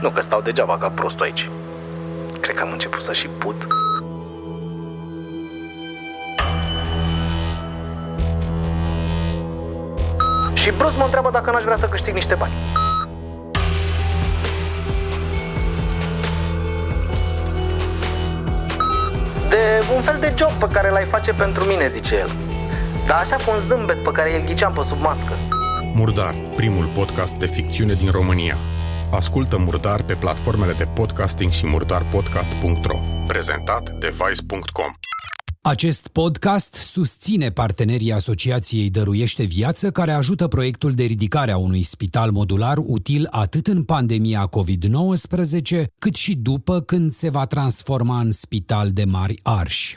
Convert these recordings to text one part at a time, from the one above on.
Nu că stau degeaba ca prostul aici. Cred că am început să și put. Și Bruce mă întreabă dacă n-aș vrea să câștig niște bani. De un fel de job pe care l-ai face pentru mine, zice el. Dar așa cu un zâmbet pe care îl ghiceam pe sub mască. Murdar, primul podcast de ficțiune din România. Ascultă Murdar pe platformele de podcasting și murdarpodcast.ro. Prezentat de Vice.com. Acest podcast susține partenerii Asociației Dăruiește Viață, care ajută proiectul de ridicare a unui spital modular util atât în pandemia COVID-19, cât și după când se va transforma în spital de mari arși.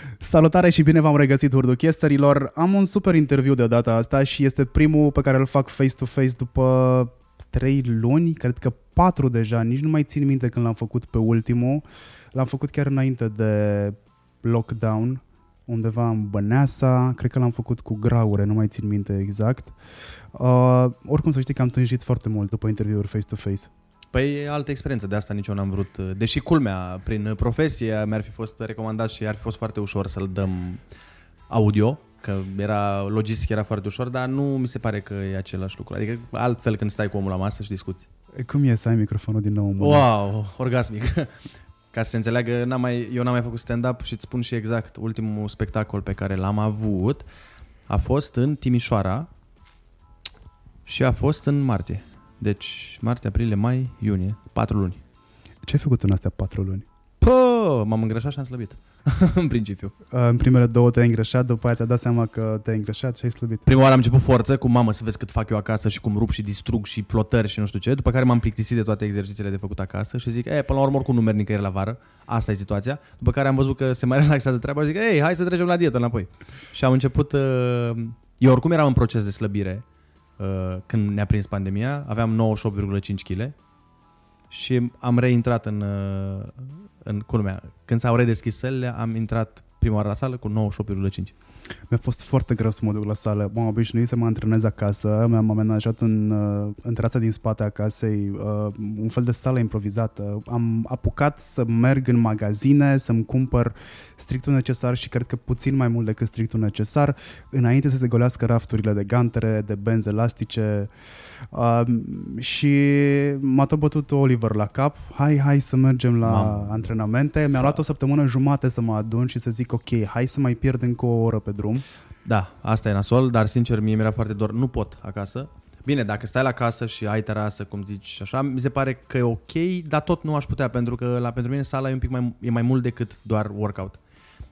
Salutare și bine v-am regăsit, Urduchesterilor. Am un super interviu de data asta și este primul pe care îl fac face-to-face după trei luni, cred că patru deja, nici nu mai țin minte când l-am făcut pe ultimul. L-am făcut chiar înainte de lockdown, undeva în Băneasa, cred că l-am făcut cu graure, nu mai țin minte exact. Uh, oricum să știi că am tânjit foarte mult după interviuri face-to-face. Păi e altă experiență, de asta nici eu n-am vrut. Deși culmea, prin profesie mi-ar fi fost recomandat și ar fi fost foarte ușor să-l dăm audio, că era logistic era foarte ușor, dar nu mi se pare că e același lucru. Adică altfel când stai cu omul la masă și discuți. Cum e să ai microfonul din nou în mână? Wow, orgasmic. Ca să se înțeleagă, n-am mai, eu n-am mai făcut stand-up și îți spun și exact, ultimul spectacol pe care l-am avut a fost în Timișoara și a fost în martie. Deci martie, aprilie, mai, iunie, patru luni. Ce ai făcut în astea patru luni? Pă, m-am îngrășat și am slăbit. în principiu. Uh, În primele două te-ai îngrășat, după aia ți-a dat seama că te-ai îngrășat și ai slăbit. Prima oară am început forță cu mamă să vezi cât fac eu acasă și cum rup și distrug și flotări și nu știu ce. După care m-am plictisit de toate exercițiile de făcut acasă și zic, e, până la urmă oricum nu merg nicăieri la vară. Asta e situația. După care am văzut că se mai relaxează treaba și zic, ei, hai să trecem la dietă înapoi. Și am început, uh, eu oricum eram în proces de slăbire uh, când ne-a prins pandemia, aveam 98,5 kg și am reintrat în, uh, în culmea. Când s-au redeschis sălile, am intrat prima oară la sală cu 98,5. Mi-a fost foarte greu să mă duc la sală. M-am obișnuit să mă antrenez acasă, mi-am amenajat în, uh, în terasa din spate a casei uh, un fel de sală improvizată. Am apucat să merg în magazine, să-mi cumpăr strictul necesar și cred că puțin mai mult decât strictul necesar, înainte să se golească rafturile de gantere, de benzi elastice. Uh, și m-a tot bătut Oliver la cap. Hai, hai să mergem la Mamă. antrenamente. Mi-a luat o săptămână jumate să mă adun și să zic ok, hai să mai pierd încă o oră pe drum. Da, asta e nasol, dar sincer mie mi-era foarte dor. Nu pot acasă. Bine, dacă stai la casă și ai terasă, cum zici, și așa, mi se pare că e ok, dar tot nu aș putea, pentru că la pentru mine sala e un pic mai, e mai mult decât doar workout.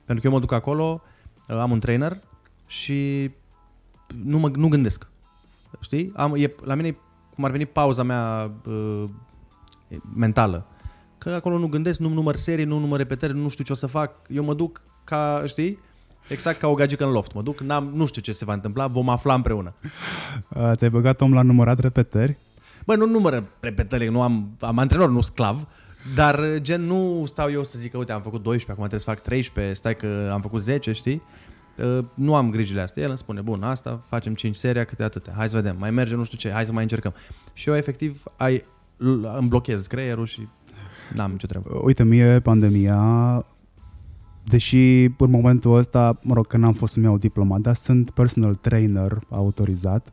Pentru că eu mă duc acolo, am un trainer și nu, mă, nu gândesc. Știi? Am, e, la mine e cum ar veni pauza mea uh, mentală. Că acolo nu gândesc, nu număr serii, nu număr repetări, nu știu ce o să fac. Eu mă duc ca, știi? Exact ca o gagică în loft. Mă duc, n-am, nu știu ce se va întâmpla, vom afla împreună. Uh, ți-ai băgat om la numărat repetări? Bă, nu numără repetările, nu am, am antrenor, nu sclav, dar gen nu stau eu să zic că uite am făcut 12, acum trebuie să fac 13, stai că am făcut 10, știi? Uh, Nu am grijile astea. El îmi spune, bun, asta facem 5 seria, câte atâtea. Hai să vedem, mai merge nu știu ce, hai să mai încercăm. Și eu efectiv ai, îmi blochez creierul și n-am nicio treabă. Uite, mie pandemia, deși în momentul ăsta, mă rog, că n-am fost să-mi iau diploma, dar sunt personal trainer autorizat.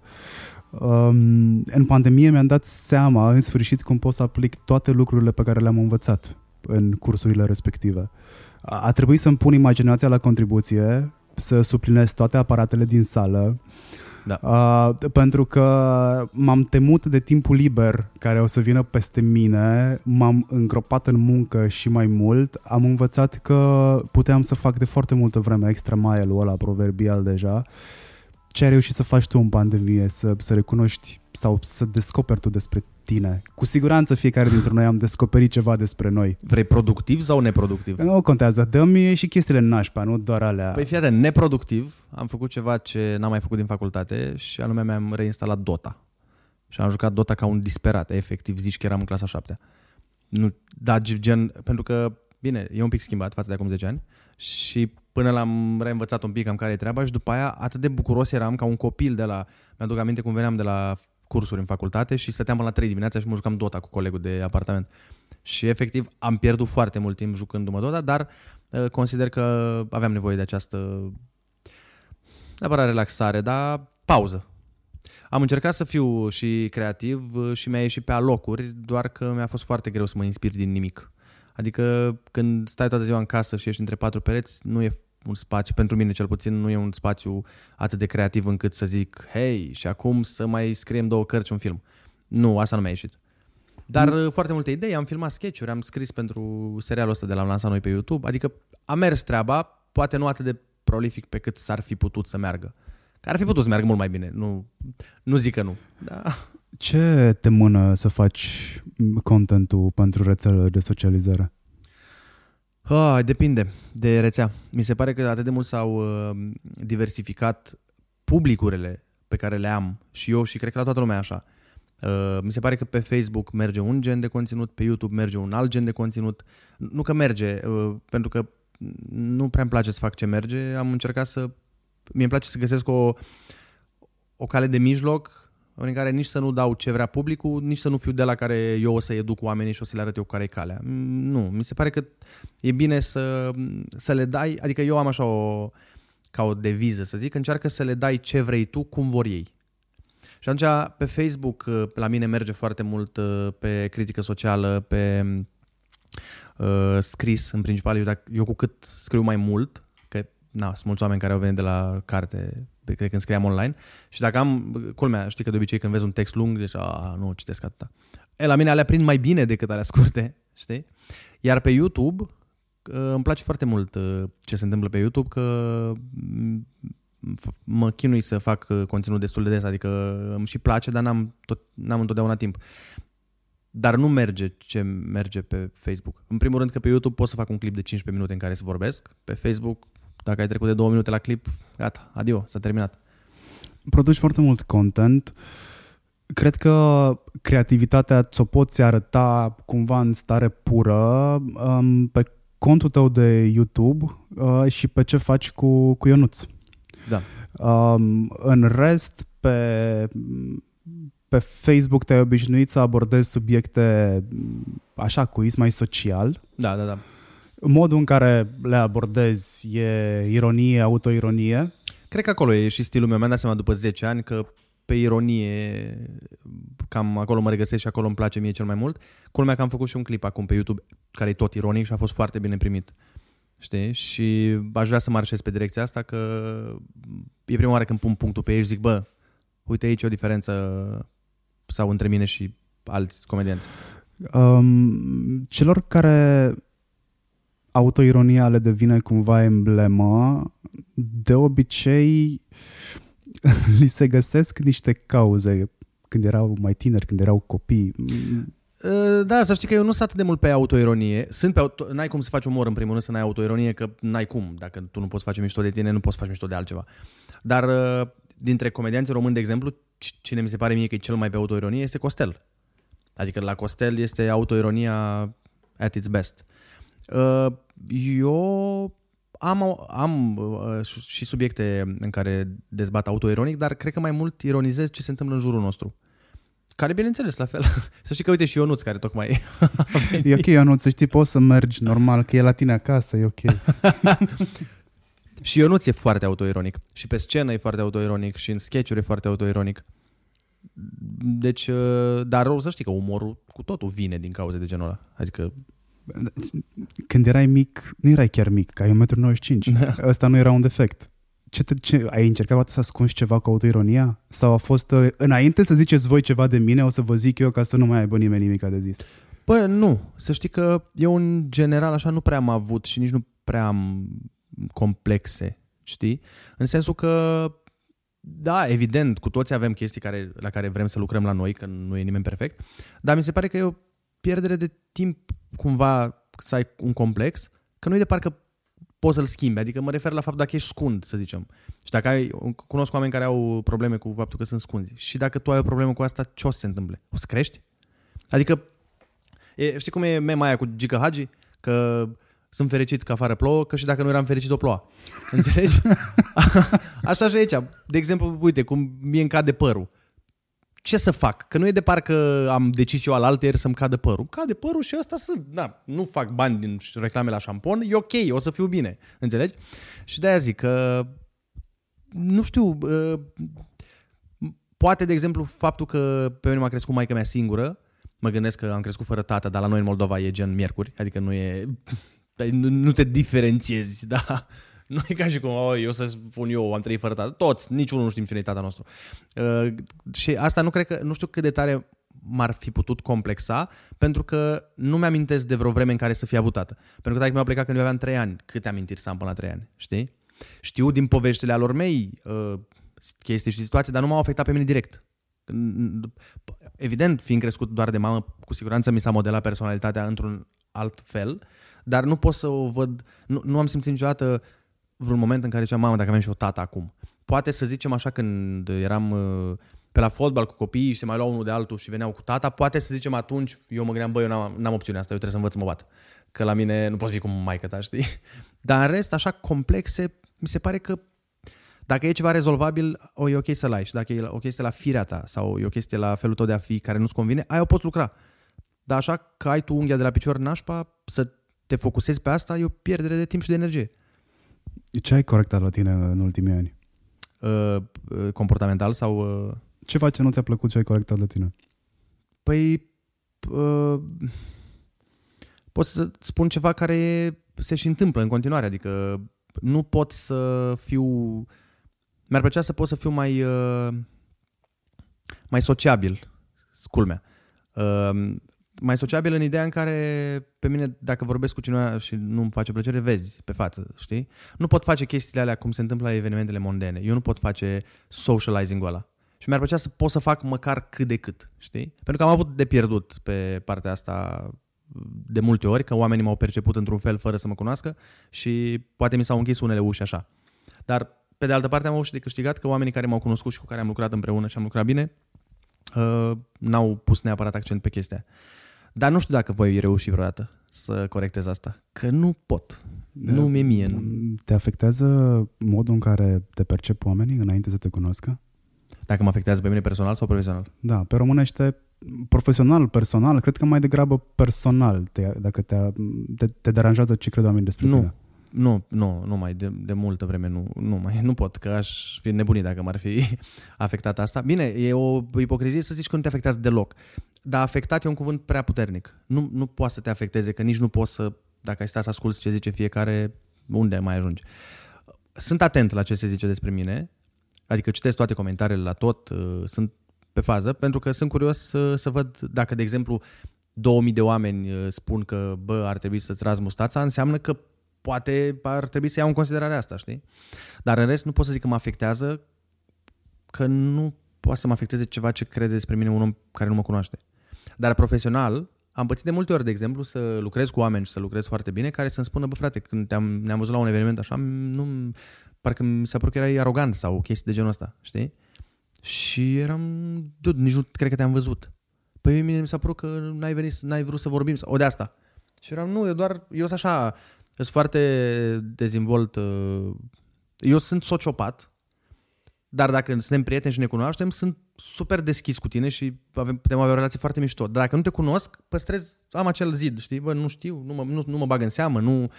Um, în pandemie mi-am dat seama, în sfârșit, cum pot să aplic toate lucrurile pe care le-am învățat în cursurile respective. A, a trebuit să-mi pun imaginația la contribuție, să suplinez toate aparatele din sală, Da. Uh, pentru că m-am temut de timpul liber care o să vină peste mine, m-am îngropat în muncă și mai mult, am învățat că puteam să fac de foarte multă vreme extra mile-ul ăla proverbial deja ce ai reușit să faci tu în pandemie, să, să recunoști sau să descoperi tu despre tine? Cu siguranță fiecare dintre noi am descoperit ceva despre noi. Vrei productiv sau neproductiv? Nu contează, dă-mi și chestiile nașpa, nu doar alea. Păi fii atent, neproductiv, am făcut ceva ce n-am mai făcut din facultate și anume mi-am reinstalat Dota. Și am jucat Dota ca un disperat, efectiv, zici că eram în clasa 7 Nu, da, gen, pentru că, bine, e un pic schimbat față de acum 10 ani și până l-am reînvățat un pic cam care e treaba și după aia atât de bucuros eram ca un copil de la... Mi-aduc aminte cum veneam de la cursuri în facultate și stăteam până la 3 dimineața și mă jucam Dota cu colegul de apartament. Și efectiv am pierdut foarte mult timp jucându-mă Dota, dar uh, consider că aveam nevoie de această neapărat relaxare, dar pauză. Am încercat să fiu și creativ uh, și mi-a ieșit pe alocuri, doar că mi-a fost foarte greu să mă inspir din nimic. Adică când stai toată ziua în casă și ești între patru pereți, nu e un spațiu, pentru mine cel puțin, nu e un spațiu atât de creativ încât să zic, hei, și acum să mai scriem două cărți un film. Nu, asta nu mi-a ieșit. Dar mm. foarte multe idei, am filmat sketch-uri, am scris pentru serialul ăsta de la lansat noi pe YouTube, adică a mers treaba, poate nu atât de prolific pe cât s-ar fi putut să meargă. Care ar fi putut să meargă mult mai bine, nu, nu zic că nu. Da. Ce te mână să faci contentul pentru rețelele de socializare? Ah, depinde de rețea. Mi se pare că atât de mult s-au uh, diversificat publicurile pe care le am și eu și cred că la toată lumea așa. Uh, mi se pare că pe Facebook merge un gen de conținut, pe YouTube merge un alt gen de conținut. Nu că merge, uh, pentru că nu prea îmi place să fac ce merge. Am încercat să... Mie îmi place să găsesc o, o cale de mijloc în care nici să nu dau ce vrea publicul, nici să nu fiu de la care eu o să educ oamenii și o să le arăt eu care e calea. Mm, nu, mi se pare că e bine să, să le dai, adică eu am așa o, ca o deviză să zic, încearcă să le dai ce vrei tu, cum vor ei. Și atunci pe Facebook uh, la mine merge foarte mult uh, pe critică socială, pe uh, scris în principal. Eu, dacă, eu cu cât scriu mai mult, că na, sunt mulți oameni care au venit de la carte cred când scriam online. Și dacă am, culmea, știi că de obicei când vezi un text lung, deci, a, nu citesc atâta. E, la mine alea prind mai bine decât alea scurte, știi? Iar pe YouTube, îmi place foarte mult uh, ce se întâmplă pe YouTube, că mm, mă chinui să fac uh, conținut destul de des, adică îmi și place, dar n-am, tot, n-am întotdeauna timp. Dar nu merge ce merge pe Facebook. În primul rând că pe YouTube pot să fac un clip de 15 minute în care să vorbesc. Pe Facebook dacă ai trecut de două minute la clip, gata, adio, s-a terminat. Produci foarte mult content. Cred că creativitatea ți-o poți arăta cumva în stare pură um, pe contul tău de YouTube uh, și pe ce faci cu, cu Ionuț. Da. Um, în rest, pe, pe Facebook te-ai obișnuit să abordezi subiecte așa, cu is mai social. Da, da, da modul în care le abordezi e ironie, autoironie? Cred că acolo e și stilul meu. Mi-am dat seama după 10 ani că pe ironie cam acolo mă regăsesc și acolo îmi place mie cel mai mult. Culmea că am făcut și un clip acum pe YouTube care e tot ironic și a fost foarte bine primit. Știi? Și aș vrea să marșez pe direcția asta că e prima oară când pun punctul pe ei și zic, bă, uite aici o diferență sau între mine și alți comedianți. Um, celor care autoironia le devine cumva emblemă, de obicei li se găsesc niște cauze când erau mai tineri, când erau copii. Uh, da, să știi că eu nu sunt atât de mult pe autoironie. Sunt pe auto... N-ai cum să faci umor în primul rând să n-ai autoironie, că n-ai cum. Dacă tu nu poți face mișto de tine, nu poți face mișto de altceva. Dar uh, dintre comedianții români, de exemplu, cine mi se pare mie că e cel mai pe autoironie este Costel. Adică la Costel este autoironia at its best. Uh, eu am, am uh, și subiecte în care dezbat autoironic, dar cred că mai mult ironizez ce se întâmplă în jurul nostru. Care, bineînțeles, la fel. Să știi că, uite, și Ionuț, care tocmai E ok, Ionuț, să știi, poți să mergi normal, că e la tine acasă, e ok. și Ionuț e foarte autoironic. Și pe scenă e foarte autoironic și în sketch e foarte autoironic. Deci, uh, dar să știi că umorul cu totul vine din cauze de genul ăla. Adică când erai mic, nu erai chiar mic, că ai 1,95 m. Da. Ăsta nu era un defect. Ce te, ce, ai încercat să ascunzi ceva cu autoironia? Sau a fost, uh, înainte să ziceți voi ceva de mine, o să vă zic eu ca să nu mai aibă nimeni nimic de zis? Păi nu, să știi că eu în general așa nu prea am avut și nici nu prea am complexe, știi? În sensul că da, evident, cu toți avem chestii care, la care vrem să lucrăm la noi, că nu e nimeni perfect, dar mi se pare că e o pierdere de timp cumva să ai un complex, că nu e de parcă poți să-l schimbi. Adică mă refer la faptul dacă ești scund, să zicem. Și dacă ai, cunosc oameni care au probleme cu faptul că sunt scunzi. Și dacă tu ai o problemă cu asta, ce o să se întâmple? O să crești? Adică, e, știi cum e mema aia cu Gica Hagi? Că sunt fericit că afară plouă, că și dacă nu eram fericit o ploua. Înțelegi? Așa și aici. De exemplu, uite, cum mie îmi cade părul. Ce să fac? Că nu e de parcă am decis eu al alteri să-mi cadă părul. Cade părul și ăsta sunt. Da, nu fac bani din reclame la șampon, e ok, o să fiu bine. Înțelegi? Și de-aia zic că nu știu, poate, de exemplu, faptul că pe mine m-a crescut maica mea singură, mă gândesc că am crescut fără tată, dar la noi în Moldova e gen miercuri, adică nu e nu, nu te diferențiezi, da? Nu e ca și cum, oh, eu să spun eu, am trăit fără tată. Toți, niciunul nu știm cine e tata nostru. Uh, și asta nu cred că, nu știu cât de tare m-ar fi putut complexa, pentru că nu mi-amintesc de vreo vreme în care să fie avut tată. Pentru că dacă mi-a plecat când eu aveam 3 ani, câte amintiri să am până la 3 ani, știi? Știu din poveștile alor mei uh, chestii și situații, dar nu m-au afectat pe mine direct. Evident, fiind crescut doar de mamă, cu siguranță mi s-a modelat personalitatea într-un alt fel, dar nu pot să o văd, nu, nu am simțit niciodată vreun moment în care ziceam, mamă, dacă avem și o tată acum. Poate să zicem așa când eram uh, pe la fotbal cu copiii și se mai luau unul de altul și veneau cu tata, poate să zicem atunci, eu mă gândeam, băi, eu n-am, n-am opțiunea asta, eu trebuie să învăț să mă bat. Că la mine nu poți fi cum maică ta, știi? Dar în rest, așa complexe, mi se pare că dacă e ceva rezolvabil, o, e ok să-l ai. Și dacă e o chestie la firea ta sau e o chestie la felul tău de a fi care nu-ți convine, ai o poți lucra. Dar așa că ai tu unghia de la picior nașpa, să te focusezi pe asta, e o pierdere de timp și de energie. Ce ai corectat la tine în ultimii ani? Uh, uh, comportamental sau... Uh... Ceva ce nu ți-a plăcut ce ai corectat la tine? Păi... Uh, pot să spun ceva care se și întâmplă în continuare, adică nu pot să fiu... Mi-ar plăcea să pot să fiu mai... Uh, mai sociabil, culmea. Uh, mai sociabil în ideea în care pe mine, dacă vorbesc cu cineva și nu-mi face plăcere, vezi pe față, știi? Nu pot face chestiile alea cum se întâmplă la evenimentele mondene. Eu nu pot face socializing-ul ăla. Și mi-ar plăcea să pot să fac măcar cât de cât, știi? Pentru că am avut de pierdut pe partea asta de multe ori, că oamenii m-au perceput într-un fel fără să mă cunoască și poate mi s-au închis unele uși așa. Dar, pe de altă parte, am avut și de câștigat că oamenii care m-au cunoscut și cu care am lucrat împreună și am lucrat bine, uh, n-au pus neapărat accent pe chestia. Dar nu știu dacă voi reuși vreodată să corectez asta. Că nu pot. De, nu mi-e mie. Nu. Te afectează modul în care te percep oamenii înainte să te cunoască? Dacă mă afectează pe mine personal sau profesional? Da, pe românește profesional, personal, cred că mai degrabă personal, te, dacă te, te, te deranjează ce cred oamenii despre nu. tine. Nu, nu, nu mai, de, de multă vreme nu, nu mai, nu pot, că aș fi nebunit dacă m-ar fi afectat asta. Bine, e o ipocrizie să zici că nu te afectează deloc, dar afectat e un cuvânt prea puternic. Nu, nu poate să te afecteze, că nici nu poți să, dacă ai stat să asculți ce zice fiecare, unde mai ajungi. Sunt atent la ce se zice despre mine, adică citesc toate comentariile la tot, uh, sunt pe fază, pentru că sunt curios să, să văd dacă, de exemplu, 2000 de oameni uh, spun că, bă, ar trebui să-ți razi mustața, înseamnă că poate ar trebui să iau în considerare asta, știi? Dar în rest nu pot să zic că mă afectează, că nu poate să mă afecteze ceva ce crede despre mine un om care nu mă cunoaște. Dar profesional, am pățit de multe ori, de exemplu, să lucrez cu oameni și să lucrez foarte bine, care să-mi spună, bă frate, când te-am, ne-am văzut la un eveniment așa, nu, parcă mi s-a părut că erai arogant sau chestii de genul ăsta, știi? Și eram, dude, nici nu cred că te-am văzut. Păi mine mi s-a părut că n-ai venit, n-ai vrut să vorbim, o de asta. Și eram, nu, eu doar, eu sunt așa, sunt foarte dezvolt. Uh, eu sunt sociopat, dar dacă suntem prieteni și ne cunoaștem, sunt super deschis cu tine și avem, putem avea o relație foarte mișto. Dar dacă nu te cunosc, păstrez, am acel zid, știi? Bă, nu știu, nu mă, nu, nu mă bag în seamă, nu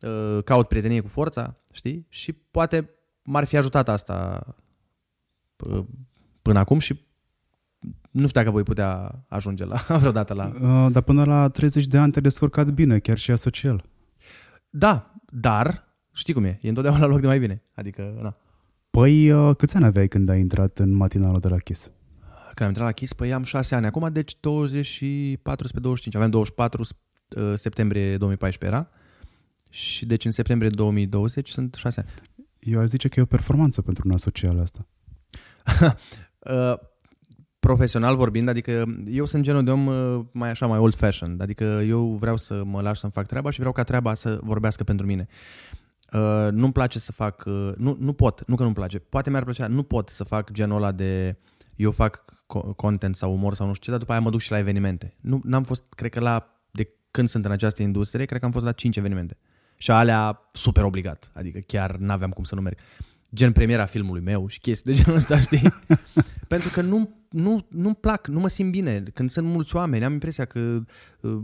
uh, caut prietenie cu forța, știi? Și poate m-ar fi ajutat asta uh, până acum și nu știu dacă voi putea ajunge la vreodată la... Uh, dar până la 30 de ani te descurcat bine, chiar și asocial. Da, dar știi cum e, e întotdeauna la loc de mai bine. Adică, na. Păi, uh, câți ani aveai când ai intrat în matinalul de la Kiss? Când am intrat la Kiss, păi am 6 ani. Acum, deci 24 spre 25. Aveam 24 uh, septembrie 2014 era. Și deci în septembrie 2020 sunt 6 ani. Eu aș zice că e o performanță pentru un asocial asta. Uh, profesional vorbind, adică eu sunt genul de om uh, mai așa, mai old fashioned, adică eu vreau să mă lași să-mi fac treaba și vreau ca treaba să vorbească pentru mine. Uh, nu-mi place să fac, uh, nu, nu pot, nu că nu-mi place, poate mi-ar plăcea, nu pot să fac genul ăla de eu fac co- content sau umor sau nu știu ce, dar după aia mă duc și la evenimente. Nu, n-am fost, cred că la, de când sunt în această industrie, cred că am fost la 5 evenimente. Și alea super obligat, adică chiar n-aveam cum să nu merg. Gen premiera filmului meu și chestii de genul ăsta, știi? Pentru că nu, nu, nu-mi plac, nu mă simt bine. Când sunt mulți oameni, am impresia că uh,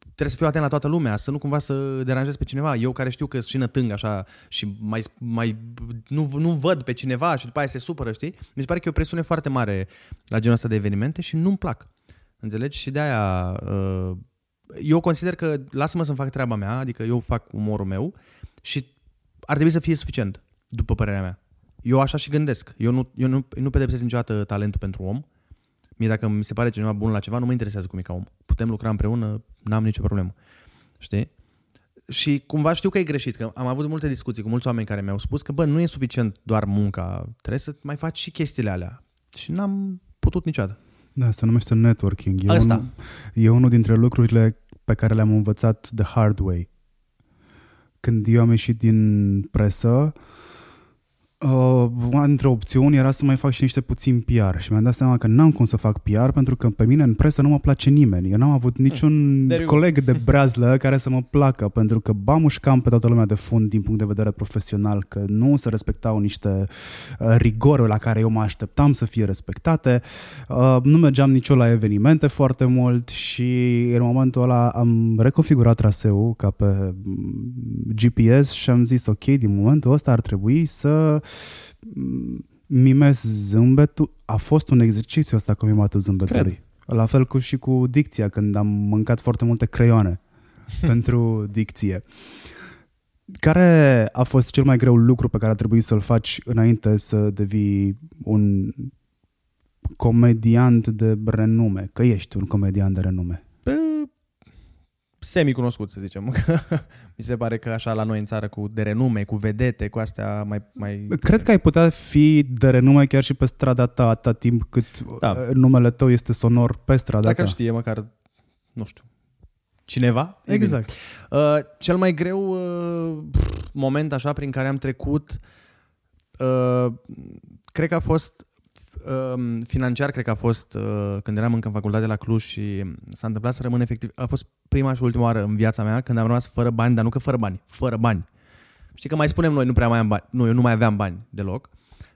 trebuie să fiu atent la toată lumea, să nu cumva să deranjez pe cineva. Eu care știu că și nătâng așa și mai, mai nu, nu văd pe cineva și după aia se supără, știi? Mi se pare că e o presiune foarte mare la genul ăsta de evenimente și nu-mi plac. Înțelegi? Și de aia uh, eu consider că lasă-mă să-mi fac treaba mea, adică eu fac umorul meu și ar trebui să fie suficient, după părerea mea. Eu așa și gândesc. Eu nu, eu nu, nu pedepsesc niciodată talentul pentru om. Mie dacă mi se pare cineva bun la ceva, nu mă interesează cum e ca om. Putem lucra împreună, n-am nicio problemă. Știi? Și cumva știu că e greșit, că am avut multe discuții cu mulți oameni care mi-au spus că, bă, nu e suficient doar munca, trebuie să mai faci și chestiile alea. Și n-am putut niciodată. Da, se numește networking. E, Asta. unul, e unul dintre lucrurile pe care le-am învățat the hard way. Când eu am ieșit din presă, uh, una dintre opțiuni era să mai fac și niște puțin PR și mi-am dat seama că n-am cum să fac PR pentru că pe mine în presă nu mă place nimeni. Eu n-am avut niciun There you go. coleg de breazlă care să mă placă pentru că ba mușcam pe toată lumea de fund din punct de vedere profesional, că nu se respectau niște uh, rigori la care eu mă așteptam să fie respectate. Uh, nu mergeam nicio la evenimente foarte mult și în momentul ăla am reconfigurat traseul ca pe mm, GPS și am zis ok, din momentul ăsta ar trebui să mm, mimez zâmbetul. A fost un exercițiu ăsta cu mimatul zâmbetului. La fel cu și cu dicția, când am mâncat foarte multe creioane pentru dicție. Care a fost cel mai greu lucru pe care a trebuit să-l faci înainte să devii un comediant de renume? Că ești un comediant de renume. Bă, semi-cunoscut, să zicem. Mi se pare că așa la noi în țară, cu de renume, cu vedete, cu astea mai... mai Cred că ai putea fi de renume chiar și pe strada ta atâta timp cât Da. da. numele tău este sonor pe strada Dacă ta. îl știe măcar, nu știu, cineva. e bine. Exact. Uh, cel mai greu uh, moment așa prin care am trecut, uh, cred că a fost uh, financiar, cred că a fost uh, când eram încă în facultate la Cluj și s-a întâmplat să rămân efectiv, a fost prima și ultima oară în viața mea când am rămas fără bani, dar nu că fără bani, fără bani. Știi că mai spunem noi, nu prea mai am bani. Nu, eu nu mai aveam bani deloc.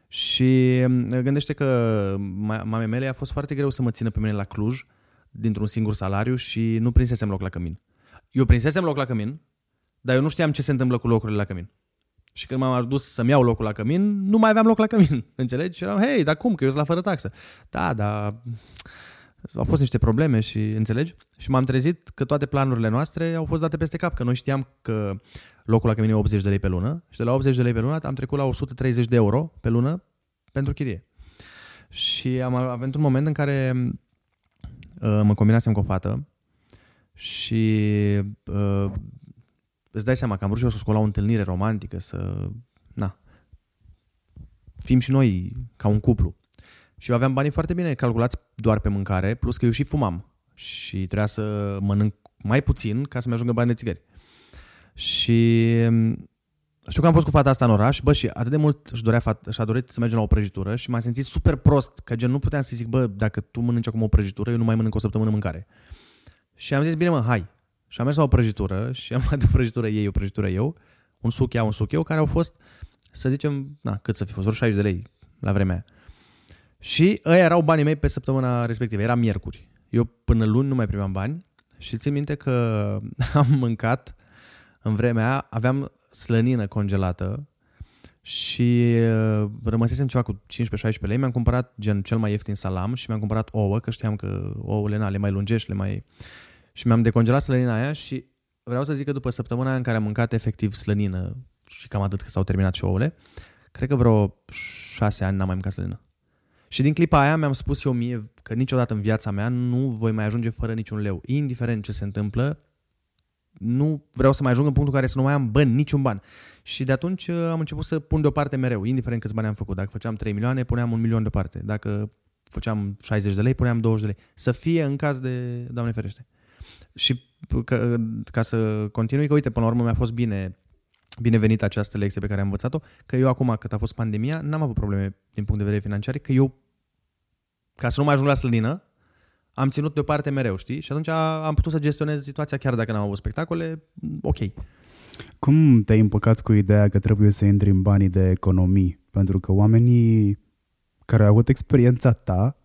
Și uh, gândește că ma- mamei mele a fost foarte greu să mă țină pe mine la Cluj dintr-un singur salariu și nu prinsesem loc la cămin. Eu prinsesem loc la cămin, dar eu nu știam ce se întâmplă cu locurile la cămin. Și când m-am adus să-mi iau locul la cămin, nu mai aveam loc la cămin. Înțelegi? Și eram, hei, dar cum? Că eu sunt la fără taxă. Da, dar au fost niște probleme și înțelegi? Și m-am trezit că toate planurile noastre au fost date peste cap, că noi știam că locul la cămin e 80 de lei pe lună și de la 80 de lei pe lună am trecut la 130 de euro pe lună pentru chirie. Și am avut un moment în care uh, mă combinasem cu o fată și uh, îți dai seama că am vrut și eu să scot la o întâlnire romantică, să... Na. Fim și noi ca un cuplu. Și eu aveam banii foarte bine calculați doar pe mâncare, plus că eu și fumam. Și trebuia să mănânc mai puțin ca să-mi ajungă bani de țigări. Și mm, știu că am fost cu fata asta în oraș, bă, și atât de mult își dorea fata, și-a dorit să mergem la o prăjitură și m-am simțit super prost, că gen nu puteam să zic, bă, dacă tu mănânci acum o prăjitură, eu nu mai mănânc o săptămână mâncare. Și am zis, bine mă, hai. Și am mers la o prăjitură și am luat o prăjitură ei, o prăjitură eu, un suc ea, un suc eu, care au fost, să zicem, na, cât să fi fost, vreo 60 de lei la vremea aia. Și ăia erau banii mei pe săptămâna respectivă, era miercuri. Eu până luni nu mai primeam bani și țin minte că am mâncat în vremea aia, aveam slănină congelată și uh, rămăsesem ceva cu 15-16 lei, mi-am cumpărat gen cel mai ieftin salam și mi-am cumpărat ouă, că știam că ouăle na, le mai lungești, le mai... Și mi-am decongelat slănina aia și vreau să zic că după săptămâna aia în care am mâncat efectiv slănină și cam atât că s-au terminat și ouăle, cred că vreo șase ani n-am mai mâncat slănină. Și din clipa aia mi-am spus eu mie că niciodată în viața mea nu voi mai ajunge fără niciun leu. Indiferent ce se întâmplă, nu vreau să mai ajung în punctul în care să nu mai am bani, niciun ban. Și de atunci uh, am început să pun deoparte mereu, indiferent câți bani am făcut. Dacă făceam 3 milioane, puneam un milion deoparte. Dacă făceam 60 de lei, puneam 20 de lei. Să fie în caz de, Doamne ferește. Și ca, ca să continui, că uite, până la urmă mi-a fost bine binevenită această lecție pe care am învățat-o, că eu acum, cât a fost pandemia, n-am avut probleme din punct de vedere financiar, că eu, ca să nu mai ajung la slănină, am ținut deoparte mereu, știi? Și atunci am putut să gestionez situația chiar dacă n-am avut spectacole, ok. Cum te-ai împăcat cu ideea că trebuie să intri în banii de economii? Pentru că oamenii care au avut experiența ta,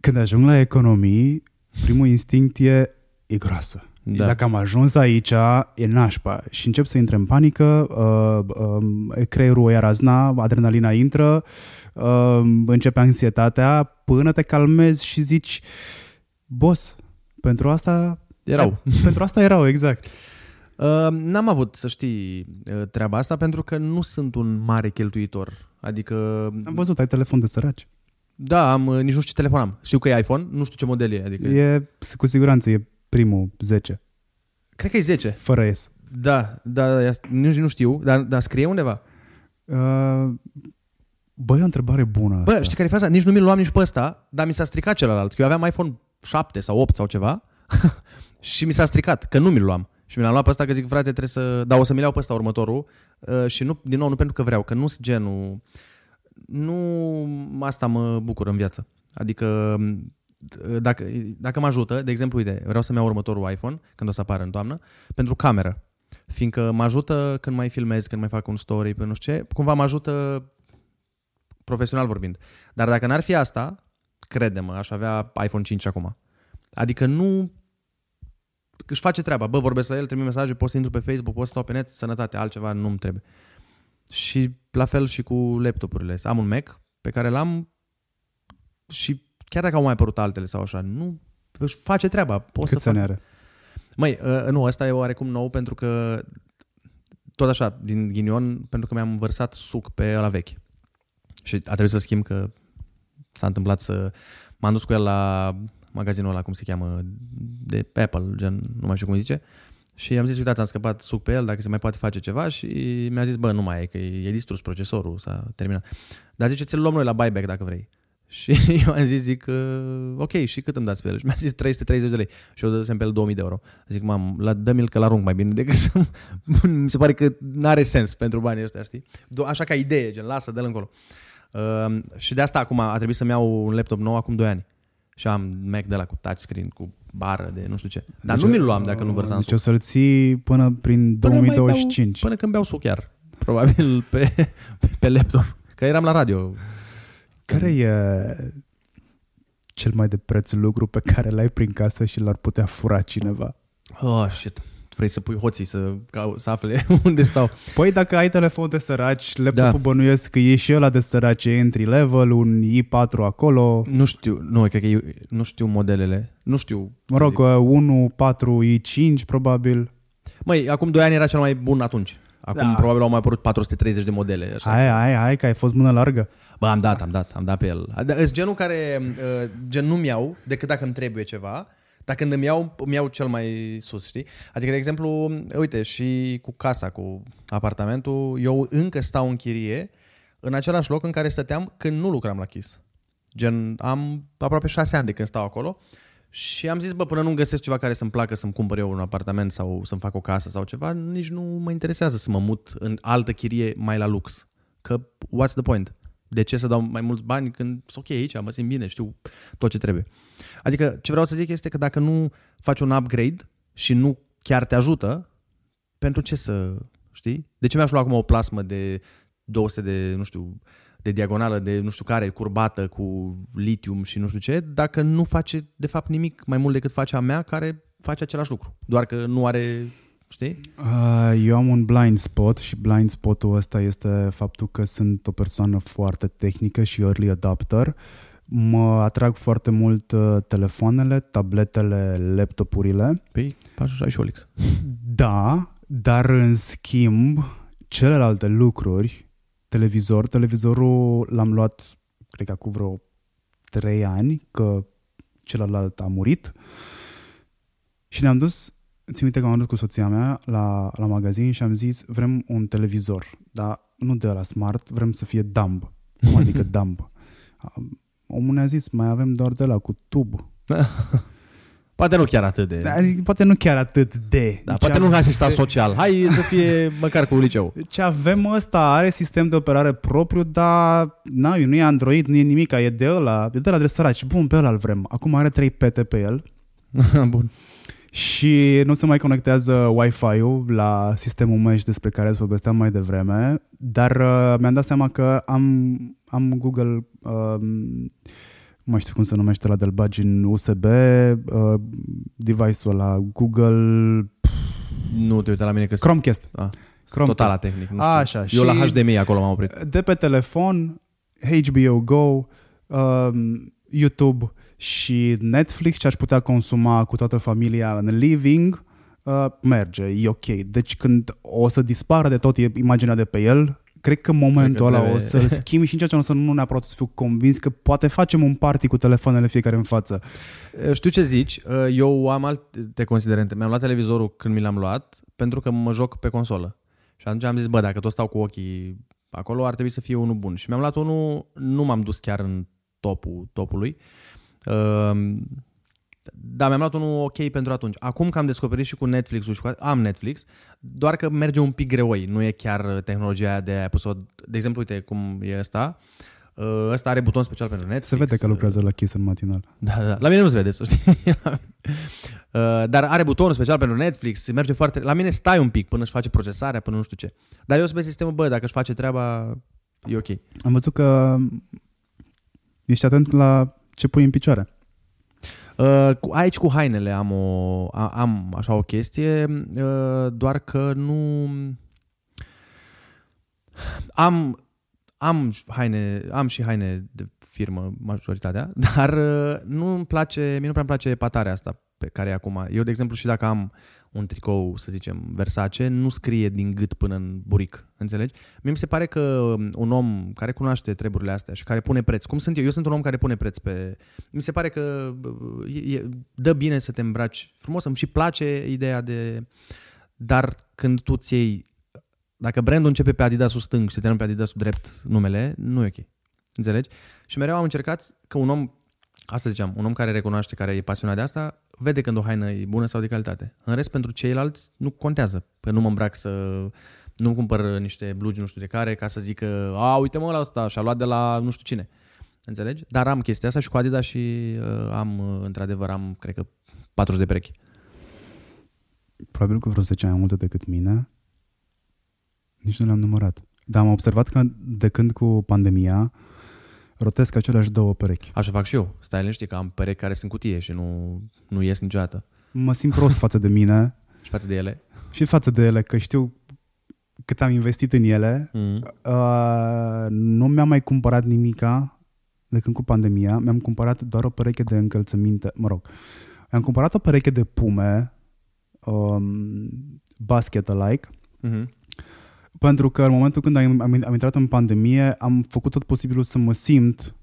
când ajung la economii, primul instinct e, e groasă. Da. Dacă am ajuns aici, e nașpa. Și încep să intre în panică, uh, uh, creierul o ia razna, adrenalina intră, uh, începe anxietatea, până te calmezi și zici, boss, pentru asta... Erau. pentru asta erau, exact. Uh, n-am avut, să știi, uh, treaba asta pentru că nu sunt un mare cheltuitor. Adică... Am văzut, ai telefon de săraci. Da, am, nici nu știu ce telefon am. Știu că e iPhone, nu știu ce model e. Adică... E, cu siguranță, e primul 10. Cred că e 10. Fără S. Da, da, da nu, nu știu, dar, dar scrie undeva. Uh, bă, e o întrebare bună asta. Bă, știi care e faza? Nici nu mi-l luam nici pe ăsta, dar mi s-a stricat celălalt. Eu aveam iPhone 7 sau 8 sau ceva și mi s-a stricat, că nu mi-l luam. Și mi l-am luat pe ăsta că zic, frate, trebuie să... Da, o să mi iau pe ăsta următorul uh, și nu, din nou, nu pentru că vreau, că nu sunt genul... Nu asta mă bucur în viață. Adică dacă, dacă mă ajută, de exemplu, uite, vreau să-mi iau următorul iPhone când o să apară în toamnă, pentru cameră. Fiindcă mă ajută când mai filmez, când mai fac un story, pe nu știu ce, cumva mă ajută profesional vorbind. Dar dacă n-ar fi asta, crede-mă, aș avea iPhone 5 acum. Adică nu își face treaba. Bă, vorbesc la el, trimit mesaje, pot să intru pe Facebook, pot să stau pe net, sănătate, altceva nu-mi trebuie. Și la fel și cu laptopurile. Am un Mac pe care l-am și chiar dacă au mai apărut altele sau așa, nu își face treaba. Poți Cât să fac... are? Măi, uh, nu, asta e oarecum nou pentru că tot așa, din ghinion, pentru că mi-am vărsat suc pe la vechi. Și a trebuit să schimb că s-a întâmplat să... M-am dus cu el la magazinul ăla, cum se cheamă, de Apple, gen, nu mai știu cum zice, și am zis, uitați, am scăpat suc pe el, dacă se mai poate face ceva și mi-a zis, bă, nu mai e, că e distrus procesorul, s-a terminat. Dar zice, ți-l luăm noi la buyback dacă vrei. Și eu am zis, zic, uh, ok, și cât îmi dați pe el? Și mi-a zis 330 de lei. Și eu dăsem pe el 2000 de euro. Zic, mam, la, dă-mi-l că l-arunc mai bine decât să... Mi se pare că nu are sens pentru banii ăștia, știi? Așa ca idee, gen, lasă, dă-l încolo. Uh, și de asta acum a trebuit să-mi iau un laptop nou acum 2 ani. Și am Mac de la cu touchscreen, cu bară de nu știu ce. Dar deci, nu mi-l luam dacă nu vărsam deci suc. o să-l ții până prin până 2025. Beau, până când beau suc chiar. Probabil pe, pe laptop. Că eram la radio care e cel mai de preț lucru pe care l-ai prin casă și l-ar putea fura cineva? Oh, shit. Vrei să pui hoții să, să afle unde stau. Păi dacă ai telefon de săraci, laptopul da. bănuiesc că e și ăla de săraci entry level, un i4 acolo. Nu știu, nu, cred că e, nu știu modelele. Nu știu. Mă rog, 1, 4, i5 probabil. Măi, acum 2 ani era cel mai bun atunci. Acum da. probabil au mai apărut 430 de modele. Așa. Hai, hai, hai, că ai fost mână largă. Bă, am dat, am dat, am dat pe el. Sunt genul care, uh, gen nu-mi iau decât dacă îmi trebuie ceva, dar când îmi iau, îmi iau cel mai sus, știi? Adică, de exemplu, uite, și cu casa, cu apartamentul, eu încă stau în chirie în același loc în care stăteam când nu lucram la Kiss. Gen, am aproape șase ani de când stau acolo și am zis, bă, până nu găsesc ceva care să-mi placă să-mi cumpăr eu un apartament sau să-mi fac o casă sau ceva, nici nu mă interesează să mă mut în altă chirie mai la lux. Că what's the point? De ce să dau mai mulți bani când sunt ok aici, mă simt bine, știu tot ce trebuie. Adică ce vreau să zic este că dacă nu faci un upgrade și nu chiar te ajută, pentru ce să, știi? De ce mi-aș lua acum o plasmă de 200 de, nu știu, de diagonală, de nu știu care, curbată, cu litium și nu știu ce, dacă nu face de fapt nimic mai mult decât face a mea care face același lucru. Doar că nu are știi? Uh, eu am un blind spot și blind spotul ăsta este faptul că sunt o persoană foarte tehnică și early adapter. Mă atrag foarte mult uh, telefoanele, tabletele, laptopurile. Păi, așa și Olix. Da, dar în schimb, celelalte lucruri, televizor, televizorul l-am luat, cred că acum vreo trei ani, că celălalt a murit și ne-am dus Țin minte că am dus cu soția mea la, la magazin și am zis vrem un televizor, dar nu de la smart, vrem să fie dumb. Cum adică dumb? Omul ne-a zis, mai avem doar de la cu tub. Poate nu chiar atât de... Da, adică poate nu chiar atât de. Da, Ce poate nu avem- asistat social. Hai să fie măcar cu liceu. Ce avem ăsta are sistem de operare propriu, dar na, nu e Android, nu e nimic, e de ăla, e de la de săraci. Bun, pe ăla îl vrem. Acum are 3 pete pe el Bun. Și nu se mai conectează Wi-Fi-ul la sistemul mesh despre care îți povesteam mai devreme, dar uh, mi-am dat seama că am, am Google, uh, nu mai știu cum se numește la del bagi în USB, uh, device-ul ăla, Google Nu te uita la mine că sunt Chromecast. ah, Chromecast. total la tehnic. Nu știu. Așa, Eu și- la HDMI acolo m-am oprit. de pe telefon, HBO Go, um, YouTube și Netflix ce aș putea consuma cu toată familia în living, uh, merge, e ok. Deci când o să dispară de tot e imaginea de pe el, cred că în momentul ăla trebuie- o să-l schimb și nici o să nu neapărat să fiu convins că poate facem un party cu telefoanele fiecare în față. Eh, Știu ce zici, Eh, eu am alte considerente. Mi-am luat televizorul când mi l-am luat pentru că mă joc pe consolă. Și atunci am zis, bă, dacă tot stau cu ochii acolo, ar trebui să fie unul bun. Și mi-am luat unul, nu m-am dus chiar în topul topului. Um, dar mi-am luat unul ok pentru atunci. Acum că am descoperit și cu Netflix-ul și cu... Am Netflix, doar că merge un pic greoi. Nu e chiar tehnologia aia de episod. De exemplu, uite cum e ăsta. Uh, Ăsta are buton special pentru Netflix. Se vede că lucrează la Kiss în matinal. Da, da. La mine nu se vede, să știi. Uh, Dar are butonul special pentru Netflix, merge foarte... La mine stai un pic până își face procesarea, până nu știu ce. Dar eu sunt pe sistemul, bă, dacă își face treaba, e ok. Am văzut că ești atent la ce pui în picioare. Uh, cu- Aici cu hainele am, o, a- am așa o chestie, uh, doar că nu... Am, am haine, am și haine de firmă, majoritatea, dar uh, nu îmi place, mie nu prea îmi place patarea asta pe care e acum. Eu, de exemplu, și dacă am un tricou, să zicem, Versace, nu scrie din gât până în buric, înțelegi? Mie mi se pare că un om care cunoaște treburile astea și care pune preț, cum sunt eu, eu sunt un om care pune preț pe... Mi se pare că e, e, dă bine să te îmbraci frumos, îmi și place ideea de... Dar când tu ți iei... Dacă brandul începe pe Adidasul stâng și se termină pe Adidasul drept numele, nu e ok. Înțelegi? Și mereu am încercat că un om, asta ziceam, un om care recunoaște, care e pasionat de asta, vede când o haină e bună sau de calitate. În rest, pentru ceilalți, nu contează. Că nu mă îmbrac să... Nu cumpăr niște blugi nu știu de care ca să zic că, a, uite mă la asta și-a luat de la nu știu cine. Înțelegi? Dar am chestia asta și cu Adidas și uh, am, uh, într-adevăr, am, cred că, 40 de perechi. Probabil că vreo 10 ani mai multe decât mine. Nici nu le-am numărat. Dar am observat că de când cu pandemia rotesc aceleași două perechi. Așa fac și eu. Stai liniștit că am perechi care sunt cutie și nu, nu ies niciodată. Mă simt prost față de mine Și față de ele. și față de ele, că știu cât am investit în ele. Mm. Uh, nu mi-am mai cumpărat nimica de când cu pandemia. Mi-am cumpărat doar o pereche de încălțăminte. Mă rog, am cumpărat o pereche de pume um, basket-alike Mm-hmm. Pentru că în momentul când am, am, am intrat în pandemie, am făcut tot posibilul să mă simt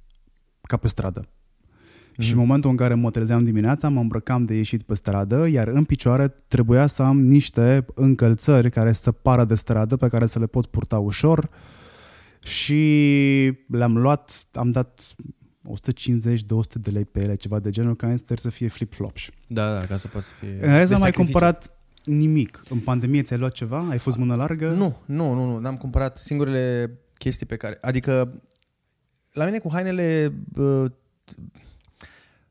ca pe stradă. Mm-hmm. Și în momentul în care mă trezeam dimineața, mă îmbrăcam de ieșit pe stradă, iar în picioare trebuia să am niște încălțări care să pară de stradă, pe care să le pot purta ușor. Și le-am luat, am dat 150-200 de lei pe ele, ceva de genul, ca sper să fie flip-flops. Da, da, ca să poți să fie... În rest de am mai sacrificiu. cumpărat nimic. În pandemie ți-ai luat ceva? Ai fost mână largă? Nu, nu, nu, nu, n-am cumpărat singurele chestii pe care... Adică, la mine cu hainele... Uh,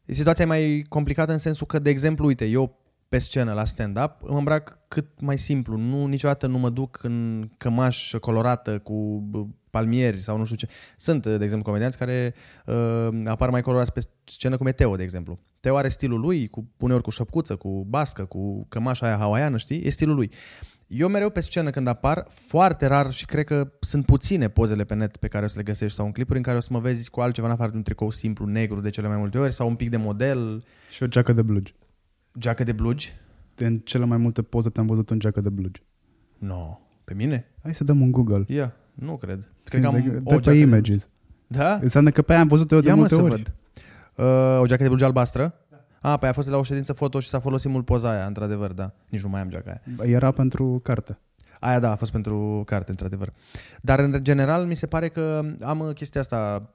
situația e mai complicată în sensul că, de exemplu, uite, eu pe scenă la stand-up mă îmbrac cât mai simplu. Nu, niciodată nu mă duc în cămaș colorată cu bă, palmieri sau nu știu ce. Sunt, de exemplu, comedianți care uh, apar mai colorați pe scenă, cum e Teo, de exemplu. Teo are stilul lui, cu, uneori cu șăpcuță, cu bască, cu cămașa aia hawaiană, știi? E stilul lui. Eu mereu pe scenă când apar, foarte rar și cred că sunt puține pozele pe net pe care o să le găsești sau în clipuri în care o să mă vezi cu altceva în afară de un tricou simplu negru de cele mai multe ori sau un pic de model, Și o geacă de blugi. Geacă de blugi. În cele mai multe poze te-am văzut în geacă de blugi. No. Pe mine? Hai să dăm un Google. Ia, yeah, nu cred. Cred că am de, o de geacă pe de... images. Da? Înseamnă că pe aia am văzut eu de Ia mă multe să ori. văd. Uh, o geacă de blugi albastră. A, păi a fost la o ședință foto și s-a folosit mult poza aia, într-adevăr, da. Nici nu mai am geaca aia. Era pentru carte. Aia da, a fost pentru carte, într-adevăr. Dar în general mi se pare că am chestia asta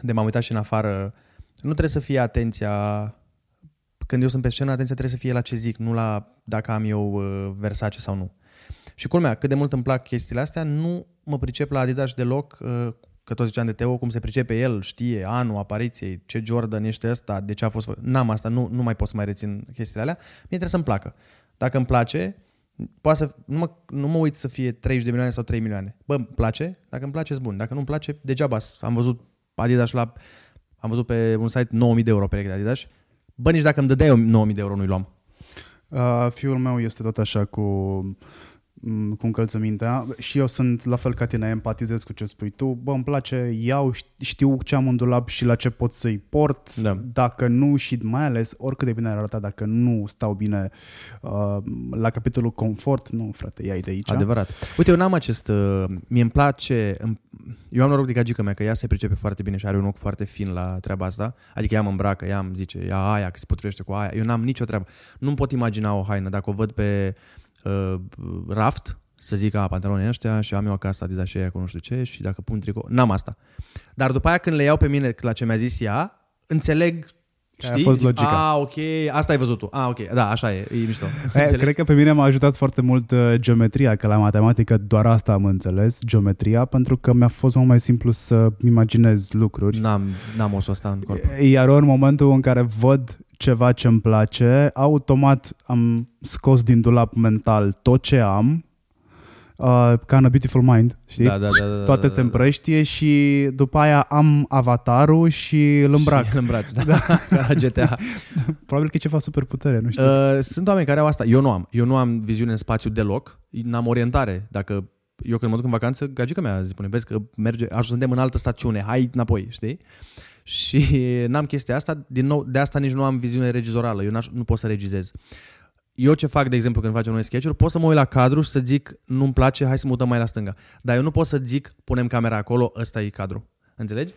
de m-am uitat și în afară. Nu trebuie să fie atenția când eu sunt pe scenă, atenția trebuie să fie la ce zic, nu la dacă am eu uh, Versace sau nu. Și culmea, cât de mult îmi plac chestiile astea, nu mă pricep la Adidas deloc, uh, că tot ziceam de Teo, cum se pricepe el, știe anul apariției, ce Jordan ești ăsta, de ce a fost... N-am asta, nu, nu mai pot să mai rețin chestiile alea. Mie trebuie să-mi placă. Dacă îmi place, poate să, nu, mă, nu mă uit să fie 30 de milioane sau 3 milioane. Bă, îmi place, dacă îmi place, bun. Dacă nu îmi place, degeaba. Am văzut Adidas la... Am văzut pe un site 9000 de euro pereche de Adidas. Bă, nici dacă îmi dădeai 9000 de euro, nu-i luam. Uh, fiul meu este tot așa cu Mm, cu încălțămintea și eu sunt la fel ca tine, empatizez cu ce spui tu. Bă, îmi place, iau, știu ce am în dulap și la ce pot să-i port. Da. Dacă nu și mai ales oricât de bine ar arăta, dacă nu stau bine uh, la capitolul confort, nu, frate, ia de aici. Adevărat. Uite, eu n-am acest... Uh, mie îmi place... Eu am noroc de gagică mea, că ea se pricepe foarte bine și are un ochi foarte fin la treaba asta. Adică ea mă îmbracă, ea îmi zice, ia aia, că se potrivește cu aia. Eu n-am nicio treabă. Nu-mi pot imagina o haină. Dacă o văd pe uh, raft, să zic, a, pantalonii ăștia și am eu acasă Adidas și aia cu nu știu ce și dacă pun tricou, n-am asta. Dar după aia când le iau pe mine la ce mi-a zis ea, înțeleg Știi? a fost logica. Ah, ok, asta ai văzut tu. Ah, ok, da, așa e, e mișto. E, cred că pe mine m-a ajutat foarte mult uh, geometria, că la matematică doar asta am înțeles, geometria, pentru că mi-a fost mult mai simplu să imaginez lucruri. N-am, n-am osul ăsta în corp. Iar în momentul în care văd ceva ce îmi place, automat am scos din dulap mental tot ce am, uh, ca în A Beautiful Mind, știi? Da, da, da, da, Toate da, se da. împrăștie și după aia am avatarul și îl îmbrac. Și îl îmbraci, da, da. ca la GTA. Probabil că e ceva super putere, nu știu. Uh, sunt oameni care au asta. Eu nu am. Eu nu am viziune în spațiu deloc. N-am orientare. Dacă eu când mă duc în vacanță, gagica mea spune, vezi că merge, suntem în altă stațiune, hai înapoi, știi? Și n-am chestia asta, din nou, de asta nici nu am viziune regizorală, eu n-aș, nu pot să regizez. Eu ce fac, de exemplu, când facem noi sketch pot să mă uit la cadru și să zic, nu-mi place, hai să mutăm mai la stânga. Dar eu nu pot să zic, punem camera acolo, ăsta e cadru. Înțelegi?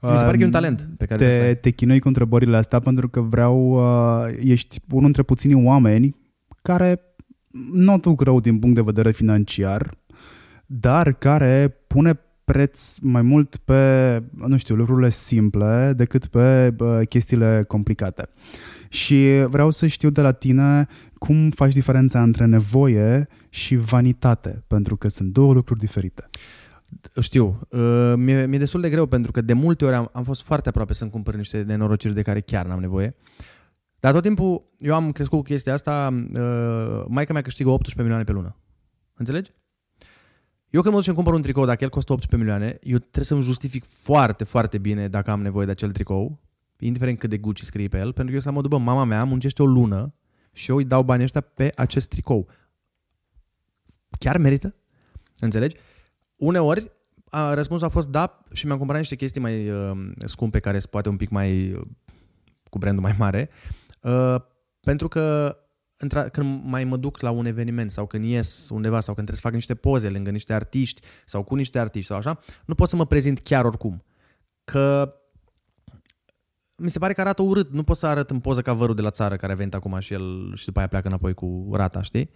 Mi se pare că e un talent pe care trebuie să te, ai. te chinui cu întrebările astea pentru că vreau, uh, ești unul dintre puținii oameni care nu duc rău din punct de vedere financiar, dar care pune preț mai mult pe, nu știu, lucrurile simple decât pe uh, chestiile complicate. Și vreau să știu de la tine cum faci diferența între nevoie și vanitate, pentru că sunt două lucruri diferite. Știu. Uh, mi-e, mi-e destul de greu pentru că de multe ori am, am fost foarte aproape să-mi cumpăr niște nenorociri de care chiar n-am nevoie. Dar tot timpul eu am crescut cu chestia asta, uh, maica mea câștigă 18 milioane pe lună. Înțelegi? Eu când mă duc și îmi cumpăr un tricou, dacă el costă 18 milioane, eu trebuie să-mi justific foarte, foarte bine dacă am nevoie de acel tricou, indiferent cât de Gucci scrie pe el, pentru că eu sunt la modul, bă, mama mea muncește o lună și eu îi dau banii ăștia pe acest tricou. Chiar merită? Înțelegi? Uneori, a, răspunsul a fost da și mi-am cumpărat niște chestii mai uh, scumpe care sunt poate un pic mai uh, cu brandul mai mare, uh, pentru că întra- când mai mă duc la un eveniment sau când ies undeva sau când trebuie să fac niște poze lângă niște artiști sau cu niște artiști sau așa, nu pot să mă prezint chiar oricum. Că mi se pare că arată urât. Nu pot să arăt în poză ca vărul de la țară care a venit acum și el și după aia pleacă înapoi cu rata, știi?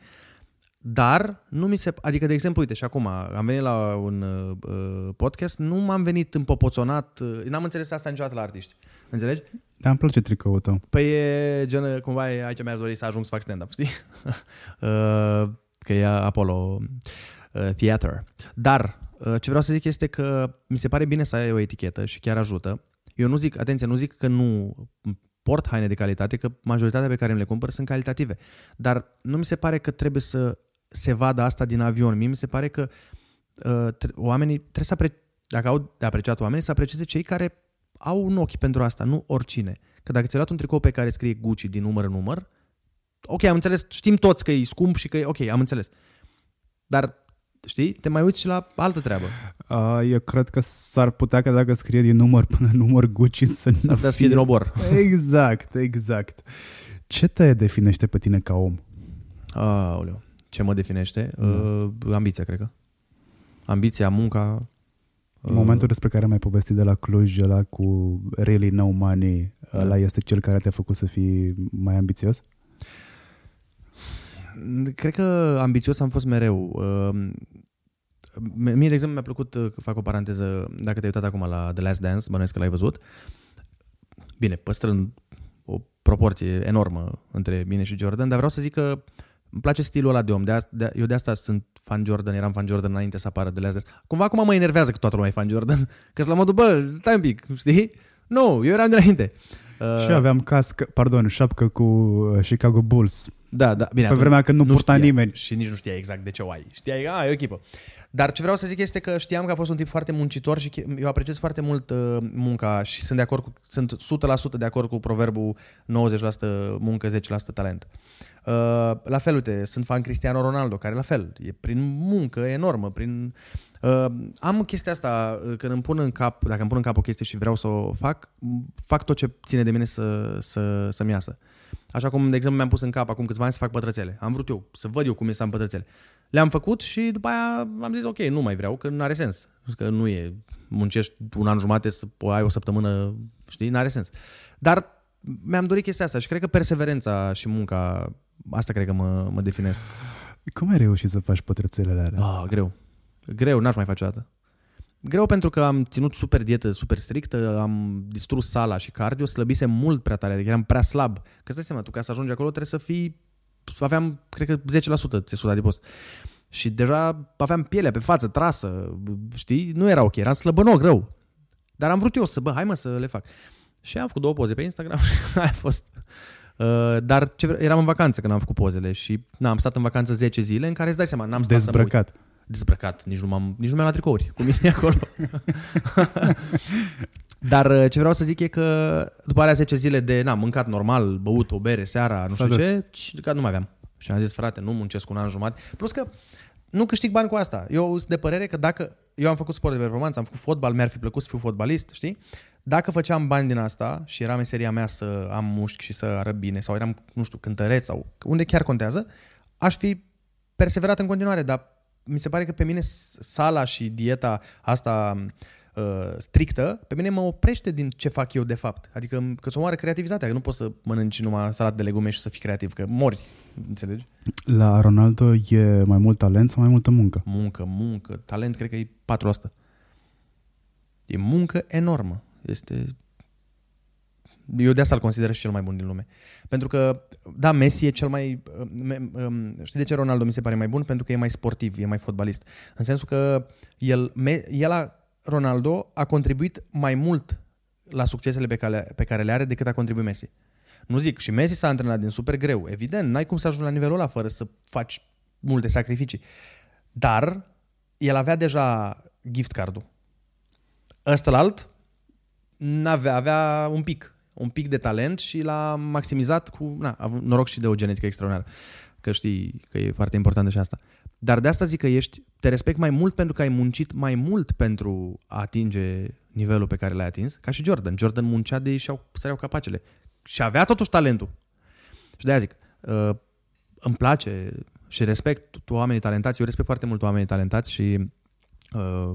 Dar nu mi se... Adică, de exemplu, uite, și acum am venit la un uh, podcast, nu m-am venit împopoțonat, uh, n-am înțeles asta niciodată la artiști. Înțelegi? Dar îmi place tricoul tău. Păi e gen, cumva e aici mi-aș dori să ajung să fac stand-up, știi? uh, că e Apollo uh, Theater. Dar uh, ce vreau să zic este că mi se pare bine să ai o etichetă și chiar ajută. Eu nu zic, atenție, nu zic că nu port haine de calitate, că majoritatea pe care îmi le cumpăr sunt calitative. Dar nu mi se pare că trebuie să se vadă asta din avion. Mie mi se pare că uh, tre- oamenii trebuie să apre- dacă au de apreciat oamenii, să aprecieze cei care au un ochi pentru asta, nu oricine. Că dacă ți-ai luat un tricou pe care scrie Gucci din număr în număr, ok, am înțeles, știm toți că e scump și că e ok, am înțeles. Dar, știi, te mai uiți și la altă treabă. Uh, eu cred că s-ar putea că dacă scrie din număr până număr Gucci să S-ar nu putea să fie din obor. Exact, exact. Ce te definește pe tine ca om? Aoleu, ce mă definește? Uh, ambiția, cred că. Ambiția, munca, Uh, Momentul despre care am mai povestit de la Cluj, ăla cu really no money, Da. ăla este cel care te-a făcut să fii mai ambițios? Cred că ambițios am fost mereu. Uh, Mie, de exemplu, mi-a plăcut, uh, fac o paranteză, dacă te-ai uitat acum la The Last Dance, bănuiesc că l-ai văzut. Bine, păstrând o proporție enormă între mine și Jordan, dar vreau să zic că îmi place stilul ăla de om. De a, de, eu de asta sunt fan Jordan, eram fan Jordan înainte să apară The Last Dance. Cumva acum mă enervează că toată lumea e fan Jordan, că la modul, bă, stai un pic, știi? Nu, eu eram de înainte. Uh, Și aveam cască, pardon, șapcă cu uh, Chicago Bulls. Da, da, bine. Pe atunci vremea când nu purta știai nimeni. Și nici nu știai exact de ce o ai. Știai că a, e o echipă. Dar ce vreau să zic este că știam că a fost un tip foarte muncitor și che- eu apreciez foarte mult uh, munca și sunt de acord cu, sunt 100% de acord cu proverbul 90% muncă, 10% talent. Uh, la fel, uite, sunt fan Cristiano Ronaldo, care la fel, e prin muncă enormă, prin... Uh, am chestia asta, uh, când îmi pun în cap, dacă îmi pun în cap o chestie și vreau să o fac, fac tot ce ține de mine să, să, să-mi iasă. Așa cum, de exemplu, mi-am pus în cap acum câțiva ani să fac pătrățele. Am vrut eu să văd eu cum e să am pătrățele. Le-am făcut și după aia am zis, ok, nu mai vreau, că nu are sens. Că nu e, muncești un an jumate să ai o săptămână, știi, n-are sens. Dar mi-am dorit chestia asta și cred că perseverența și munca, asta cred că mă, mă definesc. Cum ai reușit să faci pătrățelele alea? Ah, greu. Greu, n-aș mai face o dată. Greu pentru că am ținut super dietă, super strictă, am distrus sala și cardio, slăbisem mult prea tare, adică eram prea slab. Că stai seama, tu ca să ajungi acolo trebuie să fii, aveam, cred că 10% țesut adipos. Și deja aveam pielea pe față, trasă, știi? Nu era ok, eram slăbănoc, rău. Dar am vrut eu să, bă, hai mă să le fac. Și am făcut două poze pe Instagram și aia a fost. Uh, dar ce, vre- eram în vacanță când am făcut pozele și na, am stat în vacanță 10 zile în care îți dai seama, n-am stat să mă uit Dezbrăcat. dezbrăcat, nici nu, m-am, nici nu mi-am luat tricouri cu mine acolo. Dar uh, ce vreau să zic e că după alea 10 zile de na, mâncat normal, băut o bere seara, nu S-a știu dus. ce, ci- că nu mai aveam. Și am zis, frate, nu muncesc un an jumătate. Plus că nu câștig bani cu asta. Eu sunt de părere că dacă eu am făcut sport de performanță, am făcut fotbal, mi-ar fi plăcut să fiu fotbalist, știi? Dacă făceam bani din asta și era meseria mea să am mușchi și să arăt bine sau eram, nu știu, cântăreț sau unde chiar contează, aș fi perseverat în continuare, dar mi se pare că pe mine s- sala și dieta asta uh, strictă, pe mine mă oprește din ce fac eu de fapt. Adică îmi- că îți omoară creativitatea, că nu poți să mănânci numai salat de legume și să fii creativ, că mori, înțelegi? La Ronaldo e mai mult talent sau mai multă muncă? Muncă, muncă, talent, cred că e 4%. E muncă enormă. Este... Eu de asta îl consider și cel mai bun din lume. Pentru că, da, Messi e cel mai... me- um, Știi de ce Ronaldo mi se pare mai bun? Pentru că e mai sportiv, e mai fotbalist. În sensul că el, me- el a, Ronaldo a contribuit mai mult la succesele pe care, pe care le are decât a contribuit Messi. Nu zic, și Messi s-a antrenat din super greu. Evident, n-ai cum să ajungi la nivelul ăla fără să faci multe sacrificii. Dar el avea deja gift cardul. Ăsta alt avea, avea un pic, un pic de talent și l-a maximizat cu, na, a avut noroc și de o genetică extraordinară. Că știi că e foarte importantă și asta. Dar de asta zic că ești, te respect mai mult pentru că ai muncit mai mult pentru a atinge nivelul pe care l-ai atins, ca și Jordan. Jordan muncea de ei și au săreau capacele. Și avea totuși talentul. Și de aia zic, uh, îmi place și respect tu oamenii talentați, eu respect foarte mult oamenii talentați și uh,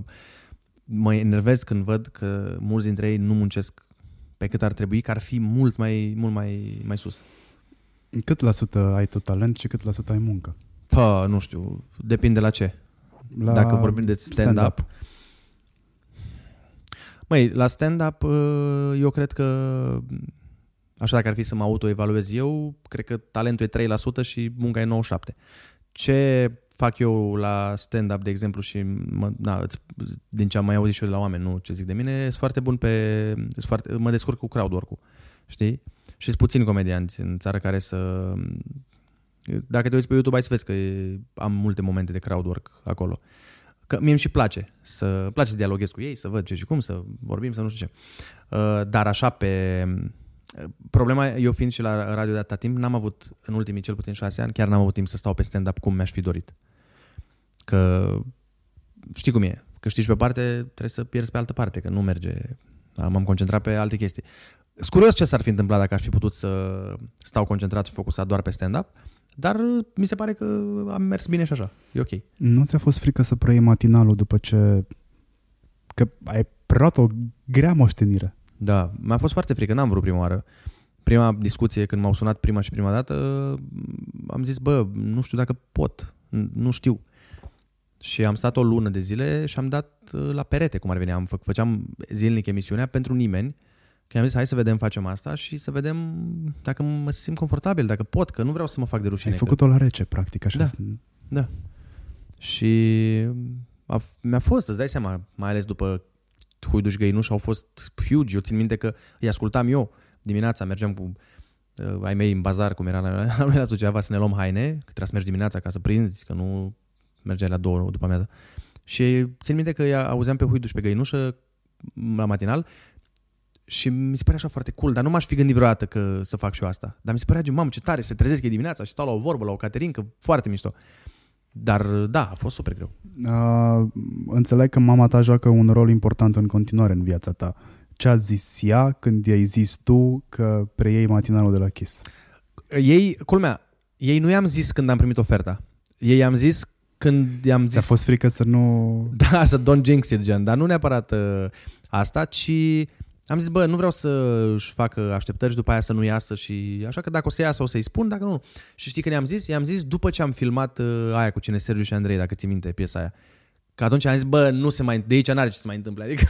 mă enervez când văd că mulți dintre ei nu muncesc pe cât ar trebui, că ar fi mult mai, mult mai, mai sus. Cât la sută ai tu talent și cât la sută ai muncă? Pă, nu știu, depinde la ce. La Dacă vorbim de stand-up. stand-up. Măi, la stand-up uh, eu cred că așa dacă ar fi să mă autoevaluez eu, cred că talentul e 3% și munca e 97%. Ce fac eu la stand-up, de exemplu, și mă, na, îți- din ce am mai auzit și eu de la oameni, nu ce zic de mine, sunt foarte bun pe... Sunt foarte, mă descurc cu crowd work-ul, știi? Și sunt puțini comedianți în țară care să... Dacă te uiți pe YouTube, ai să vezi că e, am multe momente de crowd work acolo. Că mie îmi și place să îmi place să dialoghez cu ei, să văd ce și cum, să vorbim, să nu știu ce. Uh, Dar așa pe... Problema, eu fiind și la radio de atâta timp, n-am avut, în ultimii cel puțin șase ani, chiar n-am avut timp să stau pe stand-up cum mi-aș fi dorit. Că știi cum e, că știi și pe parte, trebuie să pierzi pe altă parte, că nu merge. M-am concentrat pe alte chestii. Sunt curios ce s-ar fi întâmplat dacă aș fi putut să stau concentrat și focusat doar pe stand-up, dar mi se pare că am mers bine și așa. E ok. Nu ți-a fost frică să preiei matinalul după ce că ai preluat o grea moștenire. Da, mi-a fost foarte frică, n-am vrut prima oară. Prima discuție, când m-au sunat prima și prima dată, am zis, bă, nu știu dacă pot, N- nu știu. Și am stat o lună de zile și am dat uh, la perete, cum ar veni. Am fă, făceam zilnic emisiunea pentru nimeni. Că am zis, hai să vedem, facem asta și să vedem dacă mă simt confortabil, dacă pot, că nu vreau să mă fac de rușine. Ai că- făcut-o la rece, practic, așa. Da. Da. Și a, mi-a fost, îți dai seama, mai ales după Huiduș Găinuș au fost huge. Eu țin minte că îi ascultam eu dimineața, mergeam cu uh, ai mei în bazar, cum era la, la noi la Suceava, să ne luăm haine, că trebuia să mergi dimineața ca să prinzi, că nu mergeai la două după amiază. Și țin minte că îi auzeam pe Huiduș pe Găinușă la matinal și mi se părea așa foarte cool, dar nu m-aș fi gândit vreodată că să fac și eu asta. Dar mi se părea, gen, mamă, ce tare, se trezesc ei dimineața și stau la o vorbă, la o caterincă, foarte mișto. Dar da, a fost super greu. Uh, înțeleg că mama ta joacă un rol important în continuare în viața ta. Ce a zis ea când i-ai zis tu că preiei matinalul de la Kiss? Ei, culmea, ei nu i-am zis când am primit oferta. Ei i-am zis când i-am Ți-a zis... fost frică să nu... Da, să don't jinx it, gen, dar nu neapărat uh, asta, ci am zis, bă, nu vreau să își facă așteptări și după aia să nu iasă și așa că dacă o să iasă o să-i spun, dacă nu. Și știi că i-am zis? I-am zis după ce am filmat uh, aia cu cine Sergiu și Andrei, dacă ții minte piesa aia. Că atunci am zis, bă, nu se mai, de aici n-are ce să mai întâmple. Adică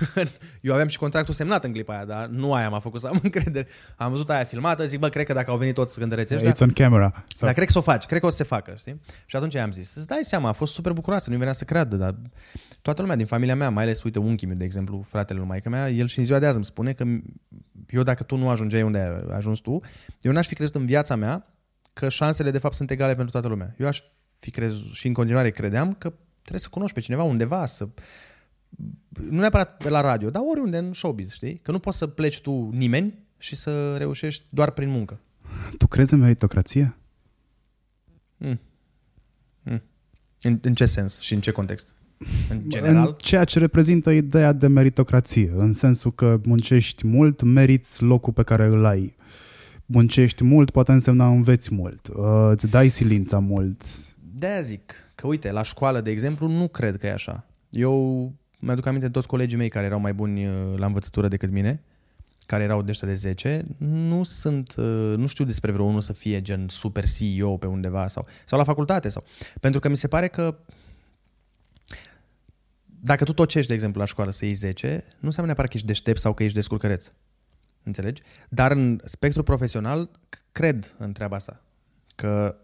eu aveam și contractul semnat în clipa aia, dar nu aia m-a făcut să am încredere. Am văzut aia filmată, zic, bă, cred că dacă au venit toți cântăreți ăștia, It's on camera. Sau... dar cred că să o faci, cred că o să se facă, știi? Și atunci i-am zis, îți dai seama, a fost super bucuroasă, nu venea să creadă, dar toată lumea din familia mea, mai ales, uite, unchiul meu, de exemplu, fratele lui maică mea, el și în ziua de azi îmi spune că eu dacă tu nu ajungeai unde ai ajuns tu, eu n-aș fi crezut în viața mea că șansele de fapt sunt egale pentru toată lumea. Eu aș fi crezut și în continuare credeam că trebuie să cunoști pe cineva undeva, să nu neapărat pe la radio, dar oriunde în showbiz, știi? Că nu poți să pleci tu nimeni și să reușești doar prin muncă. Tu crezi în meritocrație? În, în ce sens și în ce context? În general? În ceea ce reprezintă ideea de meritocrație, în sensul că muncești mult, meriți locul pe care îl ai. Muncești mult, poate însemna înveți mult, uh, îți dai silința mult. De-aia zic că, uite, la școală, de exemplu, nu cred că e așa. Eu mi-aduc aminte de toți colegii mei care erau mai buni uh, la învățătură decât mine, care erau de ăștia de 10, nu sunt, uh, nu știu despre vreo unul să fie gen super CEO pe undeva sau, sau la facultate. sau Pentru că mi se pare că dacă tu tot ce ești, de exemplu, la școală să iei 10, nu înseamnă neapărat că ești deștept sau că ești descurcăreț. Înțelegi? Dar în spectru profesional c- cred în treaba asta. Că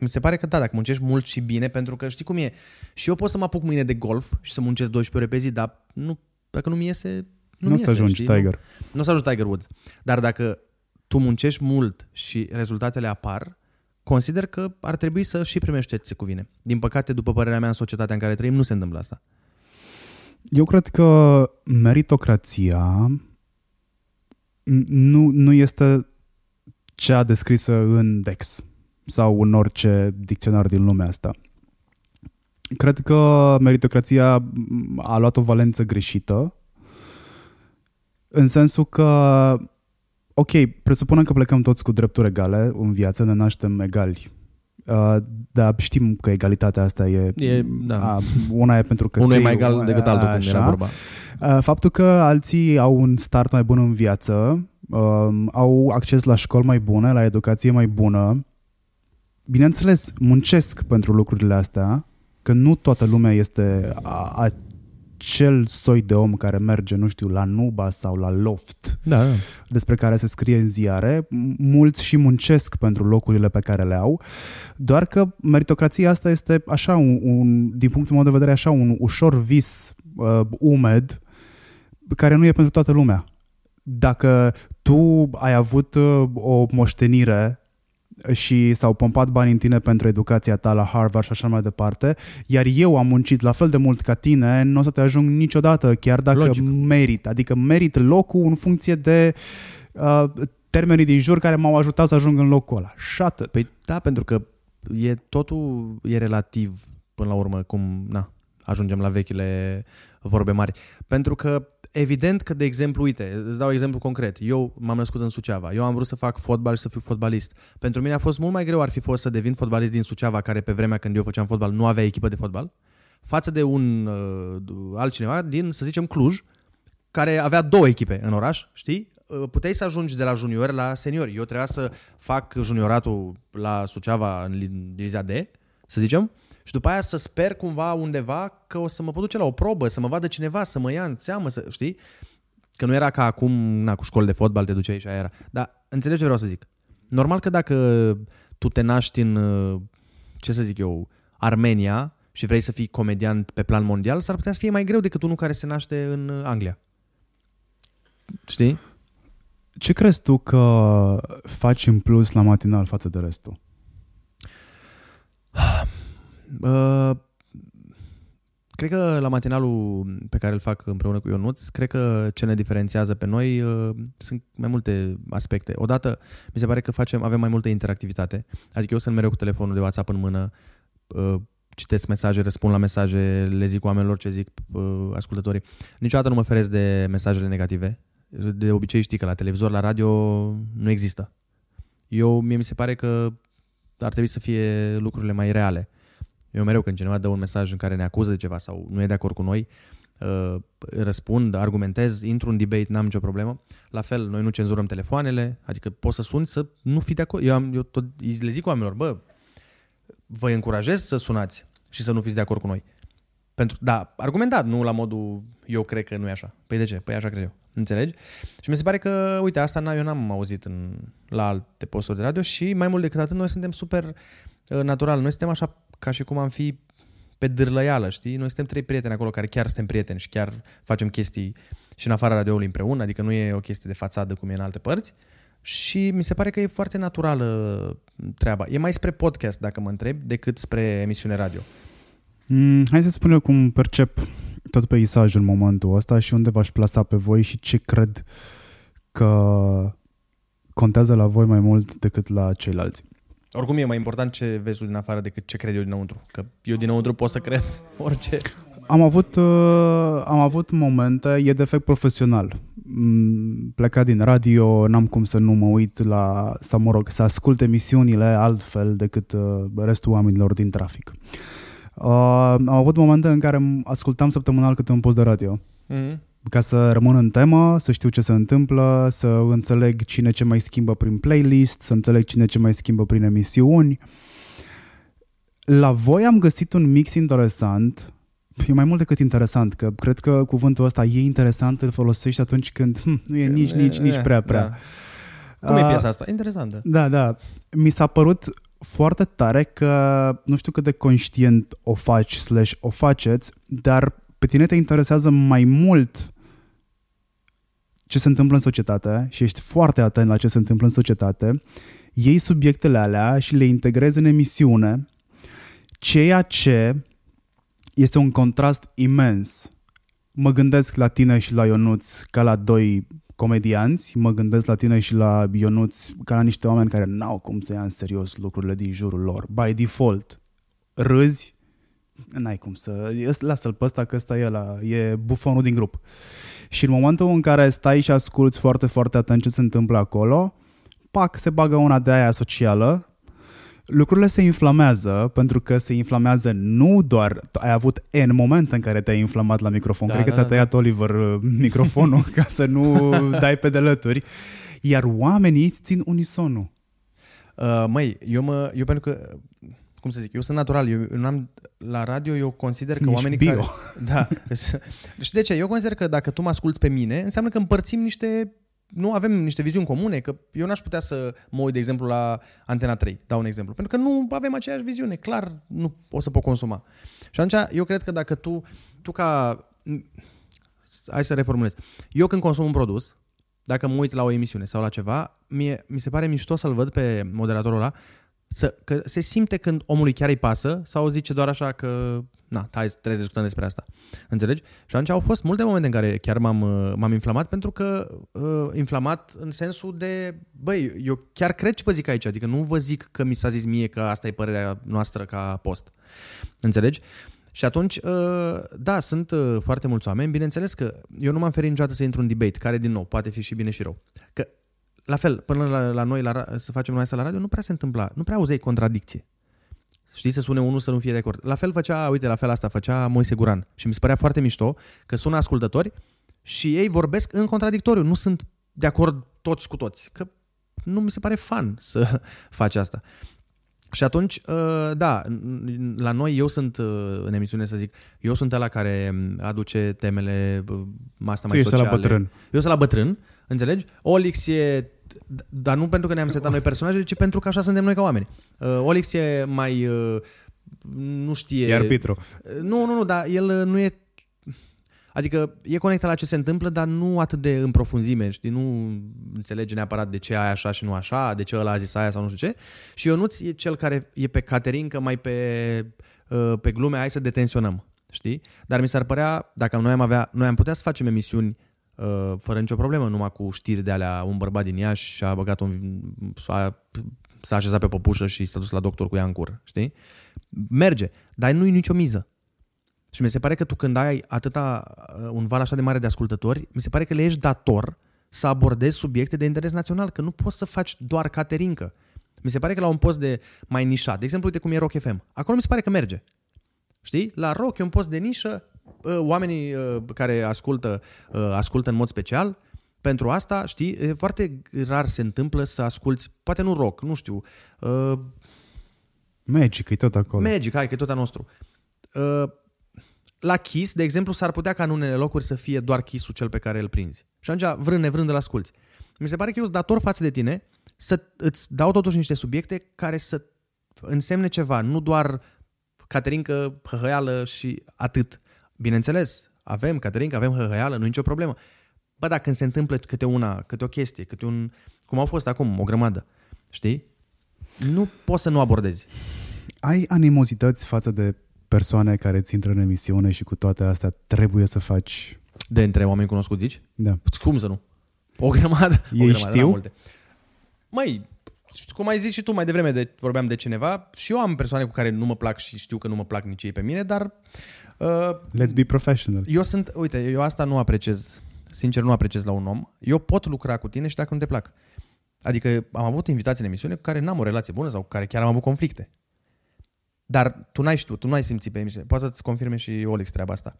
mi se pare că da, dacă muncești mult și bine, pentru că știi cum e, și eu pot să mă apuc mâine de golf și să muncesc 12 ore pe zi, dar nu, dacă nu mi iese, nu, Nu, mi o să iese, ajungi știi? Tiger. Nu, nu o să ajungi Tiger Woods. Dar dacă tu muncești mult și rezultatele apar, consider că ar trebui să și primești ce ți se cuvine. Din păcate, după părerea mea, în societatea în care trăim, nu se întâmplă asta. Eu cred că meritocrația n- nu, nu este cea descrisă în Dex sau în orice dicționar din lumea asta. Cred că meritocrația a luat o valență greșită în sensul că ok, presupunem că plecăm toți cu drepturi egale în viață, ne naștem egali. Uh, dar știm că egalitatea asta e, E, da. a, una e pentru că Unul e ții- mai egal decât altul, cum era vorba. Uh, Faptul că alții au un start mai bun în viață, um, au acces la școli mai bune, la educație mai bună, bineînțeles, muncesc pentru lucrurile astea, că nu toată lumea este a- acel soi de om care merge, nu știu, la Nuba sau la Loft, Da, da. despre care se scrie în ziare. M- Mulți și muncesc pentru locurile pe care le au, doar că meritocrația asta este așa, un, un, din punctul meu de vedere, așa un ușor vis uh, umed care nu e pentru toată lumea. Dacă tu ai avut uh, o moștenire și s-au pompat bani în tine pentru educația ta la Harvard și așa mai departe, iar eu am muncit la fel de mult ca tine, nu o să te ajung niciodată, chiar dacă Logic. merit. Adică merit locul în funcție de uh, termenii din jur care m-au ajutat să ajung în locul ăla. Și atât. Păi da, pentru că e, totul e relativ până la urmă, cum na, ajungem la vechile vorbe mari. Pentru că evident că, de exemplu, uite, îți dau exemplu concret. Eu m-am născut în Suceava. Eu am vrut să fac fotbal și să fiu fotbalist. Pentru mine a fost mult mai greu ar fi fost să devin fotbalist din Suceava, care pe vremea când eu făceam fotbal nu avea echipă de fotbal, față de un uh, altcineva din, să zicem, Cluj, care avea două echipe în oraș, știi? Uh, puteai să ajungi de la junior la senior. Eu trebuia să fac junioratul la Suceava în divizia D, să zicem, și după aia să sper cumva undeva că o să mă pot duce la o probă, să mă vadă cineva, să mă ia în seamă, să, știi? Că nu era ca acum, na, cu școli de fotbal te duceai și aia era. Dar înțelegi ce vreau să zic. Normal că dacă tu te naști în, uh, ce să zic eu, Armenia și vrei să fii comedian pe plan mondial, s-ar putea să fie mai greu decât unul care se naște în uh, Anglia. Știi? Ce crezi tu că faci în plus la matinal față de restul? Uh, cred că la matinalul pe care îl fac împreună cu Ionuț, cred că ce ne diferențiază pe noi uh, sunt mai multe aspecte. Odată, mi se pare că facem, avem mai multă interactivitate. Adică eu sunt mereu cu telefonul de WhatsApp în mână, uh, citesc mesaje, răspund la mesaje, le zic oamenilor ce zic uh, ascultătorii. Niciodată nu mă feresc de mesajele negative. De obicei știi că la televizor, la radio nu există. Eu, mie mi se pare că ar trebui să fie lucrurile mai reale. Eu mereu când cineva dă un mesaj în care ne acuză de ceva sau nu e de acord cu noi, uh, răspund, argumentez, intru în debate, n-am nicio problemă. La fel, noi nu cenzurăm telefoanele, adică poți să suni să nu fii de acord. Eu, am, eu tot le zic oamenilor, bă, vă încurajez să sunați și să nu fiți de acord cu noi. Pentru, da, argumentat, nu la modul eu cred că nu e așa. Păi de ce? Păi așa cred eu. Înțelegi? Și mi se pare că, uite, asta eu n-am auzit în, la alte posturi de radio și mai mult decât atât, noi suntem super uh, natural. Noi suntem așa ca și cum am fi pe dârlăială, știi? Noi suntem trei prieteni acolo care chiar suntem prieteni și chiar facem chestii și în afara radioului împreună, adică nu e o chestie de fațadă cum e în alte părți. Și mi se pare că e foarte naturală treaba. E mai spre podcast, dacă mă întreb, decât spre emisiune radio. Mm, hai să spun eu cum percep tot peisajul în momentul ăsta și unde v-aș plasa pe voi și ce cred că contează la voi mai mult decât la ceilalți. Oricum e mai important ce vezi tu din afară decât ce cred eu dinăuntru. Că eu dinăuntru pot să cred orice. Am avut, uh, am avut momente, e defect profesional. Mm, plecat din radio, n-am cum să nu mă uit la, sau mă rog, să ascult emisiunile altfel decât uh, restul oamenilor din trafic. Uh, am avut momente în care ascultam săptămânal câte un post de radio. Mm-hmm ca să rămân în temă, să știu ce se întâmplă, să înțeleg cine ce mai schimbă prin playlist, să înțeleg cine ce mai schimbă prin emisiuni. La voi am găsit un mix interesant, e mai mult decât interesant, că cred că cuvântul ăsta e interesant, îl folosești atunci când hm, nu e nici, nici, nici prea, prea. Da. Cum e piesa asta? Interesantă. Da, da. Mi s-a părut foarte tare că nu știu cât de conștient o faci slash o faceți, dar pe tine te interesează mai mult ce se întâmplă în societate și ești foarte atent la ce se întâmplă în societate, iei subiectele alea și le integrezi în emisiune, ceea ce este un contrast imens. Mă gândesc la tine și la Ionuț ca la doi comedianți, mă gândesc la tine și la Ionuț ca la niște oameni care n-au cum să ia în serios lucrurile din jurul lor. By default, râzi, n-ai cum să... Lasă-l pe ăsta că ăsta e, la, e bufonul din grup. Și în momentul în care stai și asculți foarte, foarte atent ce se întâmplă acolo, pac, se bagă una de aia socială, lucrurile se inflamează, pentru că se inflamează nu doar... Ai avut N moment în care te-ai inflamat la microfon. Da, Cred da, că ți-a da, tăiat da. Oliver uh, microfonul ca să nu dai pe delături. Iar oamenii îți țin unisonul. Uh, măi, eu, mă, eu pentru că cum să zic, eu sunt natural, eu, eu am la radio eu consider că Nici oamenii bio. care... Da. și de ce? Eu consider că dacă tu mă asculți pe mine, înseamnă că împărțim niște nu avem niște viziuni comune, că eu n-aș putea să mă uit, de exemplu, la Antena 3, dau un exemplu, pentru că nu avem aceeași viziune, clar nu o să pot consuma. Și atunci eu cred că dacă tu, tu ca... Hai să reformulez. Eu când consum un produs, dacă mă uit la o emisiune sau la ceva, mie, mi se pare mișto să-l văd pe moderatorul ăla să, că se simte când omului chiar îi pasă sau zice doar așa că na, hai trebuie să discutăm despre asta. Înțelegi? Și atunci au fost multe momente în care chiar m-am, m-am inflamat pentru că uh, inflamat în sensul de băi, eu chiar cred ce vă zic aici, adică nu vă zic că mi s-a zis mie că asta e părerea noastră ca post. Înțelegi? Și atunci, uh, da, sunt uh, foarte mulți oameni, bineînțeles că eu nu m-am ferit niciodată să intru în debate, care din nou poate fi și bine și rău. Că la fel, până la, la noi la, să facem noi asta la radio, nu prea se întâmpla, nu prea auzeai contradicție. Știi, să sune unul să nu fie de acord. La fel făcea, uite, la fel asta făcea Moise Guran. Și mi se părea foarte mișto că sună ascultători și ei vorbesc în contradictoriu. Nu sunt de acord toți cu toți. Că nu mi se pare fan să faci asta. Și atunci, uh, da, la noi eu sunt uh, în emisiune să zic, eu sunt ăla care aduce temele uh, asta mai Tu ești sociale. la bătrân. Eu sunt la bătrân, înțelegi? Olix e, dar nu pentru că ne-am setat noi personaje, ci pentru că așa suntem noi ca oameni. Olix e mai, nu știe... E arbitru. Nu, nu, nu, dar el nu e Adică e conectat la ce se întâmplă, dar nu atât de în profunzime, știi? Nu înțelege neapărat de ce ai așa și nu așa, de ce ăla a zis aia sau nu știu ce. Și Ionuț e cel care e pe caterincă, mai pe, uh, pe glume, hai să detenționăm, știi? Dar mi s-ar părea, dacă noi am avea, noi am putea să facem emisiuni uh, fără nicio problemă, numai cu știri de alea, un bărbat din Iași și a băgat un, s-a, s-a așezat pe păpușă și s-a dus la doctor cu ea în cur, știi? Merge, dar nu e nicio miză. Și mi se pare că tu când ai atâta, uh, un val așa de mare de ascultători, mi se pare că le ești dator să abordezi subiecte de interes național, că nu poți să faci doar caterincă. Mi se pare că la un post de mai nișat, de exemplu, uite cum e Rock FM, acolo mi se pare că merge. Știi? La rock e un post de nișă, uh, oamenii uh, care ascultă, ascultă în mod special, pentru asta, știi, e foarte rar se întâmplă să asculți, poate nu rock, nu știu. Magic, e tot acolo. Magic, hai, că e tot a nostru la Kiss, de exemplu, s-ar putea ca în unele locuri să fie doar Kiss-ul cel pe care îl prinzi. Și atunci, vrând nevrând, îl asculti. Mi se pare că eu sunt dator față de tine să îți dau totuși niște subiecte care să însemne ceva, nu doar Caterincă, hăhăială și atât. Bineînțeles, avem Caterincă, avem hăhăială, nu e nicio problemă. Bă, dacă când se întâmplă câte una, câte o chestie, câte un... Cum au fost acum, o grămadă, știi? Nu poți să nu abordezi. Ai animozități față de persoane care ți intră în emisiune și cu toate astea trebuie să faci... De între oameni cunoscuți, zici? Da. Cum să nu? O grămadă. Ei o grămadă, știu? Multe. Măi, cum ai zis și tu mai devreme, de, vorbeam de cineva, și eu am persoane cu care nu mă plac și știu că nu mă plac nici ei pe mine, dar... Uh, Let's be professional. Eu sunt, uite, eu asta nu apreciez, sincer nu apreciez la un om. Eu pot lucra cu tine și dacă nu te plac. Adică am avut invitații în emisiune cu care n-am o relație bună sau cu care chiar am avut conflicte. Dar tu n-ai știut, tu nu ai simțit pe emisiune. Poate să-ți confirme și Olix treaba asta.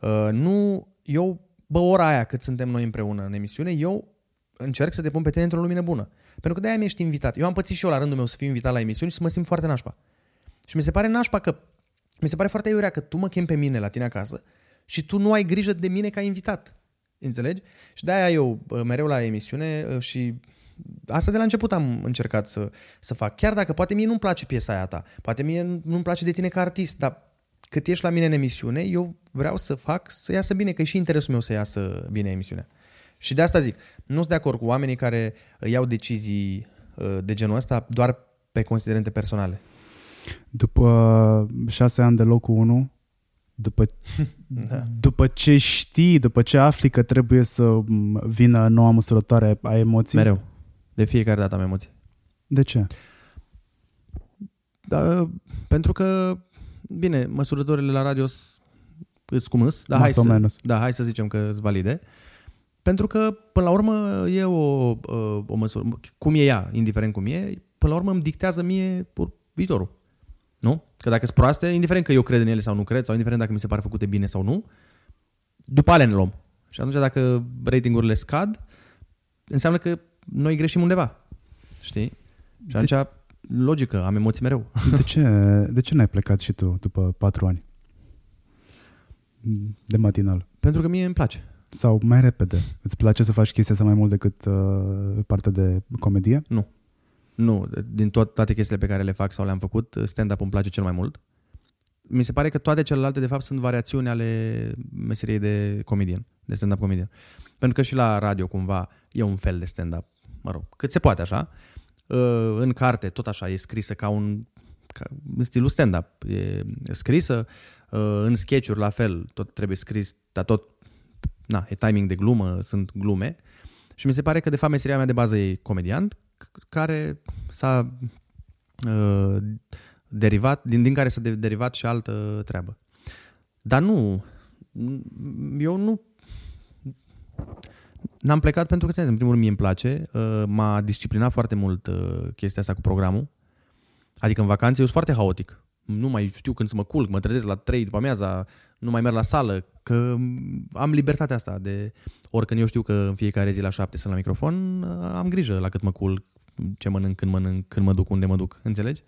Uh, nu, eu, bă, ora aia cât suntem noi împreună în emisiune, eu încerc să te pun pe tine într-o lumină bună. Pentru că de-aia mi-ești invitat. Eu am pățit și eu la rândul meu să fiu invitat la emisiuni și să mă simt foarte nașpa. Și mi se pare nașpa că, mi se pare foarte iurea că tu mă chem pe mine la tine acasă și tu nu ai grijă de mine ca invitat. Înțelegi? Și de-aia eu mereu la emisiune uh, și asta de la început am încercat să, să fac. Chiar dacă poate mie nu-mi place piesa aia ta, poate mie nu-mi place de tine ca artist, dar cât ești la mine în emisiune, eu vreau să fac să iasă bine, că e și interesul meu să iasă bine emisiunea. Și de asta zic, nu sunt de acord cu oamenii care iau decizii uh, de genul ăsta doar pe considerente personale. După șase ani de locul 1, după, da. după ce știi, după ce afli că trebuie să vină noua măsurătoare a emoții. Mereu. De fiecare dată am emoții. De ce? Da, pentru că, bine, măsurătorile la radio sunt cum îs, dar hai, să, da, hai să zicem că sunt valide. Pentru că, până la urmă, e o, o măsură, cum e ea, indiferent cum e, până la urmă îmi dictează mie viitorul. Nu? Că dacă sunt proaste, indiferent că eu cred în ele sau nu cred, sau indiferent dacă mi se pare făcute bine sau nu, după alea ne luăm. Și atunci dacă ratingurile scad, înseamnă că noi greșim undeva. Știi? Și atunci, de... logică, am emoții mereu. De ce, de ce n-ai plecat și tu după patru ani? De matinal. Pentru că mie îmi place. Sau mai repede. Îți place să faci chestia asta mai mult decât uh, partea de comedie? Nu. Nu. Din tot, toate chestiile pe care le fac sau le-am făcut, stand-up îmi place cel mai mult. Mi se pare că toate celelalte, de fapt, sunt variațiuni ale meseriei de comedian, de stand-up comedian. Pentru că și la radio, cumva, e un fel de stand-up mă rog, cât se poate așa. Uh, în carte, tot așa, e scrisă ca un ca, în stilul stand-up. E scrisă, uh, în sketch la fel, tot trebuie scris, dar tot, na, e timing de glumă, sunt glume. Și mi se pare că, de fapt, meseria mea de bază e comediant, care s-a uh, derivat, din, din care s-a derivat și altă treabă. Dar nu, eu nu N-am plecat pentru că, în primul rând, mie îmi place. Uh, m-a disciplinat foarte mult uh, chestia asta cu programul. Adică în vacanțe eu sunt foarte haotic. nu mai știu când să mă culc, mă trezesc la 3 după amiaza, nu mai merg la sală, că am libertatea asta de oricând eu știu că în fiecare zi la 7 sunt la microfon, am grijă la cât mă culc, ce mănânc, când mănânc, când mă duc, unde mă duc, înțelegi?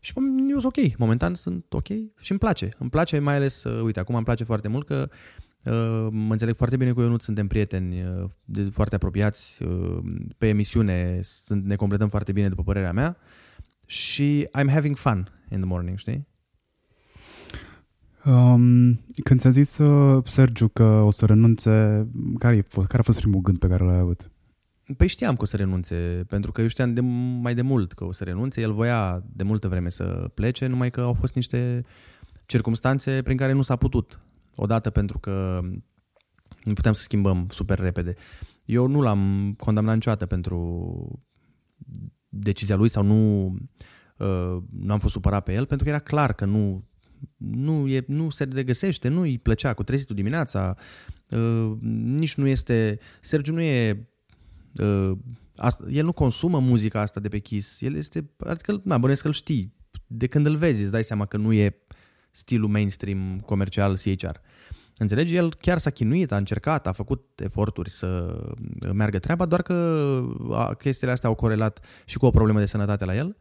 Și eu sunt ok, momentan sunt ok și îmi place. Îmi place mai ales, uh, uite, acum îmi place foarte mult că uh, mă înțeleg foarte bine cu Ionut, suntem prieteni uh, de, foarte apropiați, uh, pe emisiune sunt, ne completăm foarte bine după părerea mea și I'm having fun in the morning, știi? Um, când ți-a zis uh, Sergiu că o să renunțe, care, care a fost primul gând pe care l-ai avut? Păi știam că o să renunțe, pentru că eu știam de, mai de mult că o să renunțe. El voia de multă vreme să plece, numai că au fost niște circumstanțe prin care nu s-a putut. Odată pentru că nu puteam să schimbăm super repede. Eu nu l-am condamnat niciodată pentru decizia lui sau nu, uh, nu am fost supărat pe el, pentru că era clar că nu, nu, e, nu se regăsește, nu îi plăcea cu trezitul dimineața, uh, nici nu este... Sergiu nu e uh, el nu consumă muzica asta de pe Kiss. El este, adică, na, bănesc că îl știi. De când îl vezi, îți dai seama că nu e stilul mainstream comercial CHR. Înțelegi? El chiar s-a chinuit, a încercat, a făcut eforturi să meargă treaba, doar că chestiile astea au corelat și cu o problemă de sănătate la el,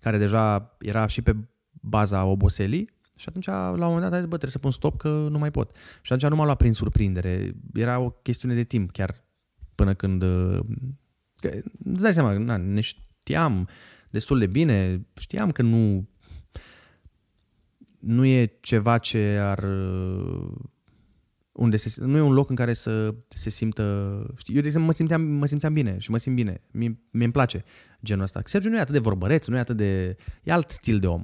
care deja era și pe baza oboselii și atunci, la un moment dat, a zis, bă, trebuie să pun stop că nu mai pot. Și atunci nu m-a luat prin surprindere. Era o chestiune de timp, chiar până când... Că, îți dai seama, na, ne știam destul de bine, știam că nu nu e ceva ce ar unde se, nu e un loc în care să se simtă... Știi, eu, de exemplu, mă simțeam, mă simțeam bine și mă simt bine. Mie, mie îmi place genul ăsta. Sergiu nu e atât de vorbăreț, nu e atât de... E alt stil de om.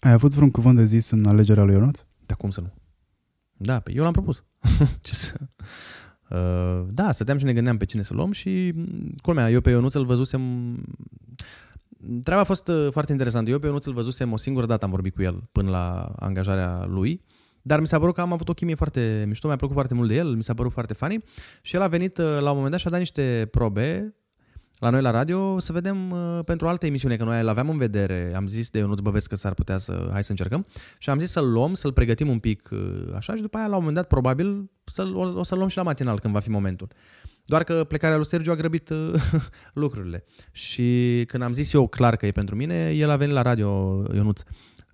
Ai avut vreun cuvânt de zis în alegerea lui Ionuț? Da, cum să nu? Da, pe eu l-am propus. Ce să... Uh, da, stăteam și ne gândeam pe cine să luăm și, culmea, eu pe Ionuț îl văzusem... Treaba a fost uh, foarte interesantă. Eu pe Ionuț îl văzusem o singură dată, am vorbit cu el până la angajarea lui, dar mi s-a părut că am avut o chimie foarte mișto, mi-a plăcut foarte mult de el, mi s-a părut foarte funny și el a venit uh, la un moment dat și a dat niște probe la noi la radio să vedem uh, pentru alte emisiune, că noi îl aveam în vedere. Am zis de Ionuț Băvesc că s-ar putea să, hai să încercăm. Și am zis să-l luăm, să-l pregătim un pic uh, așa și după aia la un moment dat probabil să-l, o, o să-l luăm și la matinal când va fi momentul. Doar că plecarea lui Sergiu a grăbit uh, lucrurile. Și când am zis eu clar că e pentru mine, el a venit la radio, Ionuț,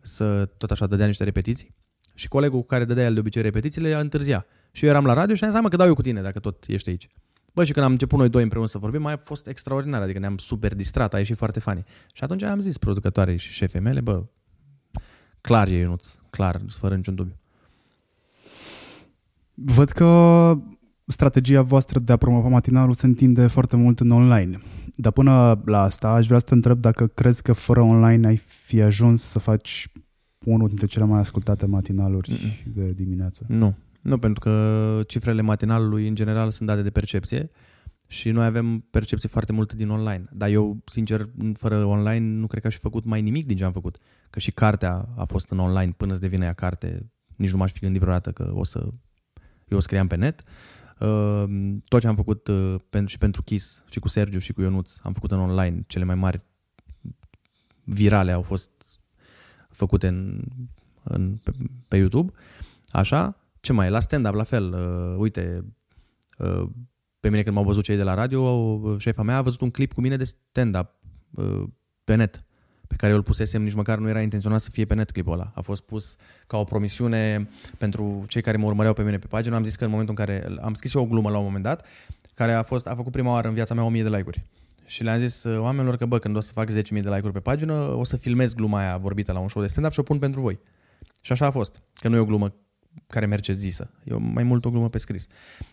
să tot așa dădea niște repetiții. Și colegul cu care dădea el de obicei repetițiile a întârzia. Și eu eram la radio și am zis, că dau eu cu tine dacă tot ești aici. Bă, și când am început noi doi împreună să vorbim, mai a fost extraordinar, adică ne-am super distrat, a ieșit foarte funny. Și atunci am zis producătoarei și șefei mele, bă, clar e Ionuț, clar, fără niciun dubiu. Văd că strategia voastră de a promova matinalul se întinde foarte mult în online. Dar până la asta aș vrea să te întreb dacă crezi că fără online ai fi ajuns să faci unul dintre cele mai ascultate matinaluri Mm-mm. de dimineață. Nu, nu, pentru că cifrele matinalului în general sunt date de percepție și noi avem percepție foarte multă din online. Dar eu, sincer, fără online nu cred că aș fi făcut mai nimic din ce am făcut. Că și cartea a fost în online până să devine ea carte. Nici nu m-aș fi gândit vreodată că o să... Eu o scriam pe net. Uh, tot ce am făcut uh, pentru, și pentru Kiss și cu Sergiu și cu Ionuț am făcut în online. Cele mai mari virale au fost făcute în, în, pe, pe YouTube. Așa. Ce mai? La stand-up, la fel. Uh, uite, uh, pe mine când m-au văzut cei de la radio, uh, șefa mea a văzut un clip cu mine de stand-up uh, pe net pe care eu îl pusesem, nici măcar nu era intenționat să fie pe net clipul ăla. A fost pus ca o promisiune pentru cei care mă urmăreau pe mine pe pagină. Am zis că în momentul în care am scris eu o glumă la un moment dat, care a, fost, a făcut prima oară în viața mea 1000 de like-uri. Și le-am zis uh, oamenilor că, bă, când o să fac 10.000 de like-uri pe pagină, o să filmez gluma aia vorbită la un show de stand-up și o pun pentru voi. Și așa a fost. Că nu e o glumă care merge zisă. E mai mult o glumă pe scris.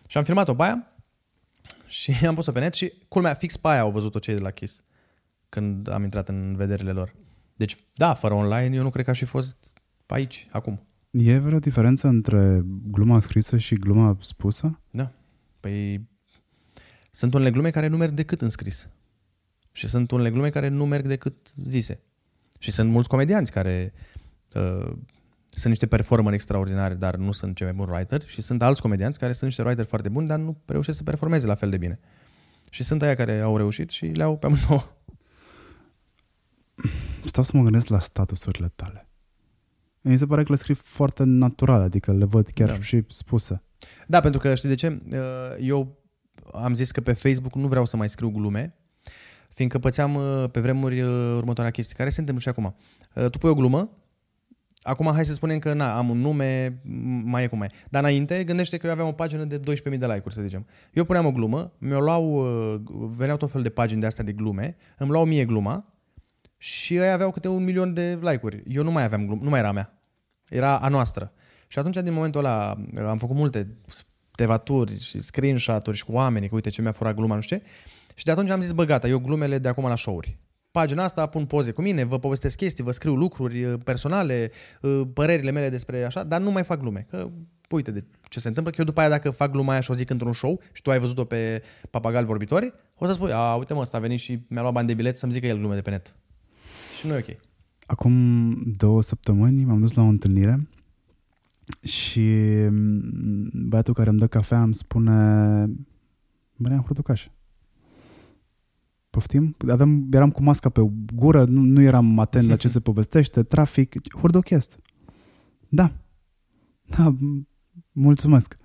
Și am filmat-o pe aia și am pus-o pe net și culmea, fix pe aia au văzut-o cei de la Kiss când am intrat în vederile lor. Deci, da, fără online, eu nu cred că aș fi fost aici, acum. E vreo diferență între gluma scrisă și gluma spusă? Da. Păi sunt unele glume care nu merg decât în scris. Și sunt unele glume care nu merg decât zise. Și sunt mulți comedianți care uh, sunt niște performări extraordinare, dar nu sunt cei mai buni writer și sunt alți comedianți care sunt niște writer foarte buni, dar nu reușesc să performeze la fel de bine. Și sunt aia care au reușit și le au pe amândouă. Stau să mă gândesc la statusurile tale. Mi se pare că le scrii foarte natural, adică le văd chiar Da. și spuse. Da, pentru că știi de ce? Uh, Eu am zis că pe Facebook nu vreau să mai scriu glume, fiindcă pățeam uh, pe vremuri uh, următoarea chestie, care se întâmplă și acum. Uh, Tu pui o glumă, acum hai să spunem că na, am un nume, m- mai e cum mai e. Dar înainte, gândește că eu aveam o pagină de 12.000 de like-uri, să zicem. Eu puneam o glumă, mi-o luau, uh, veneau tot fel de pagini de astea de glume, îmi luau mie gluma și ei aveau câte un milion de like-uri. Eu nu mai aveam glumă, nu mai era a mea. Era a noastră. Și atunci, din momentul ăla, am făcut multe tevaturi și screenshot-uri și cu oamenii, că uite ce mi-a furat gluma, nu știu ce. Și de atunci am zis, bă, gata, eu glumele de acum la show-uri. Pagina asta pun poze cu mine, vă povestesc chestii, vă scriu lucruri uh, personale, uh, părerile mele despre așa, dar nu mai fac glume. Că uite de ce se întâmplă, că eu după aia dacă fac gluma aia și o zic într-un show și tu ai văzut-o pe Papagal Vorbitori, o să spui, a, uite mă, ăsta a venit și mi-a luat bani de bilet să-mi zică el glume de pe net. Și nu e ok. Acum două săptămâni m-am dus la o întâlnire și mm, băiatul care îmi dă cafea îmi spune Băneam hurducaș. Poftim? Aveam, eram cu masca pe gură, nu, nu eram atent la ce se povestește, trafic, hurduchest. Da. Da, m- mulțumesc.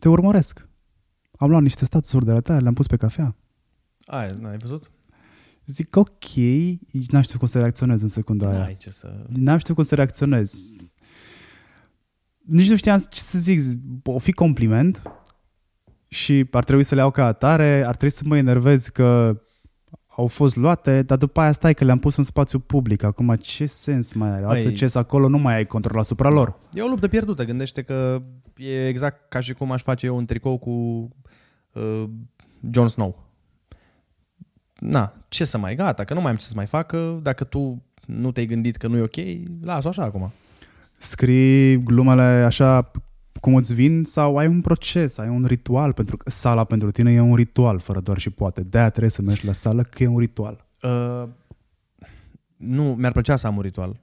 Te urmăresc. Am luat niște statusuri de la tale, le-am pus pe cafea. Ai, n-ai văzut? Zic, ok, n-am știut cum să reacționez în secunda aia. N-ai ce să... N-am știut cum să reacționez. Nici nu știam ce să zic. O fi compliment și ar trebui să le iau ca atare, ar trebui să mă enervez că au fost luate, dar după aia stai că le-am pus în spațiu public. Acum ce sens mai are? Măi- Atât ce acolo nu mai ai control asupra lor. E o luptă pierdută. Gândește că e exact ca și cum aș face eu un tricou cu uh, Jon Snow. Na, ce să mai gata, că nu mai am ce să mai facă. Dacă tu nu te-ai gândit că nu e ok, las-o așa acum. Scrii glumele așa cum îți vin sau ai un proces, ai un ritual, pentru că sala pentru tine e un ritual, fără doar și poate. De-aia trebuie să mergi la sală, că e un ritual. Uh, nu, mi-ar plăcea să am un ritual.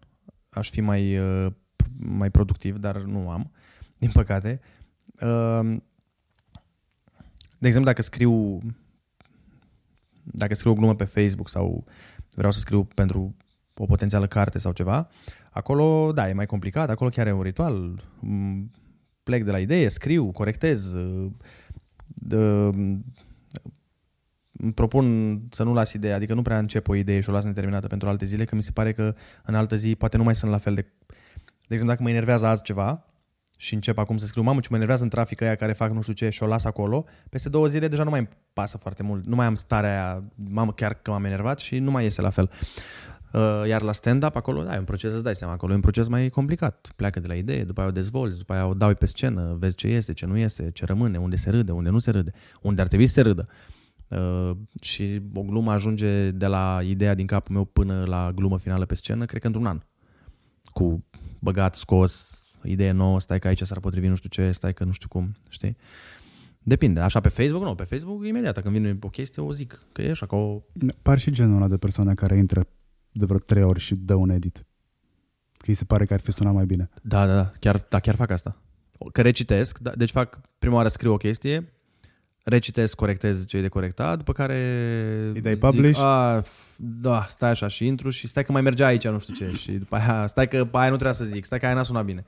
Aș fi mai, uh, mai productiv, dar nu am, din păcate. Uh, de exemplu, dacă scriu dacă scriu o glumă pe Facebook sau vreau să scriu pentru o potențială carte sau ceva, acolo, da, e mai complicat, acolo chiar e un ritual. Mm, Plec de la idee, scriu, corectez, uh, de- îmi propun să nu las ideea, adică nu prea încep o idee și o las neterminată pentru alte zile, că mi se pare că în altă zi poate nu mai sunt la fel de... De exemplu, dacă mă enervează azi ceva și încep acum să scriu, mamă, ce mă enervează în trafic aia care fac nu știu ce și o las acolo, peste două zile deja nu mai îmi pasă foarte mult, nu mai am starea aia, mamă, chiar că m-am enervat și nu mai iese la fel. Uh, Iar la stand-up, acolo, da, e un proces, îți dai seama, acolo e un proces mai complicat. Pleacă de la idee, după aia o dezvolți, după aia o dai pe scenă, vezi ce este, ce nu este, ce rămâne, unde se râde, unde nu se râde, unde ar trebui să se râdă. Uh, și o glumă ajunge de la ideea din capul meu până la glumă finală pe scenă, cred că într-un an. Cu băgat, scos, idee nouă, stai că aici s-ar potrivi nu știu ce, stai că nu știu cum, știi? Depinde. Așa pe Facebook, nu, pe Facebook imediat, când vine o chestie, o zic, că e așa, ca o... Par și genul ăla de persoane care intră de vreo trei ori și dă un edit. Că îi se pare că ar fi sunat mai bine. Da, da, da, chiar, da, chiar fac asta. Că recitesc, da, deci fac, prima oară scriu o chestie, recitesc, corectez ce e de corectat, după care... Îi dai publish? a, f- da, stai așa și intru și stai că mai mergea aici, nu știu ce. Și după aia, stai că pe aia nu trebuia să zic, stai că aia n-a sunat bine.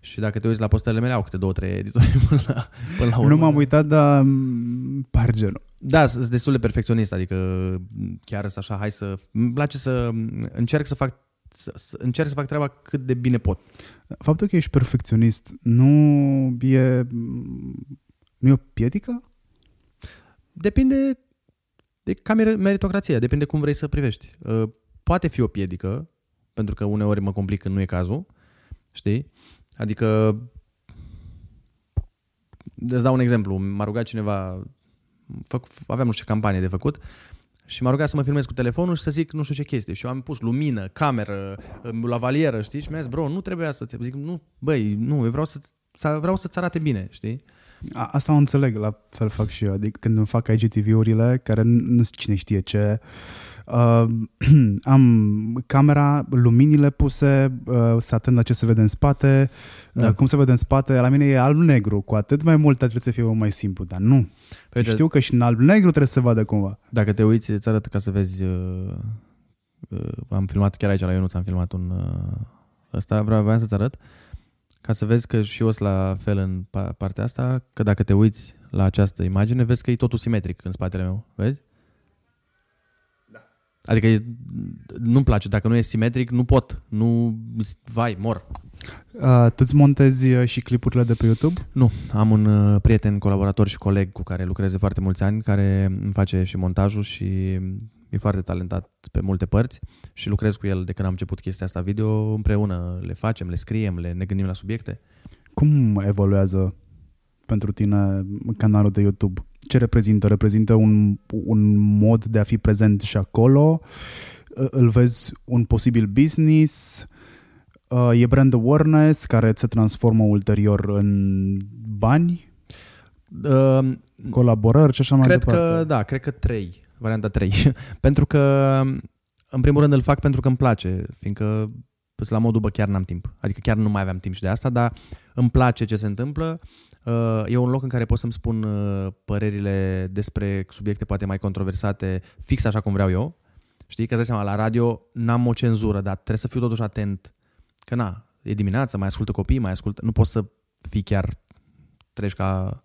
Și dacă te uiți la postele mele, au câte două, trei editori până la, până la urmă. Nu m-am uitat, dar mm, par genul. Da, sunt destul de perfecționist, adică chiar să așa, hai să... Îmi place să încerc să fac să, să încerc să fac treaba cât de bine pot. Faptul că ești perfecționist nu e, nu e o piedică? Depinde de ca mer- meritocrația, depinde cum vrei să privești. Uh, Poate fi o piedică, pentru că uneori mă complic când nu e cazul, știi? Adică, îți dau un exemplu, m-a rugat cineva, făc, aveam nu știu ce campanie de făcut și m-a rugat să mă filmez cu telefonul și să zic nu știu ce chestie. Și eu am pus lumină, cameră, lavalieră, știi? Și mi-a zis, bro, nu trebuia să te... Zic, nu, băi, nu, eu vreau, să, să, vreau să-ți arate bine, știi? A, asta o înțeleg, la fel fac și eu. Adică când îmi fac IGTV-urile, care nu știu cine știe ce, uh, am camera, luminile puse, uh, să atent la ce se vede în spate, Da. da. uh, cum se vede în spate, la mine e alb-negru, cu atât mai mult trebuie să fie mult mai simplu, dar nu. Păi, Știu că și în alb-negru trebuie să se vadă cumva. Dacă te uiți, îți arăt ca să vezi... Uh, uh, am filmat chiar aici la Ionuț, am filmat un, uh, Asta vreau, vreau să-ți arăt. Ca să vezi că și eu sunt la fel în pa- partea asta, că dacă te uiți la această imagine, vezi că e totul simetric în spatele meu. Vezi? Da. Adică e, nu-mi place. Dacă nu e simetric, nu pot. Nu, vai, mor. Uh, tu îți montezi uh, și clipurile de pe YouTube? Nu, am un uh, prieten, colaborator și coleg cu care lucrez de foarte mulți ani, care îmi face și montajul și e foarte talentat pe multe părți și lucrez cu el de când am început chestia asta video, împreună le facem, le scriem, le, ne gândim la subiecte. Cum evoluează pentru tine canalul de YouTube? Ce reprezintă? Reprezintă un, un mod de a fi prezent și acolo? Uh, Îl vezi un posibil business? Uh, E brand awareness care se transformă ulterior în bani? Uh, Colaborări și așa mai cred departe? că, da, cred că trei, varianta trei. pentru că, în primul rând, îl fac pentru că îmi place, fiindcă sunt la modul, bă, chiar n-am timp. Adică chiar nu mai aveam timp și de asta, dar îmi place ce se întâmplă. Uh, E un loc în care pot să-mi spun uh, părerile despre subiecte poate mai controversate, fix așa cum vreau eu. Știi, că îți dai seama, la radio n-am o cenzură, dar trebuie să fiu totuși atent. Că na, e dimineața, mai ascultă copii, mai ascultă... Nu poți să fii chiar treci ca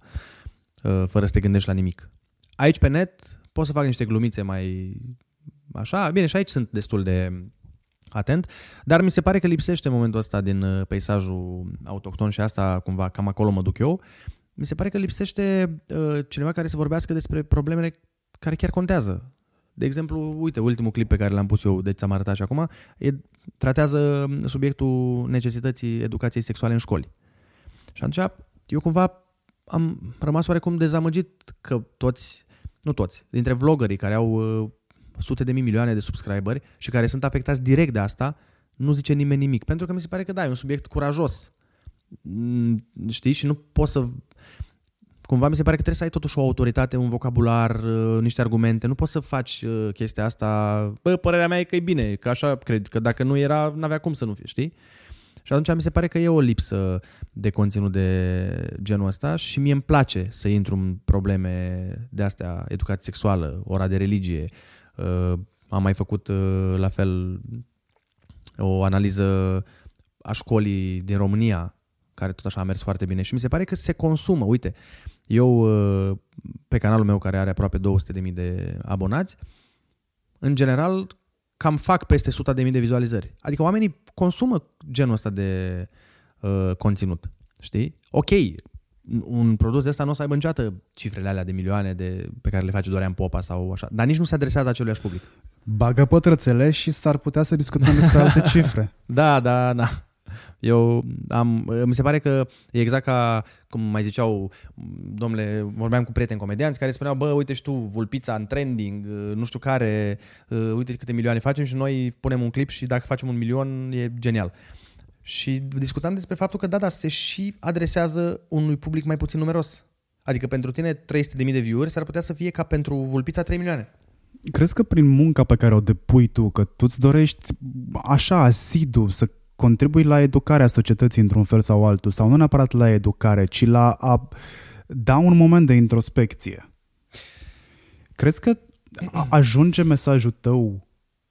uh, fără să te gândești la nimic. Aici pe net pot să fac niște glumițe mai așa, bine, și aici sunt destul de atent, dar mi se pare că lipsește în momentul ăsta din uh, peisajul autohton și asta cumva cam acolo mă duc eu. Mi se pare că lipsește uh, cineva care să vorbească despre problemele care chiar contează. De exemplu, uite, ultimul clip pe care l-am pus eu, deci ți-am arătat și acum, e, tratează subiectul necesității educației sexuale în școli. Și atunci eu cumva am rămas oarecum dezamăgit că toți, nu toți, dintre vloggerii care au uh, sute de mii, milioane de subscriberi și care sunt afectați direct de asta, nu zice nimeni nimic. Pentru că mi se pare că da, e un subiect curajos. Mm, Știi? Și nu poți să... Cumva mi se pare că trebuie să ai totuși o autoritate, un vocabular, uh, niște argumente. Nu poți să faci uh, chestia asta... Bă, părerea mea e că e bine, că așa cred, că dacă nu era, n-avea cum să nu fie, știi? Și atunci mi se pare că e o lipsă de conținut de genul ăsta și mie îmi place să intru în probleme de astea, educație sexuală, ora de religie. Uh, am mai făcut uh, la fel o analiză a școlii din România, care tot așa a mers foarte bine și mi se pare că se consumă. Uite, eu uh, pe canalul meu care are aproape 200.000 de abonați, în general cam fac peste 100.000 de vizualizări. Adică oamenii consumă genul ăsta de uh, conținut. Știi? Ok, un produs de ăsta nu o să aibă niciodată cifrele alea de milioane de, pe care le face Dorian Popa sau așa, dar nici nu se adresează aceluiași public. Bagă pătrățele și s-ar putea să discutăm despre alte cifre. Da, da, da. Eu am, mi se pare că e exact ca, cum mai ziceau, domnule, vorbeam cu prieteni comedianți care spuneau, bă, uite și tu, vulpița în trending, nu știu care, uite câte milioane facem și noi punem un clip și dacă facem un milion e genial. Și discutam despre faptul că da, da, se și adresează unui public mai puțin numeros. Adică pentru tine 300.000 de view-uri s-ar putea să fie ca pentru vulpița 3 milioane. Crezi că prin munca pe care o depui tu, că tu îți dorești așa asidu să contribui la educarea societății într-un fel sau altul, sau nu neapărat la educare, ci la a da un moment de introspecție. Crezi că a- ajunge mesajul tău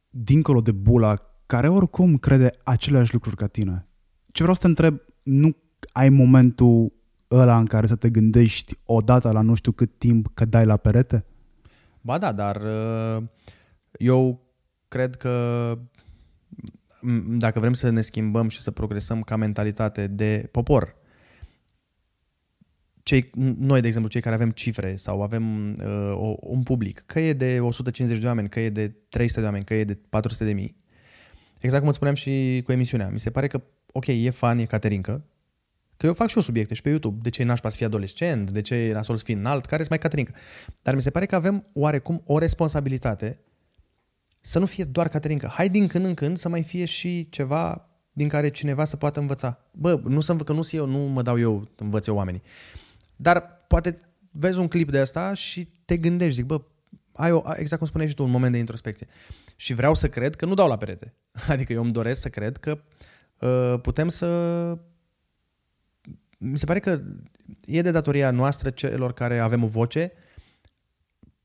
dincolo de bula care oricum crede aceleași lucruri ca tine? Ce vreau să te întreb, nu ai momentul ăla în care să te gândești odată la nu știu cât timp că dai la perete? Ba da, dar uh, eu cred că m, dacă vrem să ne schimbăm și să progresăm ca mentalitate de popor, cei, noi, de exemplu, cei care avem cifre sau avem uh, o- un public, că e de 150 de oameni, că e de 300 de oameni, că e de 400 de mii, exact cum îți spuneam și cu emisiunea, mi se pare că, ok, e fan, e caterincă, că eu fac și eu subiecte și pe YouTube, de ce e nașpa să fii adolescent, de ce e nasol să fii înalt, care sunt mai caterincă. Dar mi se pare că avem oarecum o responsabilitate să nu fie doar caterincă. Hai din când în când să mai fie și ceva din care cineva să poată învăța. Bă, nu să învă, că nu eu, nu mă dau eu, învăț eu oamenii. Dar poate vezi un clip de asta și te gândești, zic, bă, ai o, exact cum spuneai și tu, un moment de introspecție. Și vreau să cred că nu dau la perete. Adică eu îmi doresc să cred că uh, putem să... Mi se pare că e de datoria noastră celor care avem o voce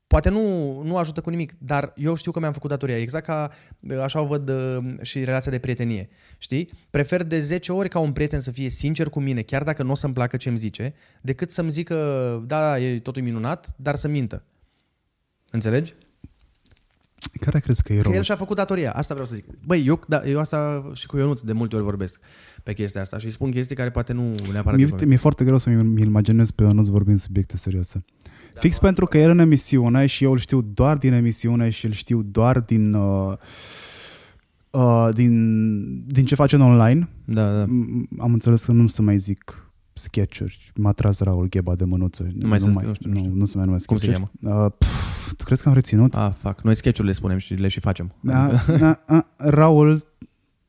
Poate nu, nu ajută cu nimic, dar eu știu că mi-am făcut datoria. Exact ca uh, așa o văd uh, și relația de prietenie. Știi? Prefer de 10 ori ca un prieten să fie sincer cu mine, chiar dacă nu o să-mi placă ce îmi zice, decât să-mi zică, da, da, e totul minunat, dar să mintă. Înțelegi? Care crezi că e Că rolul? el și-a făcut datoria. Asta vreau să zic. Băi, eu, da, eu asta și cu Ionuț de multe ori vorbesc pe chestia asta și îi spun chestii care poate nu neapărat... Mi-e, îi mi-e foarte greu să mi imaginez pe Ionuț vorbind subiecte serioase. Da, Fix pentru că el în emisiune și eu îl știu doar din emisiune și îl știu doar din, uh, uh, din, din ce face în online. Da, da. M- Am înțeles că nu să mai zic sketchuri. M-a tras Raul Gheba de mânuță. mai sunt- mai, nu știu, nu nu, știu. nu se mai numesc Cum se sketchuri. Uh, pf, tu crezi că am reținut? Ah, fac. Noi sketch-urile spunem și le și facem. Da, da, a, Raul,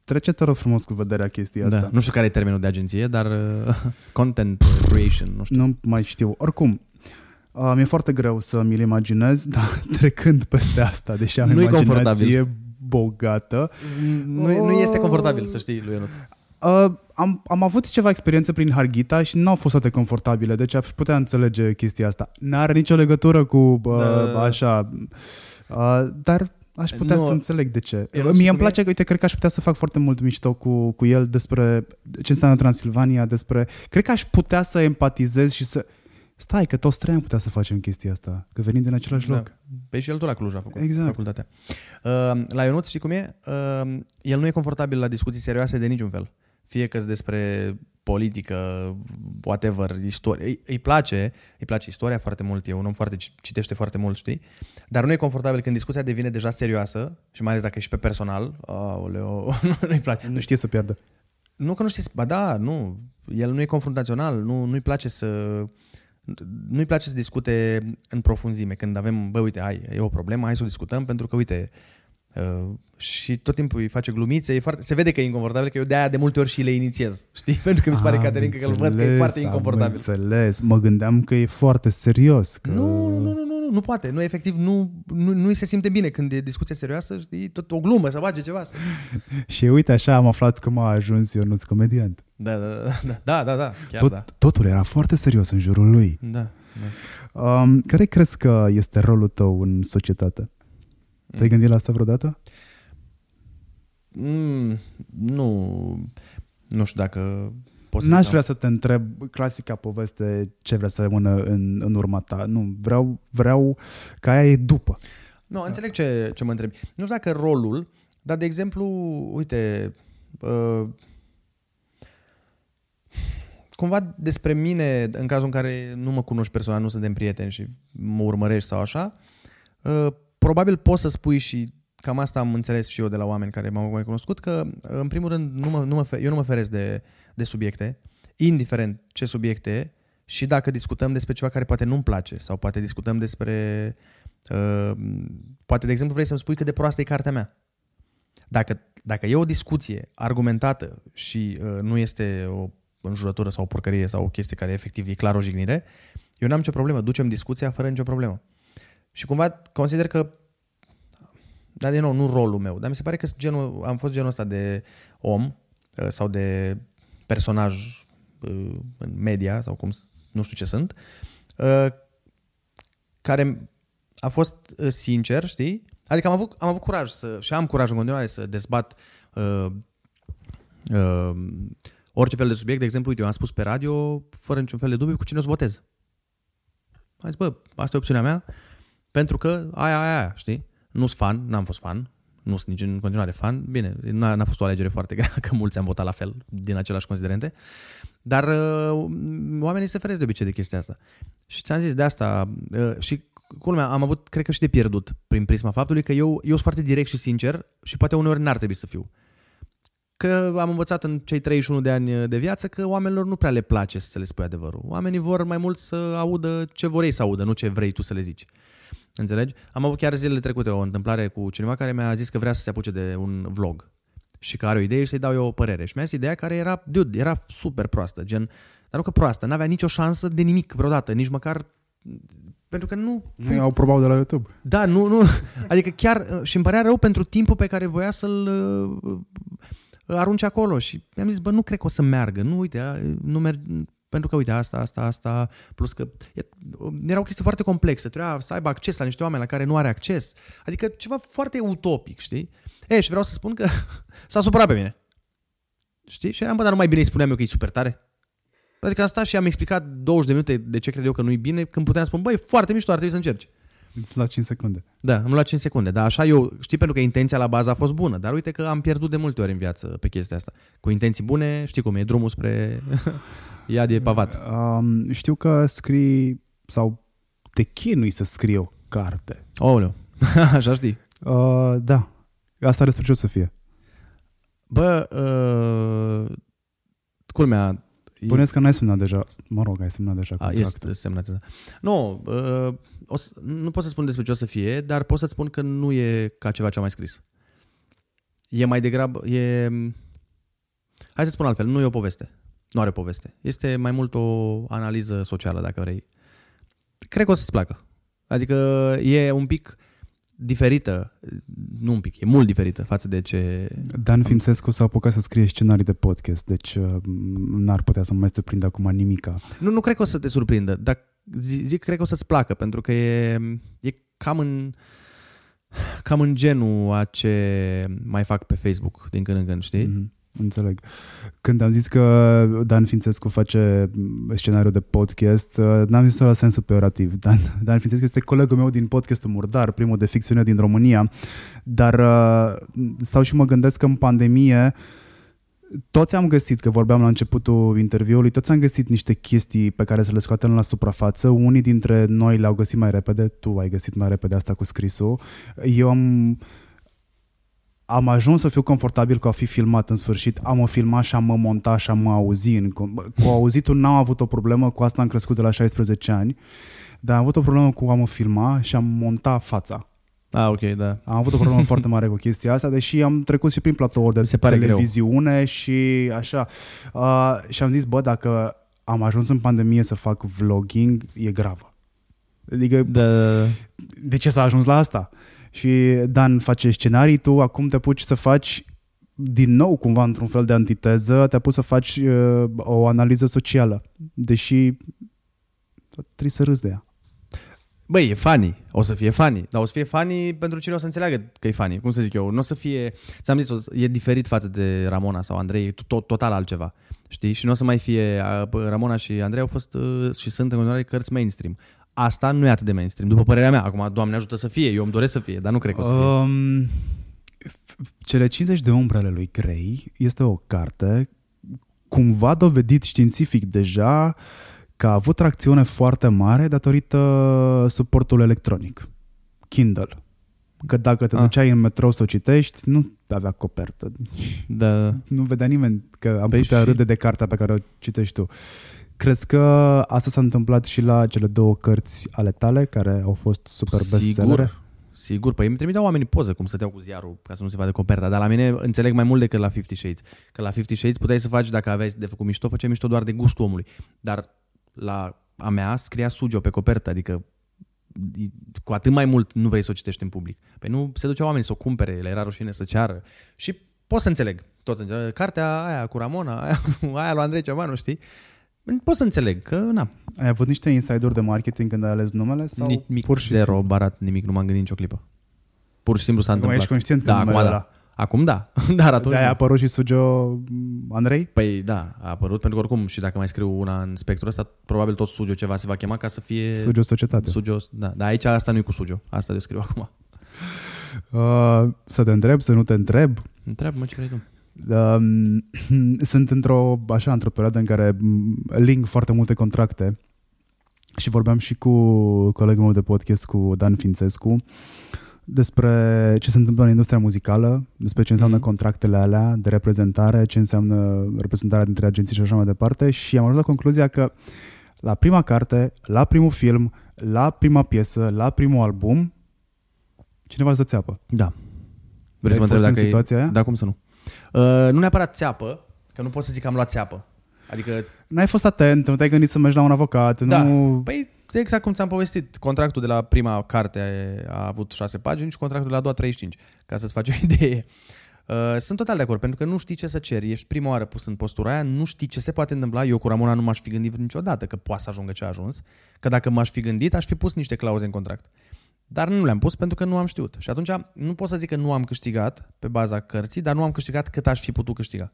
trece te rog frumos cu vederea chestia asta. Da. Nu știu care e termenul de agenție, dar uh, content creation, nu știu. Nu mai știu. Oricum, uh, mi-e foarte greu să mi-l imaginez, dar trecând peste asta, deși am Nu-i imaginație confortabil. bogată, Nu, nu este confortabil, să știi, lui Ionuț. Uh, am, am avut ceva experiențe prin Harghita și nu au fost toate confortabile, deci aș putea înțelege chestia asta. N-are nicio legătură cu uh, Da, da, da. așa, uh, dar aș putea Nu. să înțeleg de ce. Eu nu Mie știu îmi cum e. place, uite, cred că aș putea să fac foarte mult mișto cu, cu el despre ce înseamnă Transilvania, despre... Cred că aș putea să empatizez și să... Stai, că toți trei am putea să facem chestia asta, că venim din același loc. Da. Pe și el tot la Cluj a făcut Exact. facultatea. Uh, la Ionuț, știi cum e? Uh, el nu e confortabil la discuții serioase de niciun fel. Fie că despre politică, whatever, istorie. Îi, îi place, îi place istoria foarte mult, e un om foarte, citește foarte mult, știi? Dar nu e confortabil când discuția devine deja serioasă și mai ales dacă ești pe personal, aoleo, nu-i place. Nu știe să pierdă. Nu că nu știi, ba da, nu, el nu e confruntațional, nu, nu-i place să nu-i place să discute în profunzime când avem, bă, uite, hai, e o problemă, hai să o discutăm pentru că, uite, uh, și tot timpul îi face glumițe, e foarte, se vede că e inconfortabil, că eu de-aia de multe ori și le inițiez, știi? Pentru că mi se pare, Am Caterin, că îl văd că e înțeles, foarte am inconfortabil. înțeles. Mă gândeam că e foarte serios. Că... Nu, nu, nu, nu, nu, nu, nu poate, nu, efectiv, nu, nu, nu-i se simte bine când e discuție serioasă, știi, tot o glumă, să face ceva. Să... Și uite așa am aflat că m-a ajuns Ionuț comediant. Da, da, da, da, da, da, da, chiar Tot, da. Totul era foarte serios în jurul lui. Da, da. Um, care crezi că este rolul tău în societate? Te-ai gândit la asta vreodată? Mm, nu, nu știu dacă pot să N-aș zic, vrea să te întreb clasica poveste ce vrea să rămână în, în urma ta. Nu, vreau, vreau ca aia e după. Nu, înțeleg ce, ce mă întrebi. Nu știu dacă rolul, dar de exemplu, uite, uh, cumva despre mine, în cazul în care nu mă cunoști personal, nu suntem prieteni și mă urmărești sau așa, uh, probabil poți să spui și cam asta am înțeles și eu de la oameni care m-au mai cunoscut, că în primul rând nu mă, nu mă, fe- eu nu mă feresc de, de subiecte, indiferent ce subiecte e, și dacă discutăm despre ceva care poate nu-mi place sau poate discutăm despre Uh, poate, de exemplu, vrei să-mi spui cât de proastă e cartea mea. Dacă, dacă e o discuție argumentată și uh, nu este o înjurătură sau o porcărie sau o chestie care efectiv e clar o jignire, eu n-am nicio problemă. Ducem discuția fără nicio problemă. Și cumva consider că dar din nou, nu rolul meu, dar mi se pare că sunt genul, am fost genul ăsta de om uh, sau de personaj uh, în media sau cum, s- nu știu ce sunt, uh, care a fost uh, sincer, știi? Adică am avut, am avut curaj să, și am curaj în continuare să dezbat uh, uh, orice fel de subiect. De exemplu, uite, eu am spus pe radio, fără niciun fel de dubiu, cu cine o să votez. Am zis, bă, asta e opțiunea mea, pentru că aia, aia, aia, știi? Nu-s fan, n-am fost fan, nu sunt nici în continuare fan. Bine, n-a, n-a fost o alegere foarte grea, că mulți am votat la fel, din același considerente. Dar uh, oamenii se feresc de obicei de chestia asta. Și ți-am zis de asta, uh, și culmea, am avut, cred că și de pierdut prin prisma faptului că eu, eu sunt foarte direct și sincer și poate uneori n-ar trebui să fiu. Că am învățat în cei 31 de ani de viață că oamenilor nu prea le place să le spui adevărul. Oamenii vor mai mult să audă ce vor ei să audă, nu ce vrei tu să le zici. Înțelegi? Am avut chiar zilele trecute o întâmplare cu cineva care mi-a zis că vrea să se apuce de un vlog și că are o idee și să-i dau eu o părere. Și mi-a zis ideea care era, dude, era super proastă, gen, dar nu că proastă, n-avea nicio șansă de nimic vreodată, nici măcar pentru că nu... Nu au probabil de la YouTube. Da, nu, nu. Adică chiar și îmi părea rău pentru timpul pe care voia să-l uh, arunce acolo și mi-am zis, bă, nu cred că o să meargă. Nu, uite, a, nu merg, Pentru că, uite, asta, asta, asta, plus că e, era o chestie foarte complexă. Trebuia să aibă acces la niște oameni la care nu are acces. Adică ceva foarte utopic, știi? E, și vreau să spun că s-a supărat pe mine. Știi? Și eram, bă, dar nu mai bine îi spuneam eu că e super tare? Adică am stat și am explicat 20 de minute de ce cred eu că nu e bine, când puteam spune, băi, foarte mișto, ar trebui să încerci. Îți la 5 secunde. Da, am luat 5 secunde, dar așa eu, știi, pentru că intenția la bază a fost bună, dar uite că am pierdut de multe ori în viață pe chestia asta. Cu intenții bune, știi cum e, drumul spre iad e pavat. Um, știu că scrii sau te chinui să scrii o carte. Oh, nu. așa știi. Uh, da. Asta despre ce o să fie? Bă, uh, culmea, Puneți că n-ai semnat deja, mă rog, ai semnat deja A, contractul. este semnat. Da. Nu, uh, o să, nu pot să spun despre ce o să fie, dar pot să spun că nu e ca ceva ce am mai scris. E mai degrabă, e... Hai să spun altfel, nu e o poveste. Nu are poveste. Este mai mult o analiză socială, dacă vrei. Cred că o să-ți placă. Adică e un pic diferită, nu un pic, e mult diferită față de ce... Dan Fințescu s-a apucat să scrie scenarii de podcast, deci uh, n-ar putea să mă mai surprindă acum nimica. Nu, nu cred că o să te surprindă, dar zi- zic, cred că o să-ți placă, pentru că e, e cam în cam în genul a ce mai fac pe Facebook din când în când, știi? Mm-hmm. Mhm, Înțeleg. Când am zis că Dan Fințescu face scenariu de podcast, uh, n-am zis-o la sensul peorativ. Dan, Dan Fințescu este colegul meu din podcastul Murdar, primul de ficțiune din România, dar uh, stau și mă gândesc că în pandemie toți am găsit, că vorbeam la începutul interviului, toți am găsit niște chestii pe care să le scoatem la suprafață. Unii dintre noi le-au găsit mai repede, tu ai găsit mai repede asta cu scrisul. Eu am am ajuns să fiu confortabil cu a fi filmat în sfârșit. Am mă filma și am mă monta și am mă auzi. În- Cu auzitul n-am avut o problemă, cu asta am crescut de la 16 ani, dar am avut o problemă cu a mă filma și am monta fața. Ah, ok, da. Am avut o problemă foarte mare cu chestia asta, deși am trecut și prin platouri de Mi se pare greu. televiziune și așa. Uh, și am zis, bă, dacă am ajuns în pandemie să fac vlogging, e gravă. Adică, Da, de ce s-a ajuns la asta? Și Dan face scenarii, tu acum te apuci să faci din nou cumva într-un fel de antiteză, te-a pus să faci uh, o analiză socială, deși trebuie să râzi de ea. Băi, e funny. O să fie funny. Dar o să fie funny pentru cine o să înțeleagă că e funny. Cum să zic eu? Nu o să fie... Ți-am zis, o să- e diferit față de Ramona sau Andrei. E tot, total altceva. Știi? Și nu o să mai fie... a, bă, Ramona și Andrei au fost uh, și sunt în continuare cărți mainstream. Asta nu e atât de mainstream, după părerea mea. Acum, Doamne ajută să fie. Eu îmi doresc să fie, dar nu cred că o să fie. Um, f- cele 50 de umbre ale lui Grey este o carte cumva dovedit științific deja că a avut tracțiune foarte mare datorită suportului electronic. Kindle. Că dacă te Ah. duceai în metrou să o citești, nu avea copertă. Da. Nu vedea nimeni că am Păi putea și- râde de cartea pe care o citești tu. Crezi că asta s-a întâmplat și la cele două cărți ale tale, care au fost super bestsellere? Sigur, sigur. Păi îmi trimiteau oamenii poze cum stăteau cu ziarul ca să nu se vadă coperta, dar la mine înțeleg mai mult decât la Fifty Shades. Că la Fifty Shades puteai să faci, dacă aveai de făcut mișto, făceai mișto doar de gustul omului. Dar la a mea scria Sugio pe copertă, adică cu atât mai mult nu vrei să o citești în public. Păi nu se duceau oamenii să o cumpere, le era rușine să ceară. Și pot să înțeleg. Toți înțeleg. Cartea aia cu Ramona, aia cu aia lui Andrei Ciobanu, știi? Pot să înțeleg că, na, Ai avut niște insider de marketing când ai ales numele? Sau nimic, pur și zero, simplu? barat, nimic, nu m-am gândit nicio clipă. Pur și simplu s-a Acum întâmplat. ești conștient că da, numele acum ăla. da. Acum da, dar atunci De-aia a nu. apărut și Sugio Andrei? Păi da, a apărut pentru că oricum și dacă mai scriu una în spectrul ăsta, probabil tot Sugio ceva se va chema ca să fie Sugio Societate. Sugio, da, dar aici asta nu e cu Sugio, asta eu scriu acum. Uh, să te întreb, să nu te întreb. Întreabă-mă ce vrei tu. Um, sunt într-o, așa, într-o perioadă în care m, ling foarte multe contracte și vorbeam și cu colegul meu de podcast, cu Dan Fințescu, despre ce se întâmplă în industria muzicală, despre ce înseamnă Mhm. contractele alea de reprezentare, ce înseamnă reprezentarea dintre agenții și așa mai departe și am ajuns la concluzia că la prima carte, la primul film, la prima piesă, la primul album, cineva îți dă țeapă. Da. Vrei să mă întreb dacă în situația e... aia? Da, cum să nu? Uh, nu neapărat țeapă, că nu pot să zic că am luat țeapă. Adică N-ai fost atent, nu te-ai gândit să mergi la un avocat, Da. nu... Păi, exact cum ți-am povestit, contractul de la prima carte a avut șase pagini și contractul de la a doua 35, ca să-ți faci o idee. Uh, sunt total de acord, pentru că nu știi ce să ceri. Ești prima oară pus în postura aia, nu știi ce se poate întâmpla. Eu cu Ramona nu m-aș fi gândit niciodată că poate să ajungă ce a ajuns. Că dacă m-aș fi gândit, aș fi pus niște clauze în contract. Dar nu le-am pus pentru că nu am știut. Și atunci nu pot să zic că nu am câștigat pe baza cărții, dar nu am câștigat cât aș fi putut câștiga.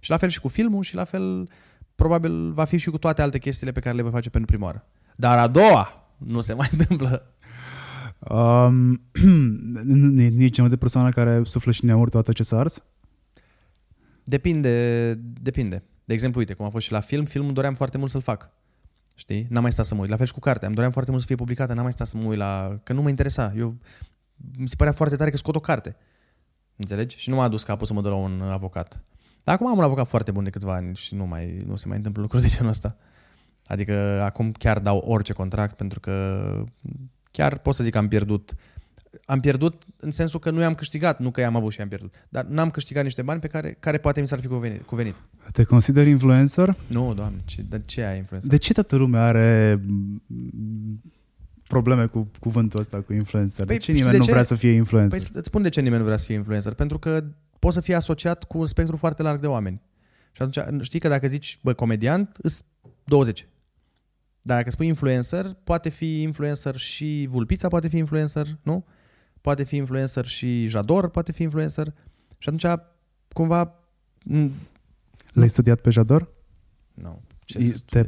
Și la fel și cu filmul și la fel probabil va fi și cu toate alte chestiile pe care le voi face pentru prima oară. Dar a doua nu se mai întâmplă. Um, nici genul de persoană care suflă și neauri toată ce s-a ars? Depinde, depinde. De exemplu, uite, cum a fost și la film, filmul doream foarte mult să-l fac. Știi? N-am mai stat să mă uit. La fel și cu cartea. Îmi doream foarte mult să fie publicată, n-am mai stat să mă uit la... Că nu mă interesa. Eu... Mi se părea foarte tare că scot o carte. Înțelegi? Și nu m-a adus capul să mă duc la un avocat. Dar acum am un avocat foarte bun de câțiva ani și nu, mai, nu se mai întâmplă lucruri de genul ăsta. Adică acum chiar dau orice contract pentru că chiar pot să zic că am pierdut. Am pierdut în sensul că nu i-am câștigat, nu că i-am avut și i-am pierdut. Dar n-am câștigat niște bani pe care, care poate mi s-ar fi cuvenit. cuvenit. Te consideri influencer? Nu, doamne, ce, de ce ai influencer? De ce toată lumea are mm, probleme cu cuvântul ăsta, cu influencer? Păi, de ce nimeni de nu ce? vrea să fie influencer? Păi îți spun de ce nimeni nu vrea să fie influencer. Pentru că poți să fii asociat cu un spectru foarte larg de oameni. Și atunci știi că dacă zici, bă, comediant, îs 20. Dar dacă spui influencer, poate fi influencer și Vulpița, poate fi influencer, nu? Poate fi influencer și Jador, poate fi influencer. Și atunci, cumva... L-ai studiat pe Jador? Nu. Ce te,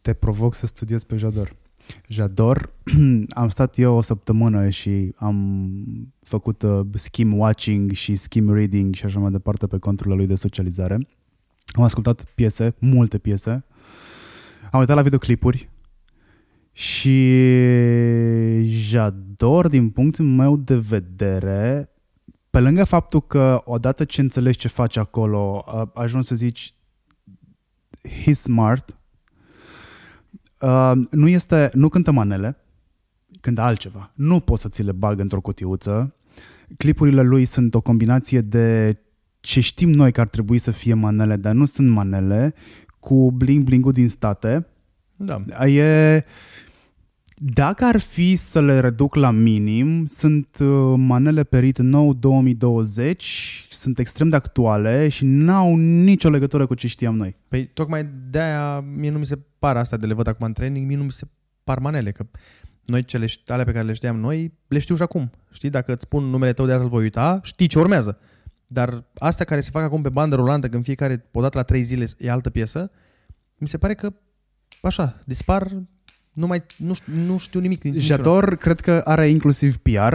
te provoc să studiezi pe Jador. Jador, am stat eu o săptămână și am făcut uh, skim watching și skim reading și așa mai departe pe conturile lui de socializare. Am ascultat piese, multe piese, am uitat la videoclipuri și Jador, din punctul meu de vedere, pe lângă faptul că odată ce înțelegi ce faci acolo, ajungi să zici he's smart, uh, nu este, nu cântă manele, cântă altceva. Nu poți să ți le bag într-o cutiuță. Clipurile lui sunt o combinație de ce știm noi că ar trebui să fie manele, dar nu sunt manele cu bling-bling-ul din state. Da. E... Dacă ar fi să le reduc la minim, sunt uh, manele Perit nou 2020, sunt extrem de actuale și n-au nicio legătură cu ce știam noi. Păi tocmai de-aia mie nu mi se par asta de le văd acum în training, mie nu mi se par manele, că noi cele ale pe care le știam noi, le știu și acum. Știi, dacă îți spun numele tău de azi îl voi uita, știi ce urmează. Dar astea care se fac acum pe bandă rulantă, când fiecare, odată la trei zile, e altă piesă, mi se pare că, așa, dispar, nu, mai, nu, știu, nu știu nimic. Jador cred că are inclusiv PR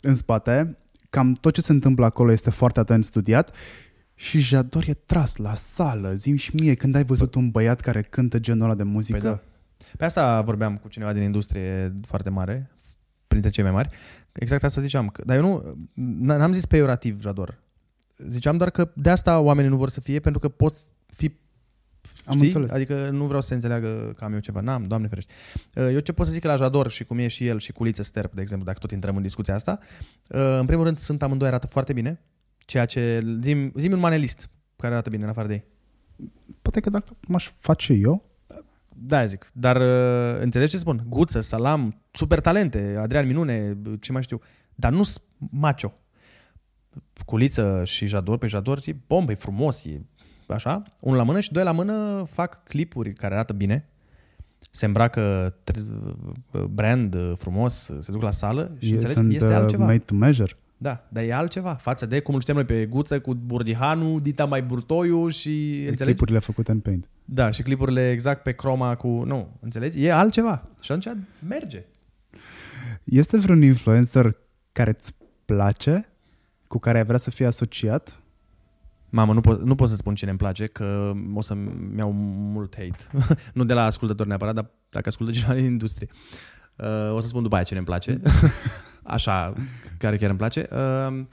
în spate. Cam tot ce se întâmplă acolo este foarte atent studiat și Jador e tras la sală. Zim și mie când ai văzut un băiat care cântă genul ăla de muzică. Păi da. Pe asta vorbeam cu cineva din industrie foarte mare, printre cei mai mari. Exact asta ziceam. Dar eu nu, n-am zis peiorativ Jador. Ziceam doar că de asta oamenii nu vor să fie, pentru că poți fi am Știi? înțeles. Adică nu vreau să se înțeleagă că am eu ceva. N-am, doamne ferește. Uh, eu ce pot să zic la Jador și cum e și el și Culiță Sterp, de exemplu, dacă tot intrăm în discuția asta, uh, în primul rând sunt amândoi arată foarte bine, ceea ce... Zim, zim un manelist care arată bine în afară de ei. Poate că dacă m-aș face eu, da, zic. Dar uh, înțelegi ce spun? Guță, Salam, super talente, Adrian Minune, ce mai știu. Dar nu sunt macho. Culiță și Jador, pe Jador e bombă, e frumos, e așa, unul la mână și doi la mână fac clipuri care arată bine, se îmbracă brand frumos, se duc la sală și e, înțelegi, sunt, este altceva. made to measure. Da, dar e altceva față de cum îl știam noi pe Guță cu Burdihanu, Dita mai Burtoiu și... Înțelegi? Clipurile făcute în Paint. Da, și clipurile exact pe croma cu... Nu, înțelegi? E altceva. Și atunci merge. Este vreun influencer care îți place, cu care ai vrea să fii asociat? Mamă, nu pot, nu pot să spun cine îmi place, că o să-mi iau mult hate. nu de la ascultători neapărat, dar dacă ascultă cineva din industrie. Uh, o să spun după aia cine îmi place. Așa, care chiar îmi place. Uh,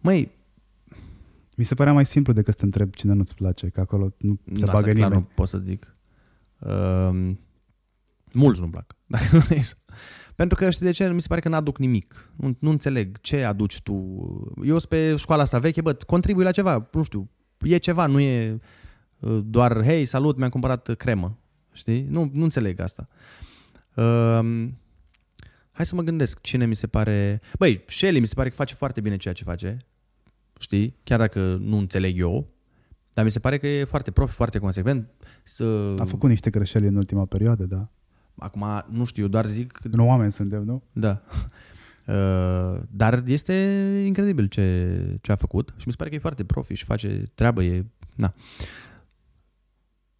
măi, mi se părea mai simplu decât să te întreb cine nu-ți place, că acolo nu se da, bagă nimeni. Clar nu pot să zic. Uh, mulți nu-mi plac. Dacă Pentru că știi de ce? Mi se pare că n-aduc nimic. Nu, nu înțeleg ce aduci tu. Eu sunt pe școala asta veche, bă, contribui la ceva, nu știu, e ceva, nu e uh, doar, hei, salut, mi-am cumpărat cremă. Știi? Nu, nu înțeleg asta. Uh, hai să mă gândesc cine mi se pare... Băi, Shelly mi se pare că face foarte bine ceea ce face. știi? Chiar dacă nu înțeleg eu, dar mi se pare că e foarte profi, foarte consecvent. Să... A făcut niște greșeli în ultima perioadă, da. Acum, nu știu, eu doar zic... Nu oameni suntem, nu? Da. Uh, dar este incredibil ce, ce a făcut și mi se pare că e foarte profi și face treabă, e... Na.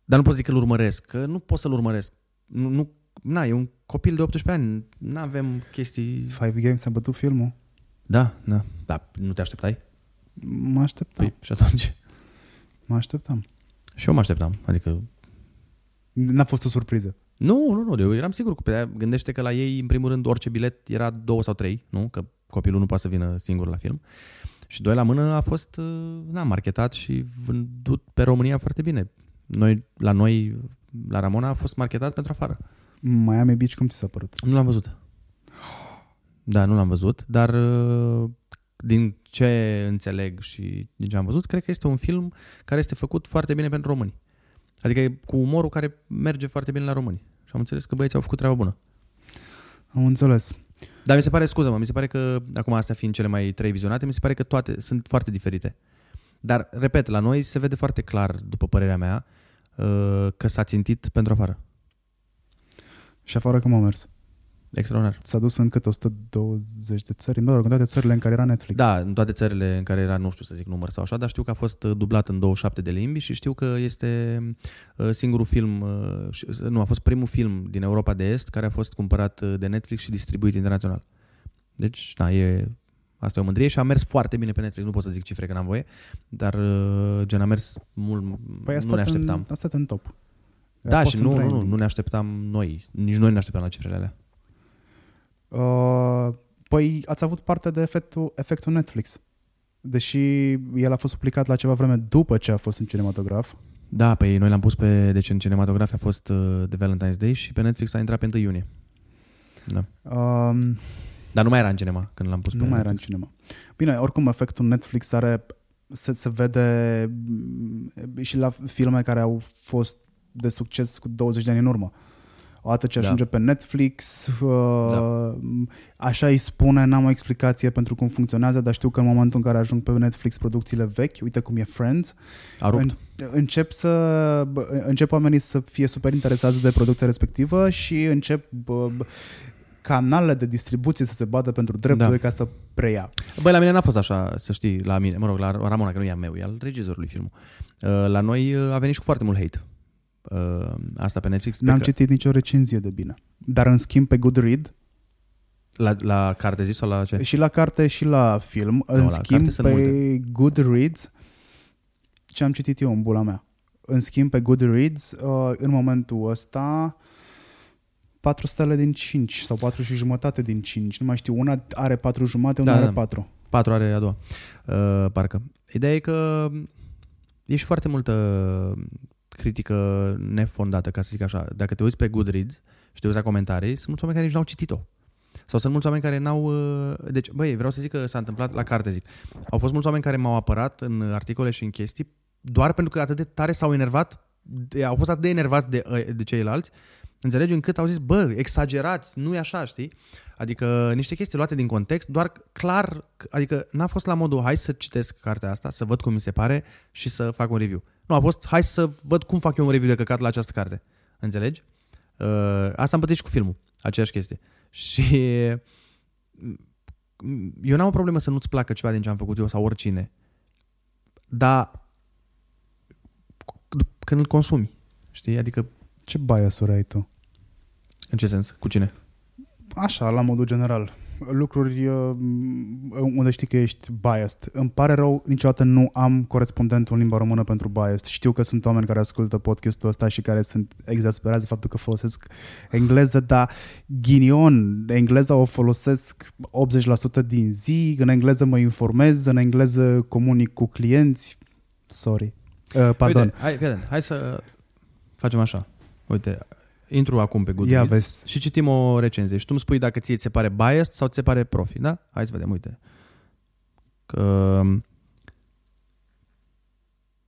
Dar nu pot zic că îl urmăresc, că nu pot să-l urmăresc. Nu, nu, na, e un copil de 18 ani, nu avem chestii... Five Games a bătut filmul. Da, da. Da, nu te așteptai? Mă așteptam. Păi și atunci? Mă așteptam. Și eu mă așteptam, adică... N-a fost o surpriză. Nu, nu, nu, eu eram sigur că pe gândește că la ei, în primul rând, orice bilet era două sau trei, nu? Că copilul nu poate să vină singur la film. Și doi la mână a fost, uh, na, marketat și vândut pe România foarte bine. Noi, la noi, la Ramona a fost marketat pentru afară. Miami Beach, cum ți s-a părut? Nu l-am văzut. Da, nu l-am văzut, dar uh, din ce înțeleg și din ce am văzut, cred că este un film care este făcut foarte bine pentru români. Adică e cu umorul care merge foarte bine la români. Și am înțeles că băieții au făcut treaba bună. Am înțeles. Dar mi se pare, scuză-mă, mi se pare că, acum astea fiind cele mai trei vizionate, mi se pare că toate sunt foarte diferite. Dar, repet, la noi se vede foarte clar, după părerea mea, uh, că s-a țintit pentru afară. Și afară cum a mers? Extraordinar. S-a dus în cât 120 de țări? Mă rog, în toate țările în care era Netflix. Da, în toate țările în care era, nu știu să zic număr sau așa, dar știu că a fost uh, dublat în 27 de limbi și știu că este uh, singurul film, uh, și- nu, a fost primul film din Europa de Est care a fost cumpărat uh, de Netflix și distribuit internațional. Deci, da, e, asta e o mândrie și a mers foarte bine pe Netflix, nu pot să zic cifre că n-am voie, dar uh, gen a mers mult, Păi a nu stat ne așteptam. În, a stat în top. A Da, fost și în nu, nu, nu, trending. nu ne așteptam noi, nici noi nu ne așteptam la cifrele alea. Uh, păi ați avut parte de efectul, efectul Netflix. Deși el a fost publicat la ceva vreme după ce a fost în cinematograf. Da, păi noi l-am pus pe, deci în cinematografie a fost uh, de Valentine's Day și pe Netflix a intrat pe 1 iunie. Da. Um, Dar nu mai era în cinema când l-am pus nu pe mai era în cinema. Bine, oricum efectul Netflix are se, se vede mm, și la filme care au fost de succes cu 20 de ani în urmă. Odată ce Da. ajunge pe Netflix, uh, așa îi spune, n-am o explicație pentru cum funcționează, dar știu că în momentul în care ajung pe Netflix producțiile vechi, uite cum e Friends, A rupt. în, încep să bă, încep oamenii să fie super interesați de producția respectivă și încep bă, bă, canalele de distribuție să se bată pentru drepturi Da. ca să preia. Băi, la mine n-a fost așa, să știi, la mine, mă rog, la Ramona, că nu e a meu, e al regizorului filmul. Uh, La noi uh, a venit și cu foarte mult hate. Uh, Asta pe Netflix. pe N-am că- citit nicio recenzie de bine. Dar în schimb pe Goodread La, la carte zis sau la ce? și la carte și la film, în la schimb carte sunt pe multe. Goodreads ce am citit eu în bula mea. În schimb pe Goodreads uh, în momentul ăsta 4 stele din 5 sau 4 și jumătate din 5. Nu mai știu, una are 4 jumate, una Da, are da. 4. Patru are a doua, uh, parcă. Ideea e că e și foarte multă critică nefondată, ca să zic așa. Dacă te uiți pe Goodreads și te uiți la comentarii, sunt mulți oameni care nici n-au citit-o. Sau sunt mulți oameni care n-au... uh, Deci, băi, vreau să zic că s-a întâmplat la carte, zic. Au fost mulți oameni care m-au apărat în articole și în chestii doar pentru că atât de tare s-au enervat, de, au fost atât de enervați de, uh, de ceilalți, înțelegi, încât au zis, bă, exagerați, nu e așa, știi? Adică niște chestii luate din context, doar clar, adică n-a fost la modul hai să citesc cartea asta, să văd cum mi se pare și să fac un review. Nu, a fost hai să văd cum fac eu un review de căcat la această carte. Înțelegi? Uh, asta am pățit și cu filmul, aceeași chestie. Și mm, eu n-am o problemă să nu-ți placă ceva din ce am făcut eu sau oricine, dar când îl consumi, știi? Adică Ce bias-uri ai tu? în ce sens? Cu cine? Așa, la modul general. Lucruri uh, unde știi că ești biased. Îmi pare rău, niciodată nu am corespondentul în limba română pentru biased. Știu că sunt oameni care ascultă podcastul ăsta și care sunt exasperați de faptul că folosesc engleză, dar ghinion, engleza o folosesc 80% din zi, în engleză mă informez, în engleză comunic cu clienți. Sorry. Uh, pardon. Uite, hai, fii atent, hai să facem așa. Uite, intru acum pe Ia Goodreads vezi. și citim o recenzie. Și tu îmi spui dacă ție ți se pare biased sau ți se pare profi, da? Hai să vedem, uite. Că...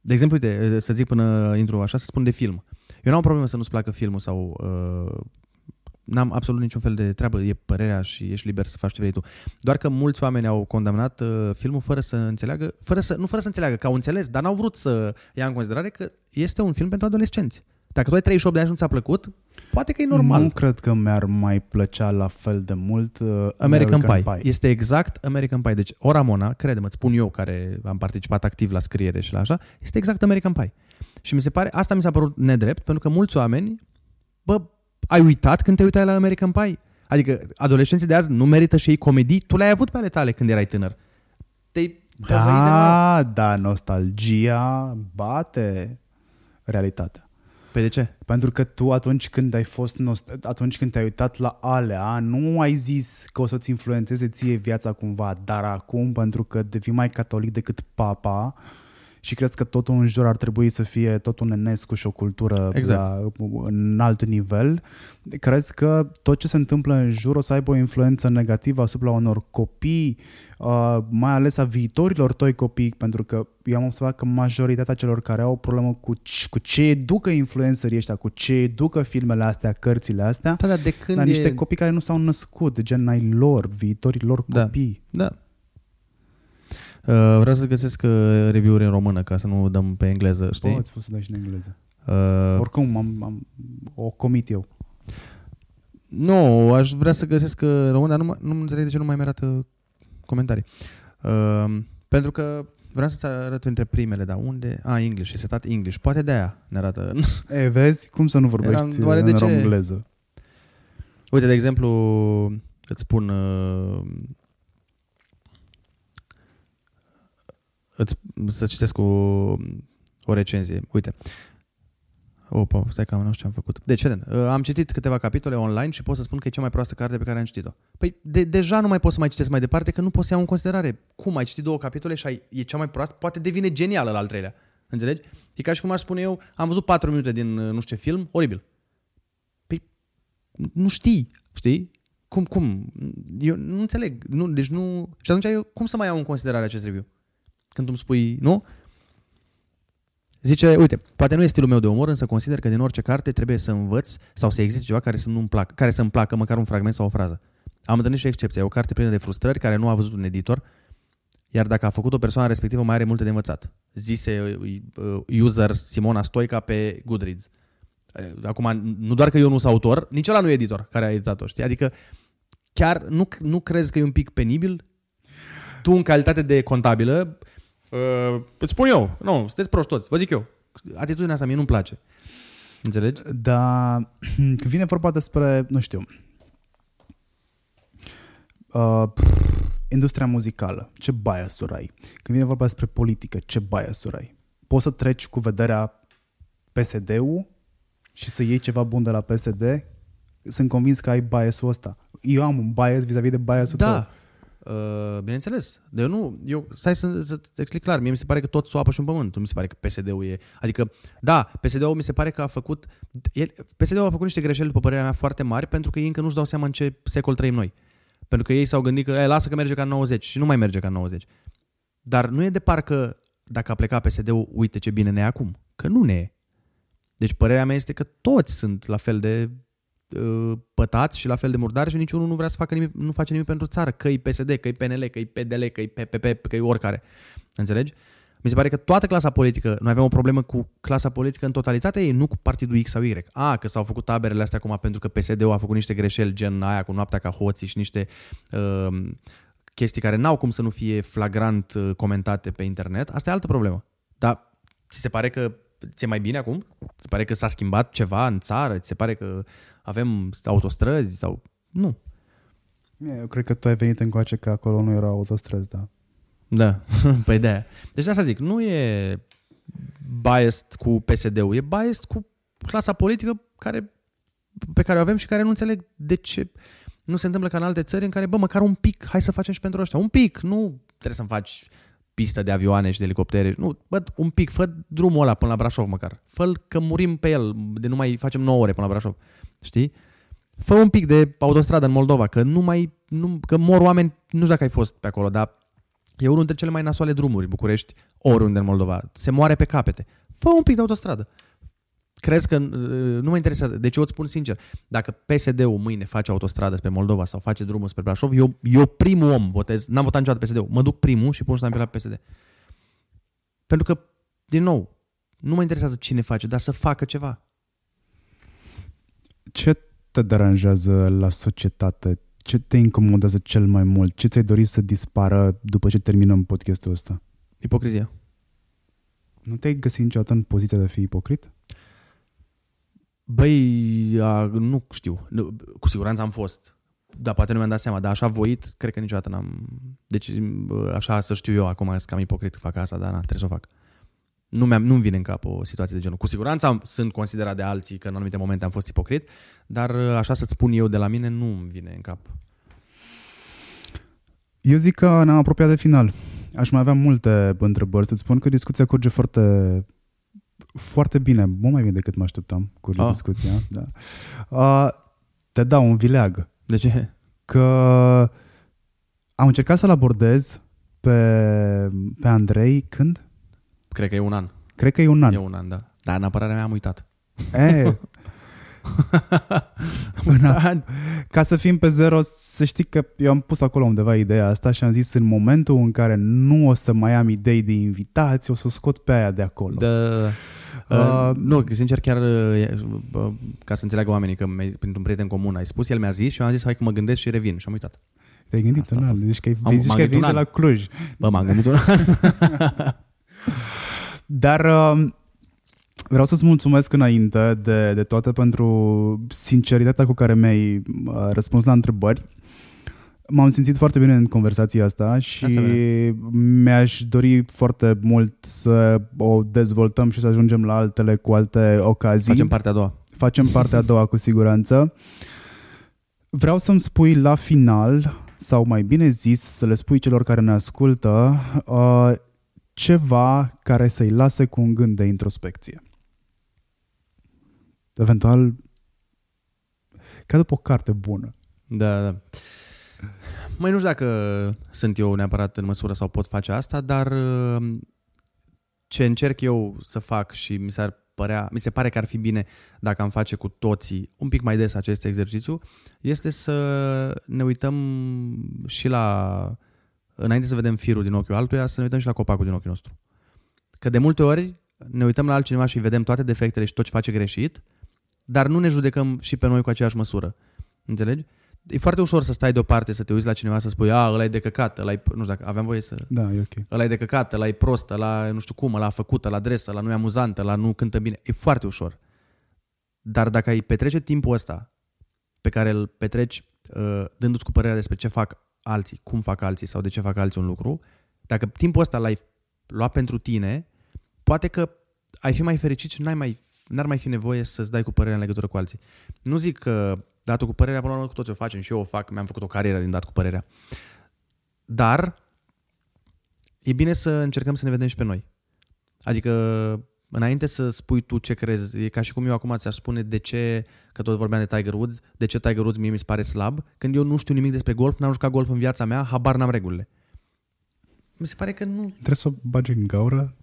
De exemplu, uite, să zic până intru așa, să spun de film. Eu n-am o problemă să nu-ți placă filmul sau uh, n-am absolut niciun fel de treabă, e părerea și ești liber să faci ce vrei tu. Doar că mulți oameni au condamnat uh, filmul fără să înțeleagă, fără să, nu fără să înțeleagă, că au înțeles, dar n-au vrut să ia în considerare că este un film pentru adolescenți. Dacă tu ai 38 de ani și nu ți-a plăcut, poate că e normal. Nu cred că mi-ar mai plăcea la fel de mult uh, American, American Pie. Este exact American Pie. Deci o Ramona, crede-mă, îți spun eu care am participat activ la scriere și la așa, este exact American Pie. Și mi se pare, asta mi s-a părut nedrept, pentru că mulți oameni, bă, ai uitat când te uitai la American Pie? Adică adolescenții de azi nu merită și ei comedii? Tu le-ai avut pe ale tale când erai tânăr. Te-ai hăvăit de la- Da, da, nostalgia bate realitatea. Păi de ce? Pentru că tu atunci când ai fost nost- atunci când te-ai uitat la alea, nu ai zis că o să-ți influențeze ție viața cumva, dar acum pentru că devii mai catolic decât papa și crezi că totul în jur ar trebui să fie tot un enescu și o cultură Exact. la, în alt nivel, crezi că tot ce se întâmplă în jur o să aibă o influență negativă asupra unor copii, uh, mai ales a viitorilor tăi copii, pentru că eu am observat că majoritatea celor care au o problemă cu, c- cu ce educă influencerii ăștia, cu ce educă filmele astea, cărțile astea, Da, dar de când dar e... niște copii care nu s-au născut, gen ai lor, viitorii lor Da. copii. Da. Uh, vreau să găsesc uh, review-uri în română ca să nu dăm pe engleză, știi? Știi? Poți să dai și în engleză. Uh, Oricum, am, am, o comit eu. Nu, aș vrea să găsesc uh, în română, dar nu, mă- nu înțeleg de ce nu mai mi-arată comentarii. Uh, pentru că vreau să-ți arăt între primele, dar unde? Ah, English, e setat English. Poate de aia ne arată. E, vezi cum să nu Eram vorbești doar în de ce- engleză. Uite, de exemplu, îți spun... Uh, îți, să citesc o, o recenzie. Uite. Opa, stai că nu știu ce am făcut. Deci, vedem, uh, am citit câteva capitole online și pot să spun că e cea mai proastă carte pe care am citit-o. Păi de, deja nu mai pot să mai citesc mai departe, că nu pot să iau în considerare. Cum ai citit două capitole și ai, e cea mai proastă? Poate devine genială la al treilea. Înțelegi? E ca și cum aș spune eu, am văzut patru minute din uh, nu știu ce film, oribil. Păi nu știi, știi? Cum, cum? Eu nu înțeleg. Nu, deci nu... Și atunci eu cum să mai iau în considerare acest review? Când tu îmi spui, nu? Zice, uite, poate nu e stilul meu de umor, însă consider că din orice carte trebuie să învăț sau să existe ceva care să nu-mi placă, care să-mi placă, măcar un fragment sau o frază. Am întâlnit și o excepție. E o carte plină de frustrări care nu a văzut un editor, iar dacă a făcut o persoană respectivă, mai are multe de învățat. Zise uh, user Simona Stoica pe Goodreads. Uh, Acum, nu doar că eu nu sunt autor, nici ăla nu e editor care a editat-o, știi? Adică chiar nu, nu crezi că e un pic penibil? Tu, în calitate de contabilă, uh, îți spun eu, nu, sunteți proști toți, vă zic eu. Atitudinea asta mie nu-mi place. Înțelegi? Dar când vine vorba despre, nu știu, uh, industria muzicală, ce bias-uri ai? Când vine vorba despre politică, ce bias-uri ai? Poți să treci cu vederea PSD-ul și să iei ceva bun de la PSD? Sunt convins că ai bias-ul ăsta. Eu am un bias vis-a-vis de bias-ul tău. Da. Uh, bineînțeles. De eu nu, eu, stai să, să-ți explic clar, mie mi se pare că tot s-o apă și în pământ. Nu mi se pare că PSD-ul e... Adică, da, PSD-ul mi se pare că a făcut... El, PSD-ul a făcut niște greșeli, după părerea mea, foarte mari, pentru că ei încă nu-și dau seama în ce secol trăim noi. Pentru că ei s-au gândit că, "E, lasă că merge ca în 90 și nu mai merge ca în 90. Dar nu e de parcă dacă a plecat PSD-ul, uite ce bine ne e acum. Că nu ne e. Deci părerea mea este că toți sunt la fel de uh, pătați și la fel de murdari și niciunul nu vrea să facă nimic, nu face nimic pentru țară, că e PSD, că e PNL, că e PDL, că e PPP, că e oricare. Înțelegi? Mi se pare că toată clasa politică, noi avem o problemă cu clasa politică în totalitate ei, nu cu partidul X sau Y. A, că s-au făcut taberele astea acum pentru că PSD-ul a făcut niște greșeli gen aia cu noaptea ca hoții și niște uh, chestii care n-au cum să nu fie flagrant uh, comentate pe internet. Asta e altă problemă. Dar ți se pare că ți-e mai bine acum? Ți se pare că s-a schimbat ceva în țară? Ți se pare că avem autostrăzi sau... Nu. Eu cred că tu ai venit încoace că acolo nu era autostrăzi, da. Da, păi de aia. Deci de asta zic, nu e biased cu PSD-ul, e biased cu clasa politică care, pe care o avem și care nu înțeleg de ce nu se întâmplă ca în alte țări în care, bă, măcar un pic, hai să facem și pentru ăștia. Un pic, nu trebuie să-mi faci pistă de avioane și de elicoptere. Nu, bă, un pic, fă drumul ăla până la Brașov măcar. fă că murim pe el, de nu mai facem 9 ore până la Brașov. Știi? Fă un pic de autostradă în Moldova, că nu mai, nu, că mor oameni, nu știu dacă ai fost pe acolo, dar E unul dintre cele mai nasoale drumuri, București, oriunde în Moldova. Se moare pe capete. Fă un pic de autostradă. Crezi că uh, nu mă interesează. Deci eu îți spun sincer, dacă PSD-ul mâine face autostradă spre Moldova sau face drumul spre Brașov, eu, eu primul om votez, n-am votat niciodată PSD-ul, mă duc primul și pun să la PSD. Pentru că, din nou, nu mă interesează cine face, dar să facă ceva. Ce te deranjează la societate? Ce te incomodează cel mai mult? Ce ți-ai dorit să dispară după ce terminăm podcastul ăsta? Ipocrizia. Nu te-ai găsit niciodată în poziția de a fi ipocrit? Băi, a, nu știu. Nu, cu siguranță am fost. Da, poate nu mi-am dat seama, dar așa voit, cred că niciodată n-am... Deci, așa să știu eu acum, că am ipocrit, fac asta, dar na, trebuie să o fac. Nu mi nu vine în cap o situație de genul. Cu siguranță am, sunt considerat de alții că în anumite momente am fost ipocrit, dar așa să-ți spun eu de la mine, nu îmi vine în cap. Eu zic că ne-am apropiat de final. Aș mai avea multe întrebări. Să-ți spun că discuția curge foarte, foarte bine, mult mai bine decât mă așteptam cu ah. discuția. Da. Uh, te dau un vileag. De ce? Că am încercat să-l abordez pe, pe Andrei când? Cred că e un an. Cred că e un an. E un an, da. Dar în apărarea mea am uitat. E, Până, ca să fim pe zero, să știi că eu am pus acolo undeva ideea asta și am zis în momentul în care nu o să mai am idei de invitați, o să o scot pe aia de acolo. Da. Uh, uh, nu, sincer, chiar uh, ca să înțeleagă oamenii că pentru un prieten comun ai spus, el mi-a zis și eu am zis hai că mă gândesc și revin și am uitat. Te-ai gândit un an, zici că ai, am, zici că ai venit de la Cluj. Bă, m-am gândit un an. Dar uh, Vreau să-ți mulțumesc înainte de, de toate pentru sinceritatea cu care mi-ai uh, răspuns la întrebări. M-am simțit foarte bine în conversația asta și mi-aș dori foarte mult să o dezvoltăm și să ajungem la altele cu alte ocazii. Facem partea a doua. Facem partea a doua cu siguranță. Vreau să-mi spui la final, sau mai bine zis, să le spui celor care ne ascultă, uh, ceva care să-i lase cu un gând de introspecție eventual ca după o carte bună. Da, da. Mai nu știu dacă sunt eu neapărat în măsură sau pot face asta, dar uh, ce încerc eu să fac și mi, s-ar părea, mi se pare că ar fi bine dacă am face cu toții un pic mai des acest exercițiu, este să ne uităm și la, înainte să vedem firul din ochiul altuia, să ne uităm și la copacul din ochiul nostru. Că de multe ori ne uităm la altcineva și vedem toate defectele și tot ce face greșit dar nu ne judecăm și pe noi cu aceeași măsură. Înțelegi? E foarte ușor să stai deoparte, să te uiți la cineva, să spui, a, ăla e de căcat, ăla e, nu știu dacă aveam voie să... Da, e ok. Ăla e de căcat, ăla e prost, ăla nu știu cum, ăla a făcut, ăla adresă, ăla nu e amuzant, ăla nu cântă bine. E foarte ușor. Dar dacă ai petrece timpul ăsta pe care îl petreci uh, dându-ți cu părerea despre ce fac alții, cum fac alții sau de ce fac alții un lucru, dacă timpul ăsta l-ai luat pentru tine, poate că ai fi mai fericit și n-ai mai n-ar mai fi nevoie să-ți dai cu părerea în legătură cu alții. Nu zic că datul cu părerea, până la urmă cu toți o facem și eu o fac, mi-am făcut o carieră din dat cu părerea. Dar e bine să încercăm să ne vedem și pe noi. Adică înainte să spui tu ce crezi, e ca și cum eu acum ți-aș spune de ce, că tot vorbeam de Tiger Woods, de ce Tiger Woods mie mi se pare slab, când eu nu știu nimic despre golf, n-am jucat golf în viața mea, habar n-am regulile. Mi se pare că nu... Trebuie să o bagi în gaură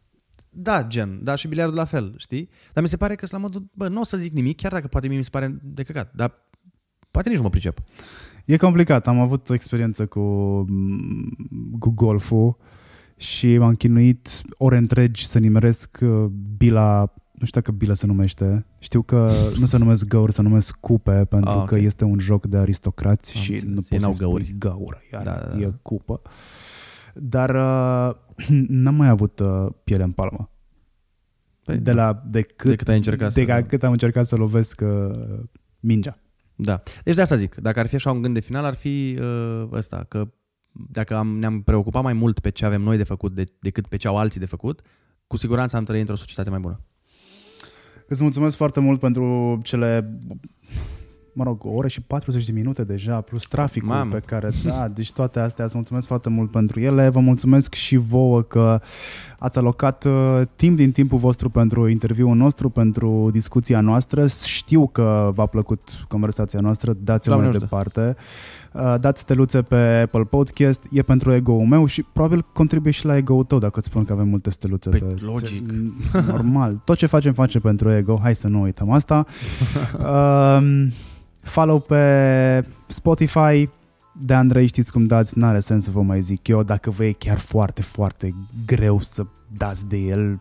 da, gen, da, și biliardul la fel, știi? Dar mi se pare că sunt la modul, bă, nu o să zic nimic, chiar dacă poate mie mi se pare de căcat, dar poate nici nu mă pricep. E complicat, am avut o experiență cu, cu golful și m-am chinuit ore întregi să nimeresc uh, bila nu știu dacă bila se numește. Știu că nu se numesc găuri, se numesc cupe, pentru ah, okay. că este un joc de aristocrați Am și înțeles. nu poți să spui gaură, iar da, da, da. e cupă. Dar uh, n-am mai avut uh, piele în palmă. Păi, de, da. la, de, cât, de cât ai încercat de să... cât am încercat să lovesc uh, mingea. Da. Deci de asta zic, dacă ar fi așa un gând de final, ar fi uh, ăsta, că dacă am, ne-am preocupat mai mult pe ce avem noi de făcut de, decât pe ce au alții de făcut, cu siguranță am trăit într-o societate mai bună. Îți mulțumesc foarte mult pentru cele mă rog, o oră și 40 de minute deja, plus traficul Mamă. pe care, da, deci toate astea, îți mulțumesc foarte mult pentru ele, vă mulțumesc și vouă că ați alocat uh, timp din timpul vostru pentru interviul nostru, pentru discuția noastră, știu că v-a plăcut conversația noastră, dați-o Doamne mai ajută. departe. Uh, dați steluțe pe Apple Podcast, e pentru ego-ul meu și probabil contribuie și la ego-ul tău dacă îți spun că avem multe steluțe. Păi, pe, logic. Normal. Tot ce facem, facem pentru ego. Hai să nu uităm asta. um, follow pe Spotify. De Andrei știți cum dați, n-are sens să vă mai zic eu. Dacă vă e chiar foarte, foarte greu să dați de el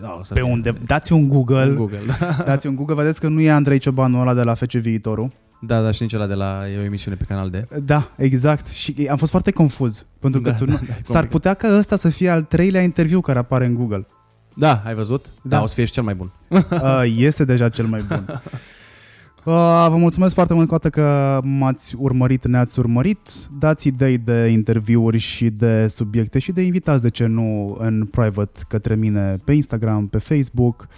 Da, o să pe fie- unde, dați un Google, Un Google. da. dați un Google, vedeți că nu e Andrei Ciobanu ăla de la FC Viitorul. Da, da, și nici ăla de la e o emisiune pe canal de. Da, exact. Și am fost foarte confuz. Pentru că Da, tu da, nu... da, e S-ar complicat. putea ca ăsta să fie al treilea interviu care apare în Google. Da, ai văzut? Da, Da. da o să fie și cel mai bun. Uh, este deja cel mai bun. Uh, vă mulțumesc foarte mult încă o dată că m-ați urmărit, ne-ați urmărit. Dați idei de interviuri și de subiecte și de invitați, de ce nu, în private către mine pe Instagram, pe Facebook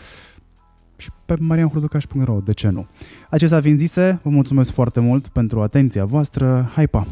și pe marianhurducaș.ro, de ce nu. Acestea fiind zise, vă mulțumesc foarte mult pentru atenția voastră. Hai pa!